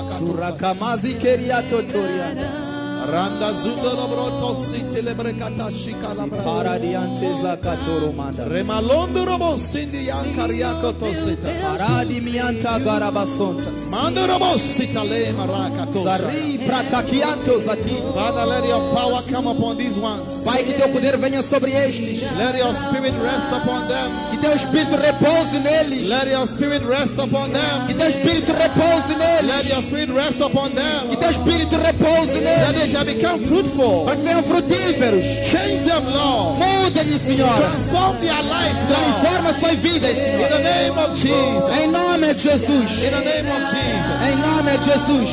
Surakamazi Keriato Toriana. Randa zundo labroto siti lebrekata shikalabra. Paradiante zakatoro manda. Remalondo robo sindi yankariako tosita. Paradi mianta garabasontas. Mando robo sita le marakato. Sari pratakianto zati. Father, let your power come upon these ones. Pai, que teu poder venha sobre estes. Let your spirit rest upon them. Que teu espírito repouse neles. Let your spirit rest upon them. Que teu espírito repouse Let your spirit rest upon Que them. teu espírito repouse neles. Shall become fruitful. Para que sejam frutíferos. Change them, Lord. Muda-lhes, Senhor. Transform their lives, Lord. Transforma suas vidas, In Senhor. the name of Jesus. Em nome de Jesus. In the name of Jesus. Em nome de Jesus.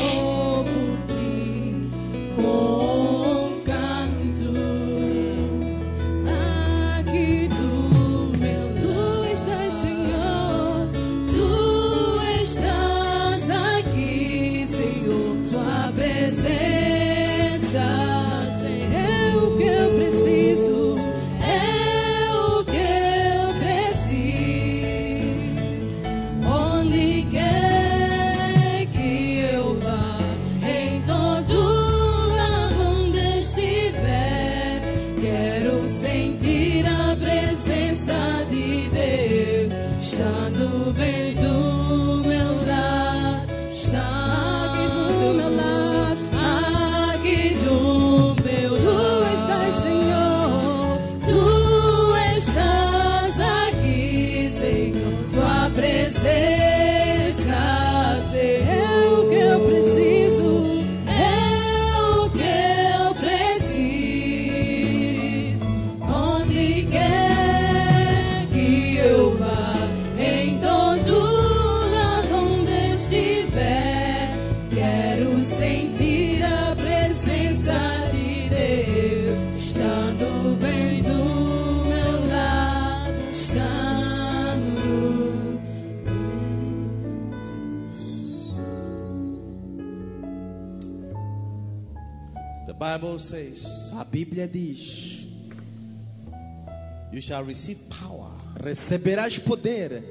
You shall receive power Receberás poder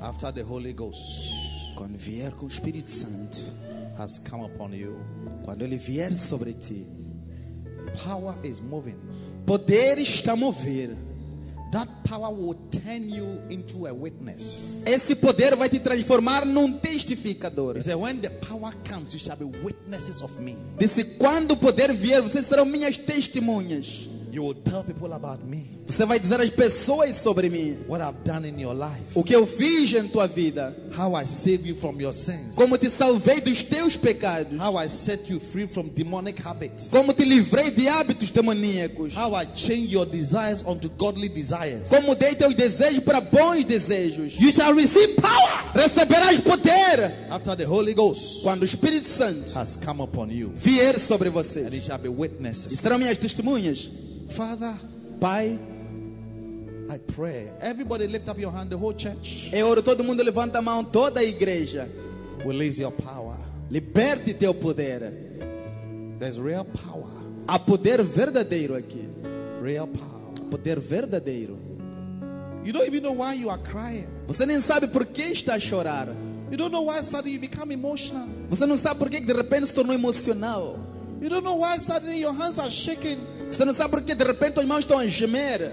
after the Holy Ghost Quando vier com o Espírito Santo, has come upon you, quando ele vier sobre ti, power is moving. poder está a mover. That power will turn you into a witness. Esse poder vai te transformar num testificador. He said, When the power comes, you shall be witnesses of me. Disse: quando o poder vier, vocês serão minhas testemunhas. You will tell people about me, Você vai dizer às pessoas sobre mim. What I've done in your life, o que eu fiz em tua vida, how I saved you from your sins, como te salvei dos teus pecados, how I set you free from demonic habits, como te livrei de hábitos demoníacos, how I changed your desires unto godly desires. como dei teus desejos para bons desejos. You shall receive power. Receberás poder. After the Holy Ghost quando o Espírito Santo has come upon you, vier sobre você. and it shall be E witnesses. serão minhas testemunhas. Father, Pai, I pray. Everybody lift up your hand, the whole church. eu oro, todo mundo levanta a mão, toda a igreja. Release your power. Liberte teu poder. There's real power. Há poder verdadeiro aqui. Real power. Poder verdadeiro. You don't even know why you are crying. Você nem sabe por que está a chorar. You don't know why suddenly you become emotional. Você não sabe por que de repente se tornou emocional. You don't know why suddenly your hands are shaking. Você não sabe por que de repente as mãos estão a gemer.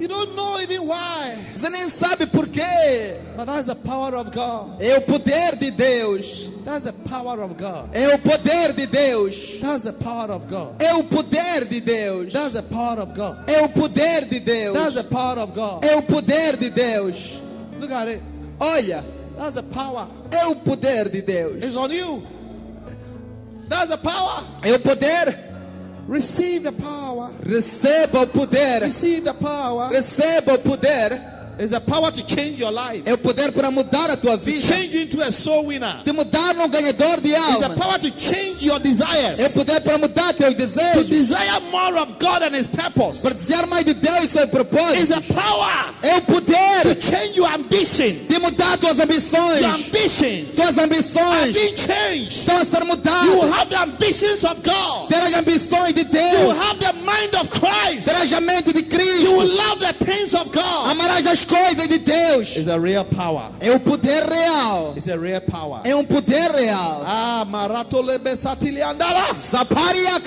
You don't know even why. Você nem sabe por quê. But that's the power of God. É o poder de Deus. That's the power of God. É o poder de Deus. That's the power of God. É o poder de Deus. That's the power of God. É o poder de That's Deus. the power of God. É o poder de Deus. Look at it. Olha, That's the power. é o poder de Deus. It's on you. That's the power. É o poder. Receive the power. Receba o poder. Receive the power. Receba o poder. It's the power to change your life. É o poder para mudar a tua vida. Change you into a soul winner. De mudar num ganhador de It's the alma. power to change your É desires. poder para mudar teus To desire more of God and His purpose. Para desejar mais de Deus e seu propósito. the power É o to change your ambition. de mudar tuas Your ambitions Tuas are being changed. estão a ser You mudadas. have the ambitions of God. Terás ambições de You will have the mind of Christ. Terás a mente de You will Cristo. love the things of God. Amarás as coisas de Deus. It's a real power. É o poder real. It's a real power. É um poder real. Ah, marato lebesatili andala. Zaparia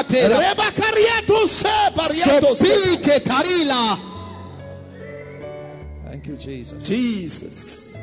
katera. Reba karietu se bariato se. Sopike tarila. Thank you, Jesus. Jesus.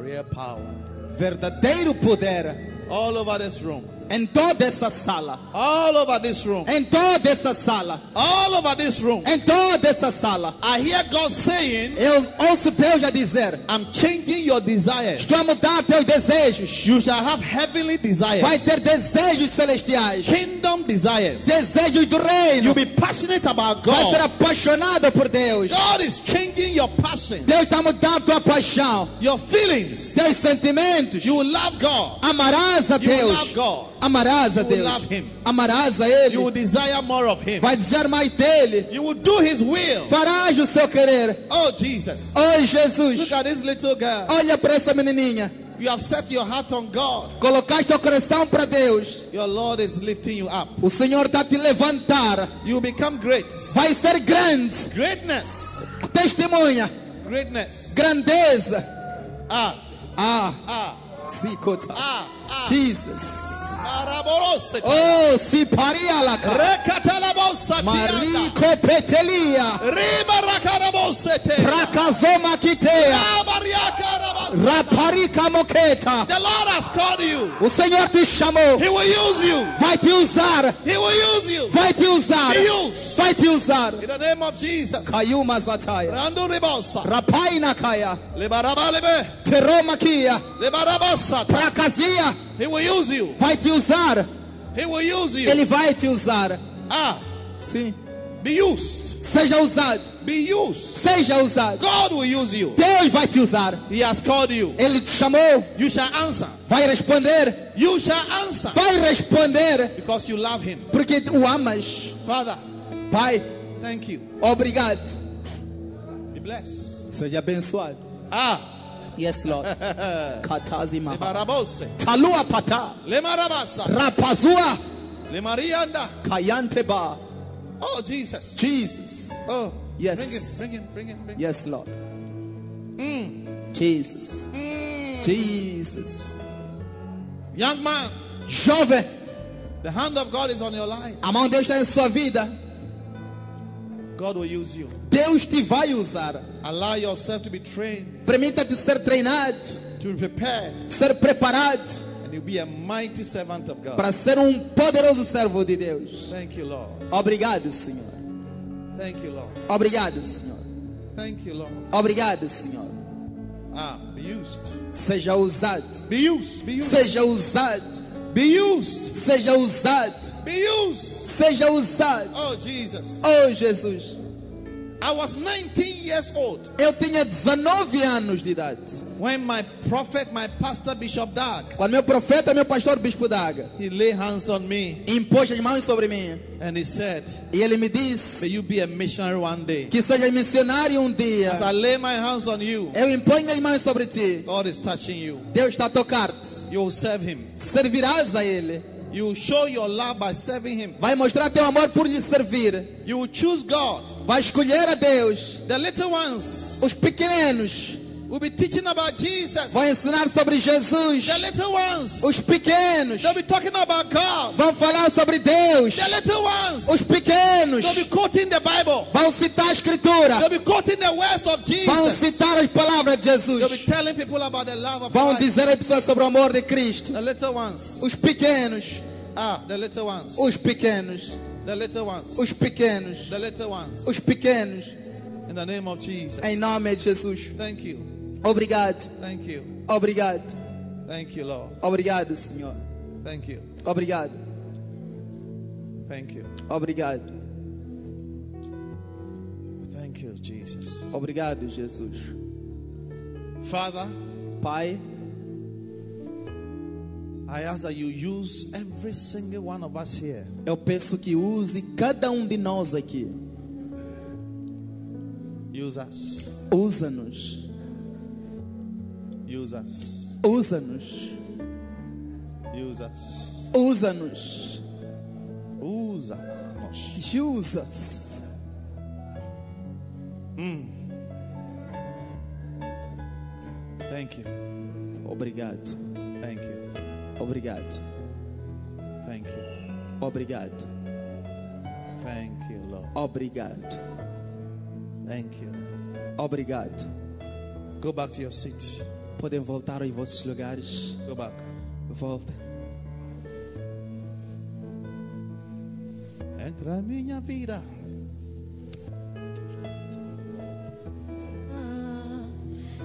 Real power. Verdadeiro poder. All over this room. Em toda essa sala. All over this room. Em toda essa sala. All over this room. Em toda essa sala. I hear God saying, Eu ouço Deus a dizer: I'm changing your desires. Estou a mudar teus desejos. You shall have heavenly desires. Vai ter desejos celestiais. Kingdom desires. Desejos do reino. You'll be passionate about Vai ser God. apaixonado por Deus. God is changing your passion, Deus está mudando tua paixão. your feelings. Teus sentimentos. You will love God. Amarás a You will Deus. love God. Amarás a Deus. love Him. Amarás a You will Ele. desire more of Him. Vai desejar mais dele. You will do His will. Farás o seu querer. Oh, Jesus. Oi, Jesus. Look at this little girl. Olha para essa menininha. You have set your heart on God. Colocaste o coração para Deus. Your Lord is lifting you up. O Senhor está te levantar. You will become great. Vai ser grande. Greatness. Testemunha. Greatness. Grandeza. Ah, Ah, ah, ah, ah. Jesus. Oh, si paria la cara. Marico petelia. Riba rakarabosete. Rakazoma kitea. Raparika moketa. The Lord has called you. O Senhor te chamou. He will use you. Vai te usar. He will use you. Vai te usar. Be used. Vai te usar. In the name of Jesus. Caiu mazataya. Randu ribosa. Rapai na kaya. Lebarabalebe. Teroma kia. Lebarabasa. Prakazia. He will use you. Vai te usar. He will use you. Ele vai te usar. Ah, Sim. be used. Seja usado. Be used. Seja usado. God will use you. Deus vai te usar. He has called you. Ele te chamou. You shall answer. Vai responder. You shall answer Vai responder. because you love him. Porque o amas. Father, Pai, thank you. obrigado. Be blessed. Seja abençoado. Ah, Yes, Lord. *laughs* Katazi maha. Talua pata. Lemarabasa. Rapazua. Lemarianda. Kayante ba. Oh, Jesus. Jesus. Oh, Yes. Bring him, bring him, bring him, bring him. Yes, Lord. Mm. Jesus. Mm. Jesus. Young man, Jovem, the hand of God is on your life. a mão de Deus está em sua vida. God will use you. Deus te vai usar. Allow yourself to be trained, Permita-te ser treinado, to be prepared, ser preparado and you'll be a mighty servant of God. para ser um poderoso servo de Deus. Thank you, Lord. Obrigado, Senhor. Thank you, Lord. Obrigado, Senhor. Thank you, Lord. Obrigado, Senhor. Ah, be used. Seja usado. Be used. Be used. Seja usado. Be used. Seja usado. Be used. Seja usado. Oh, Jesus. Oh, Jesus. I was 19 years old Eu tinha 19 anos de idade. when my prophet, my pastor, Bishop Dag, Quando meu profeta, meu pastor, bispo d'Aga, he laid hands on me impôs as mãos sobre mim. and he said, E ele me May disse you be a missionary one day. que seja missionário um dia. As I lay my hands on you, Eu imponho minhas mãos sobre ti. God is touching you. Deus está a tocar-te. You will serve him. Servirás a Ele. You show your love by serving him. Vai mostrar teu amor por lhe servir. You choose God. Vai escolher a Deus. The little ones Os pequenos will be teaching about Jesus. vão ensinar sobre Jesus. The little ones, Os pequenos they'll be talking about God. vão falar sobre Deus. The little ones, Os pequenos they'll be quoting the Bible. vão citar a Escritura. They'll be quoting the words of Vão Jesus. citar as palavras de They'll be Jesus. telling people about the love of Vão dizer às pessoas sobre o amor de Cristo. The little ones. Os pequenos, Ah, the little ones. os pequenos, The little ones. os pequenos, The little ones. os pequenos. In the name of Jesus. Em nome de Jesus. Thank you. Obrigado, Thank you. obrigado, Thank you, Lord. obrigado, Senhor. Thank you. Obrigado, Thank you. obrigado, Thank you, Jesus. obrigado, Jesus. Father, Pai, I ask that you use every single one of us here eu peço que use cada um de nós aqui. Use us. Usa-nos, Use us. usa-nos, Use us. usa-nos. Use us. Jesus. Hmm. Thank you. Obrigado, Thank you. obrigado, Thank you. obrigado, Thank you, Lord. obrigado, Thank you. obrigado. Go back to your seat. Podem voltar aos vossos lugares. Go back. Voltem. Entra minha vida.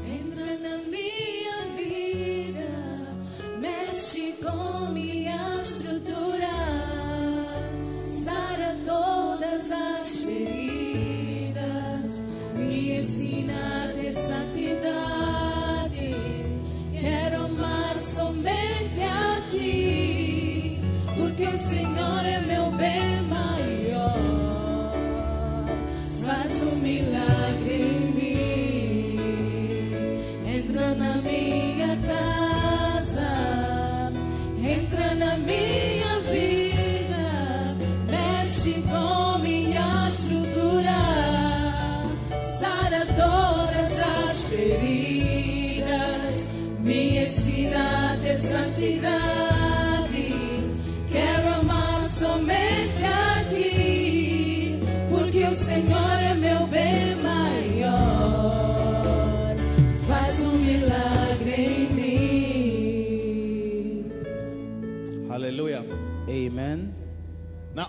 Entra na minha vida, mexe com minha estrutura,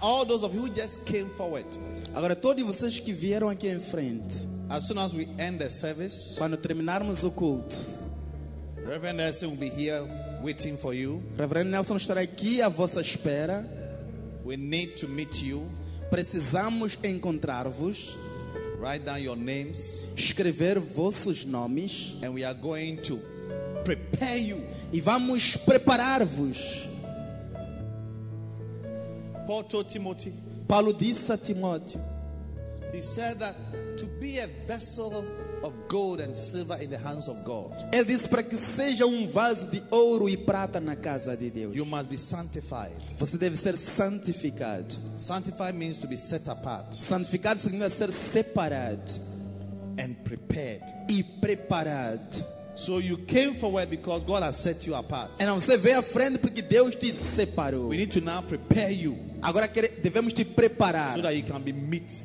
all those of you who just came forward, Agora, todos vocês que vieram aqui em frente, as soon as we end the service, quando terminarmos o culto, Reverend Nelson will be here waiting for you. Reverendo Nelson estará aqui à vossa espera. We need to meet you. Precisamos encontrar-vos, Write down your names, escrever vossos nomes and we are going to prepare you. e vamos preparar-vos. Paul told Timothy, Paulo disse a Timóteo he said that to be a vessel of gold and silver in the hands of God, Ele disse para que seja um vaso de ouro e prata na casa de Deus. you must be sanctified. Você deve ser santificado. Sanctified means to be set apart Santificado significa ser separado and prepared e preparado So you came forward because God has set you apart. Então você veio à frente porque Deus te separou. We need to now prepare you Agora devemos te preparar so that you can be meet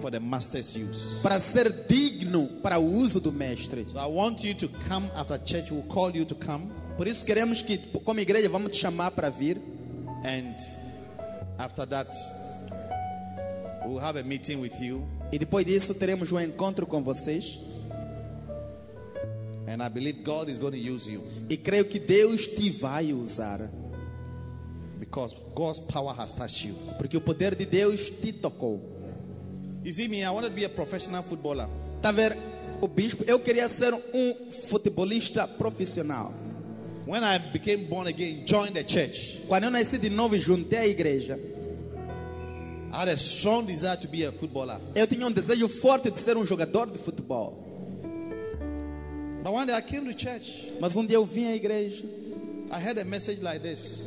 for the master's use. para ser digno para o uso do mestre. So I want you to come after church. We'll call you to come. Por isso queremos que, como igreja, vamos te chamar para vir. And after that, we'll have a meeting with you. E depois disso teremos um encontro com vocês. And I believe God is going to use you E creio que Deus te vai usar. Because God's power has touched you. Porque o poder de Deus te tocou. You see me, I wanted to be a professional footballer. Tá ver? O bispo, eu queria ser um futebolista profissional. When I became born again, joined the church, Quando eu nasci de novo e juntei a igreja, I had a strong desire to be a footballer. eu tinha um desejo forte de ser um jogador de futebol. But one day I came to church, Mas um dia eu vim à igreja,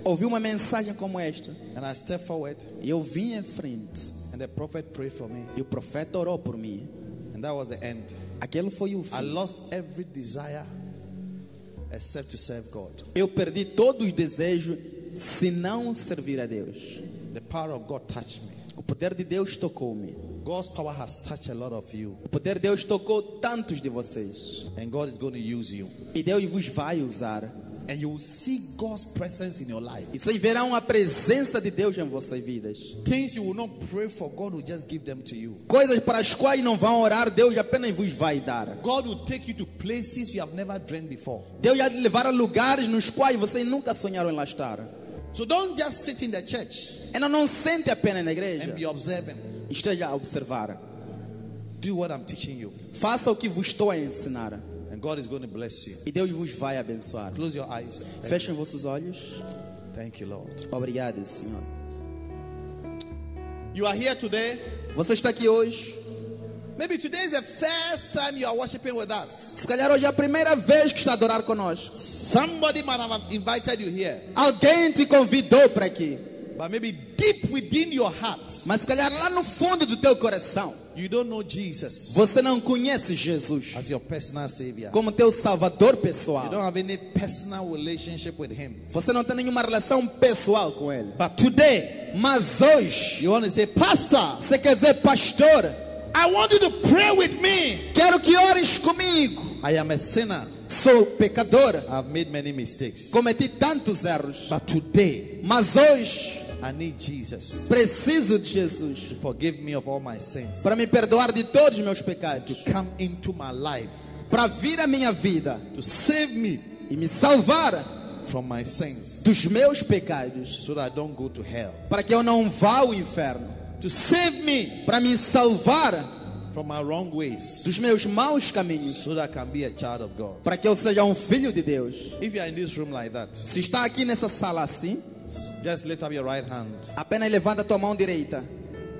ouvi uma mensagem como esta, and I stepped forward, e eu vim em frente. and the prophet prayed for me, E o profeta orou por mim. and that was the end. Aquele foi o I fim. lost every desire except to serve God. Eu perdi todos os desejos se não servir a Deus. The power of God touched me. O poder de Deus tocou-me. God's power has touched a lot of you, O poder de Deus tocou tantos de vocês. and God is going to use you. E Deus vos vai usar. And you will see God's presence in your life. E vocês verão a presença de Deus em vossas vidas. Things you will not pray for, God will just give them to you. Coisas para as quais não vão orar, Deus apenas vos vai dar. God will take you to places you have never dreamed before. Deus vai levar a lugares nos quais vocês nunca sonharam em lá estar. So don't just sit in the church Então não sente apenas na igreja. and be observing. Esteja a observar. Do what I'm teaching you, Faça o que vos estou a ensinar. God is going to bless you. E Deus vos vai abençoar. Close your eyes. Fechem vossos olhos. thank you, Lord. Obrigado, Senhor. You are here today. Você está aqui hoje. Maybe today is the first time you are worshiping with us. Se calhar hoje é a primeira vez que está a adorar conosco. Somebody might have invited you here, Alguém te convidou para aqui. but maybe deep within your heart, Mas se calhar lá no fundo do teu coração, you don't know Jesus você não conhece Jesus as your personal Savior. como teu salvador You pessoal. don't have any personal relationship with Him. Você não tem nenhuma relação pessoal com ele. But today, Mas hoje, you want to say, Pastor, você quer dizer, pastor, I want you to pray with me. quero que ores comigo. I am a sinner. Sou pecadora, I've made many mistakes. cometi tantos erros. But today, Mas hoje, I need Jesus preciso de Jesus to forgive me of all my sins, para me perdoar de todos os meus pecados. come into my life, Para vir a minha vida to save me e me salvar from my sins, dos meus pecados. so that I don't go to hell. Para que eu não vá ao inferno. To save me Para me salvar from my wrong ways, dos meus maus caminhos. so that I can be a child of God. Para que eu seja um filho de Deus. If you are in this room like that, Se está aqui nessa sala assim, just lift up your right hand apenas levanta a tua mão direita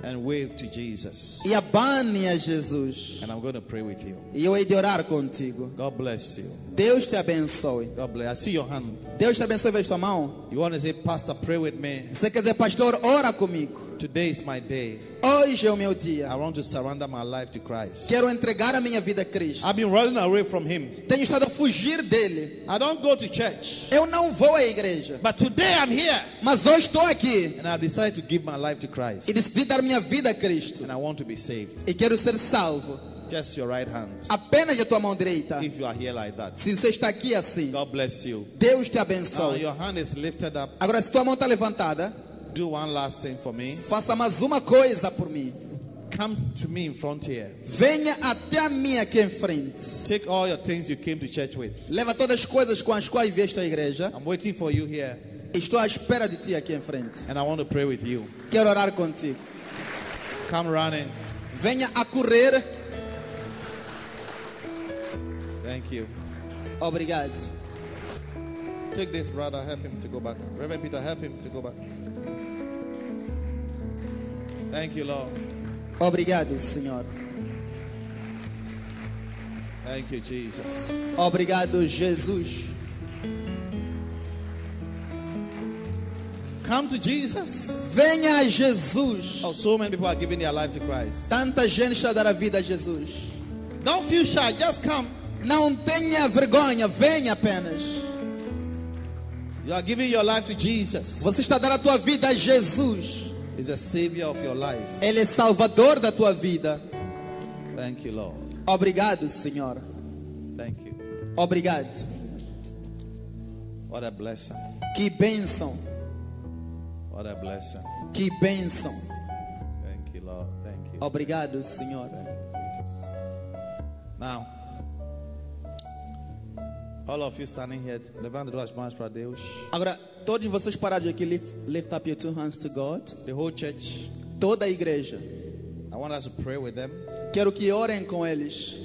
and wave to Jesus. e abane a Jesus. And I'm going to pray with you. E eu hei de orar contigo. God bless you. Deus te abençoe. God bless. I see your hand. Deus te abençoe, veja tua mão. You want to say, Pastor, pray with me. Você quer dizer, pastor, ora comigo. Today is my day. Hoje é o meu I dia. want to surrender my life to Christ. Quero entregar a minha vida a Cristo. I've been running away from Him. Tenho estado a fugir dele. I don't go to church. Eu não vou à igreja. But today I'm here. Mas hoje estou aqui And I've decided to give my life to Christ. e decidi dar minha vida a Cristo. And I want to be saved. E quero ser salvo. Just your right hand. Apenas a tua mão direita. If you are here like that. Se você está aqui assim, God bless you. Deus te Now abençoe. your hand is lifted up. Agora, se tua mão está levantada, Do one last thing for me. faça mais uma coisa por mim. Come to me in front here. Venha até a mim aqui em frente. Take all your things you came to church with. Leva todas as coisas com as quais vieste à igreja. I'm waiting for you here. Estou à espera de ti aqui em frente. And I want to pray with you. Quero orar contigo. Come running. Venha a correr. Thank you. Obrigado. Take this brother, help him to go back. Reverend Peter, help him to go back. Thank you, Lord. Obrigado, Senhor. Thank you, Jesus. Obrigado, Jesus. Come to Jesus. Venha a Jesus. Oh, so many people are giving their life to Christ. Tanta gente está a dar a vida a Jesus. Don't feel shy. Just come. Não tenha vergonha, venha apenas. You are giving your life to Jesus. Você está dando a tua vida a Jesus. He's the savior of your life. Ele é salvador da tua vida. Thank you, Lord. Obrigado, Senhor. Thank you. Obrigado. What a blessing. Que bênção. What a blessing. Que bênção. Thank you, Lord. Thank you. Obrigado, Senhor. Jesus. Now, all of you standing here, levante duas mãos para Deus. Agora, todos vocês parados aqui, lift, lift up your two hands to God. The whole church. Toda a igreja. I want us to pray with them. Quero que orem com eles.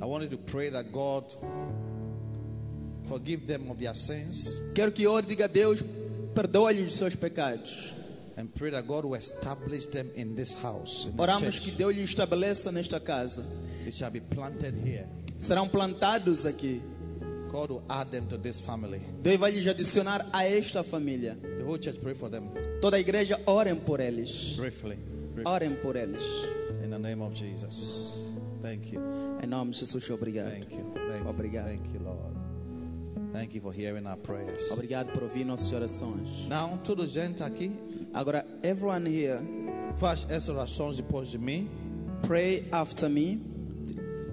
I want you to pray that God forgive them of their sins Quero que ore, diga a Deus, perdoa-lhes os seus pecados. and pray that God will establish them in this house. In this Oramos que church. Deus lhes estabeleça nesta casa. They shall be planted here. Serão plantados aqui. God will add them to this family. Deus vai lhes adicionar a esta família. The whole church pray for them Toda a igreja, orem por eles. briefly. briefly. Orem por eles. In the name of Jesus. Thank you. Em nome de Jesus, obrigado. Thank you. Thank you. Obrigado. Thank you, Lord. Thank you for hearing our prayers. Obrigado por ouvir nossas orações. Now, toda gente aqui, Agora, everyone here, faz essas orações depois de mim. pray after me.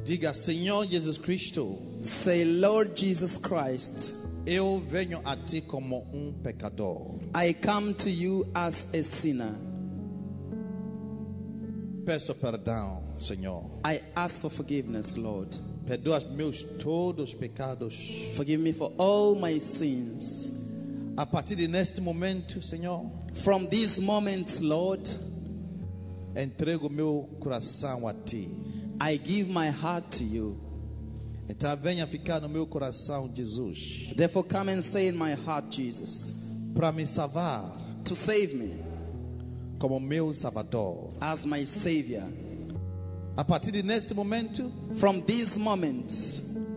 Diga, Senhor Jesus Cristo, Say, Lord Jesus Christ, eu venho a ti como um pecador. I come to you as a sinner. Peço perdão, Senhor. I ask for forgiveness, Lord. Perdoa meus todos os pecados. Forgive me for all my sins. A partir de neste momento, Senhor, From this moment, Lord, entrego meu coração a ti. I give my heart to you. Então venha ficar no meu coração, Jesus, Therefore, come and stay in my heart, Jesus, para me salvar to save me como meu salvador. as my Savior. A partir de neste momento, From this moment,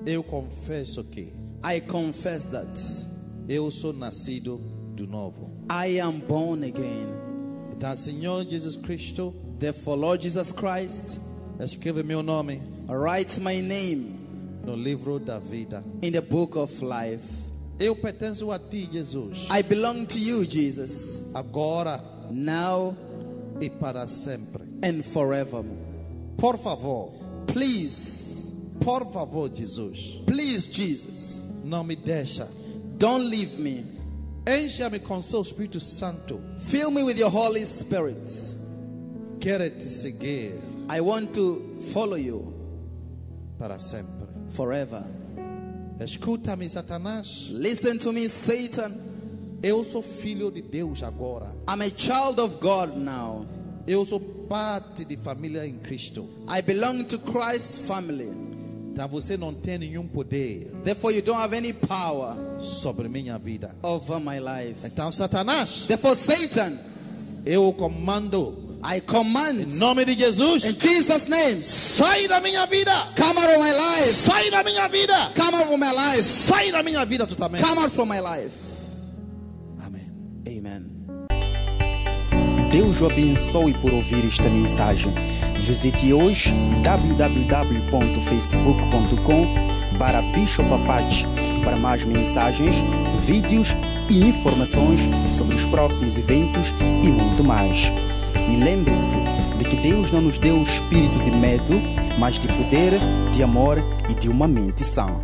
eu confesso que I confess that eu sou nascido de novo. I am born again. Então, Senhor Jesus Cristo, Therefore, Lord Jesus Christ, escreve meu nome write my name no livro da vida. in the book of life. Eu pertenço a ti, Jesus, I belong to you, Jesus, agora now e para sempre. and forever. Por favor, Please, por favor, Jesus, please, Jesus, não me deixa. don't leave me. Encha-me com seu Espírito Santo. Fill me with your Holy Spirit. Quero te seguir I want to follow you para sempre. forever. Escuta-me, Satanás. Listen to me, Satan. Eu sou filho de Deus agora. I'm a child of God now. Eu sou parte de família em Cristo. I belong to Christ's family. Então você não tem nenhum poder Therefore, you don't have any power sobre minha vida. over my life. Então, Satanás, Therefore, Satan, eu comando I em command nome de Jesus. in Jesus' name, Sai da minha vida. come out of my life. Sai da minha vida. Come out of my life. Sai da minha vida totalmente. Come out from my life. Amém. Amen. Deus o abençoe por ouvir esta mensagem. Visite hoje www.facebook.com para Bishop Apache para mais mensagens, vídeos e informações sobre os próximos eventos e muito mais. E lembre-se de que Deus não nos deu o espírito de medo, mas de poder, de amor e de uma mente sã.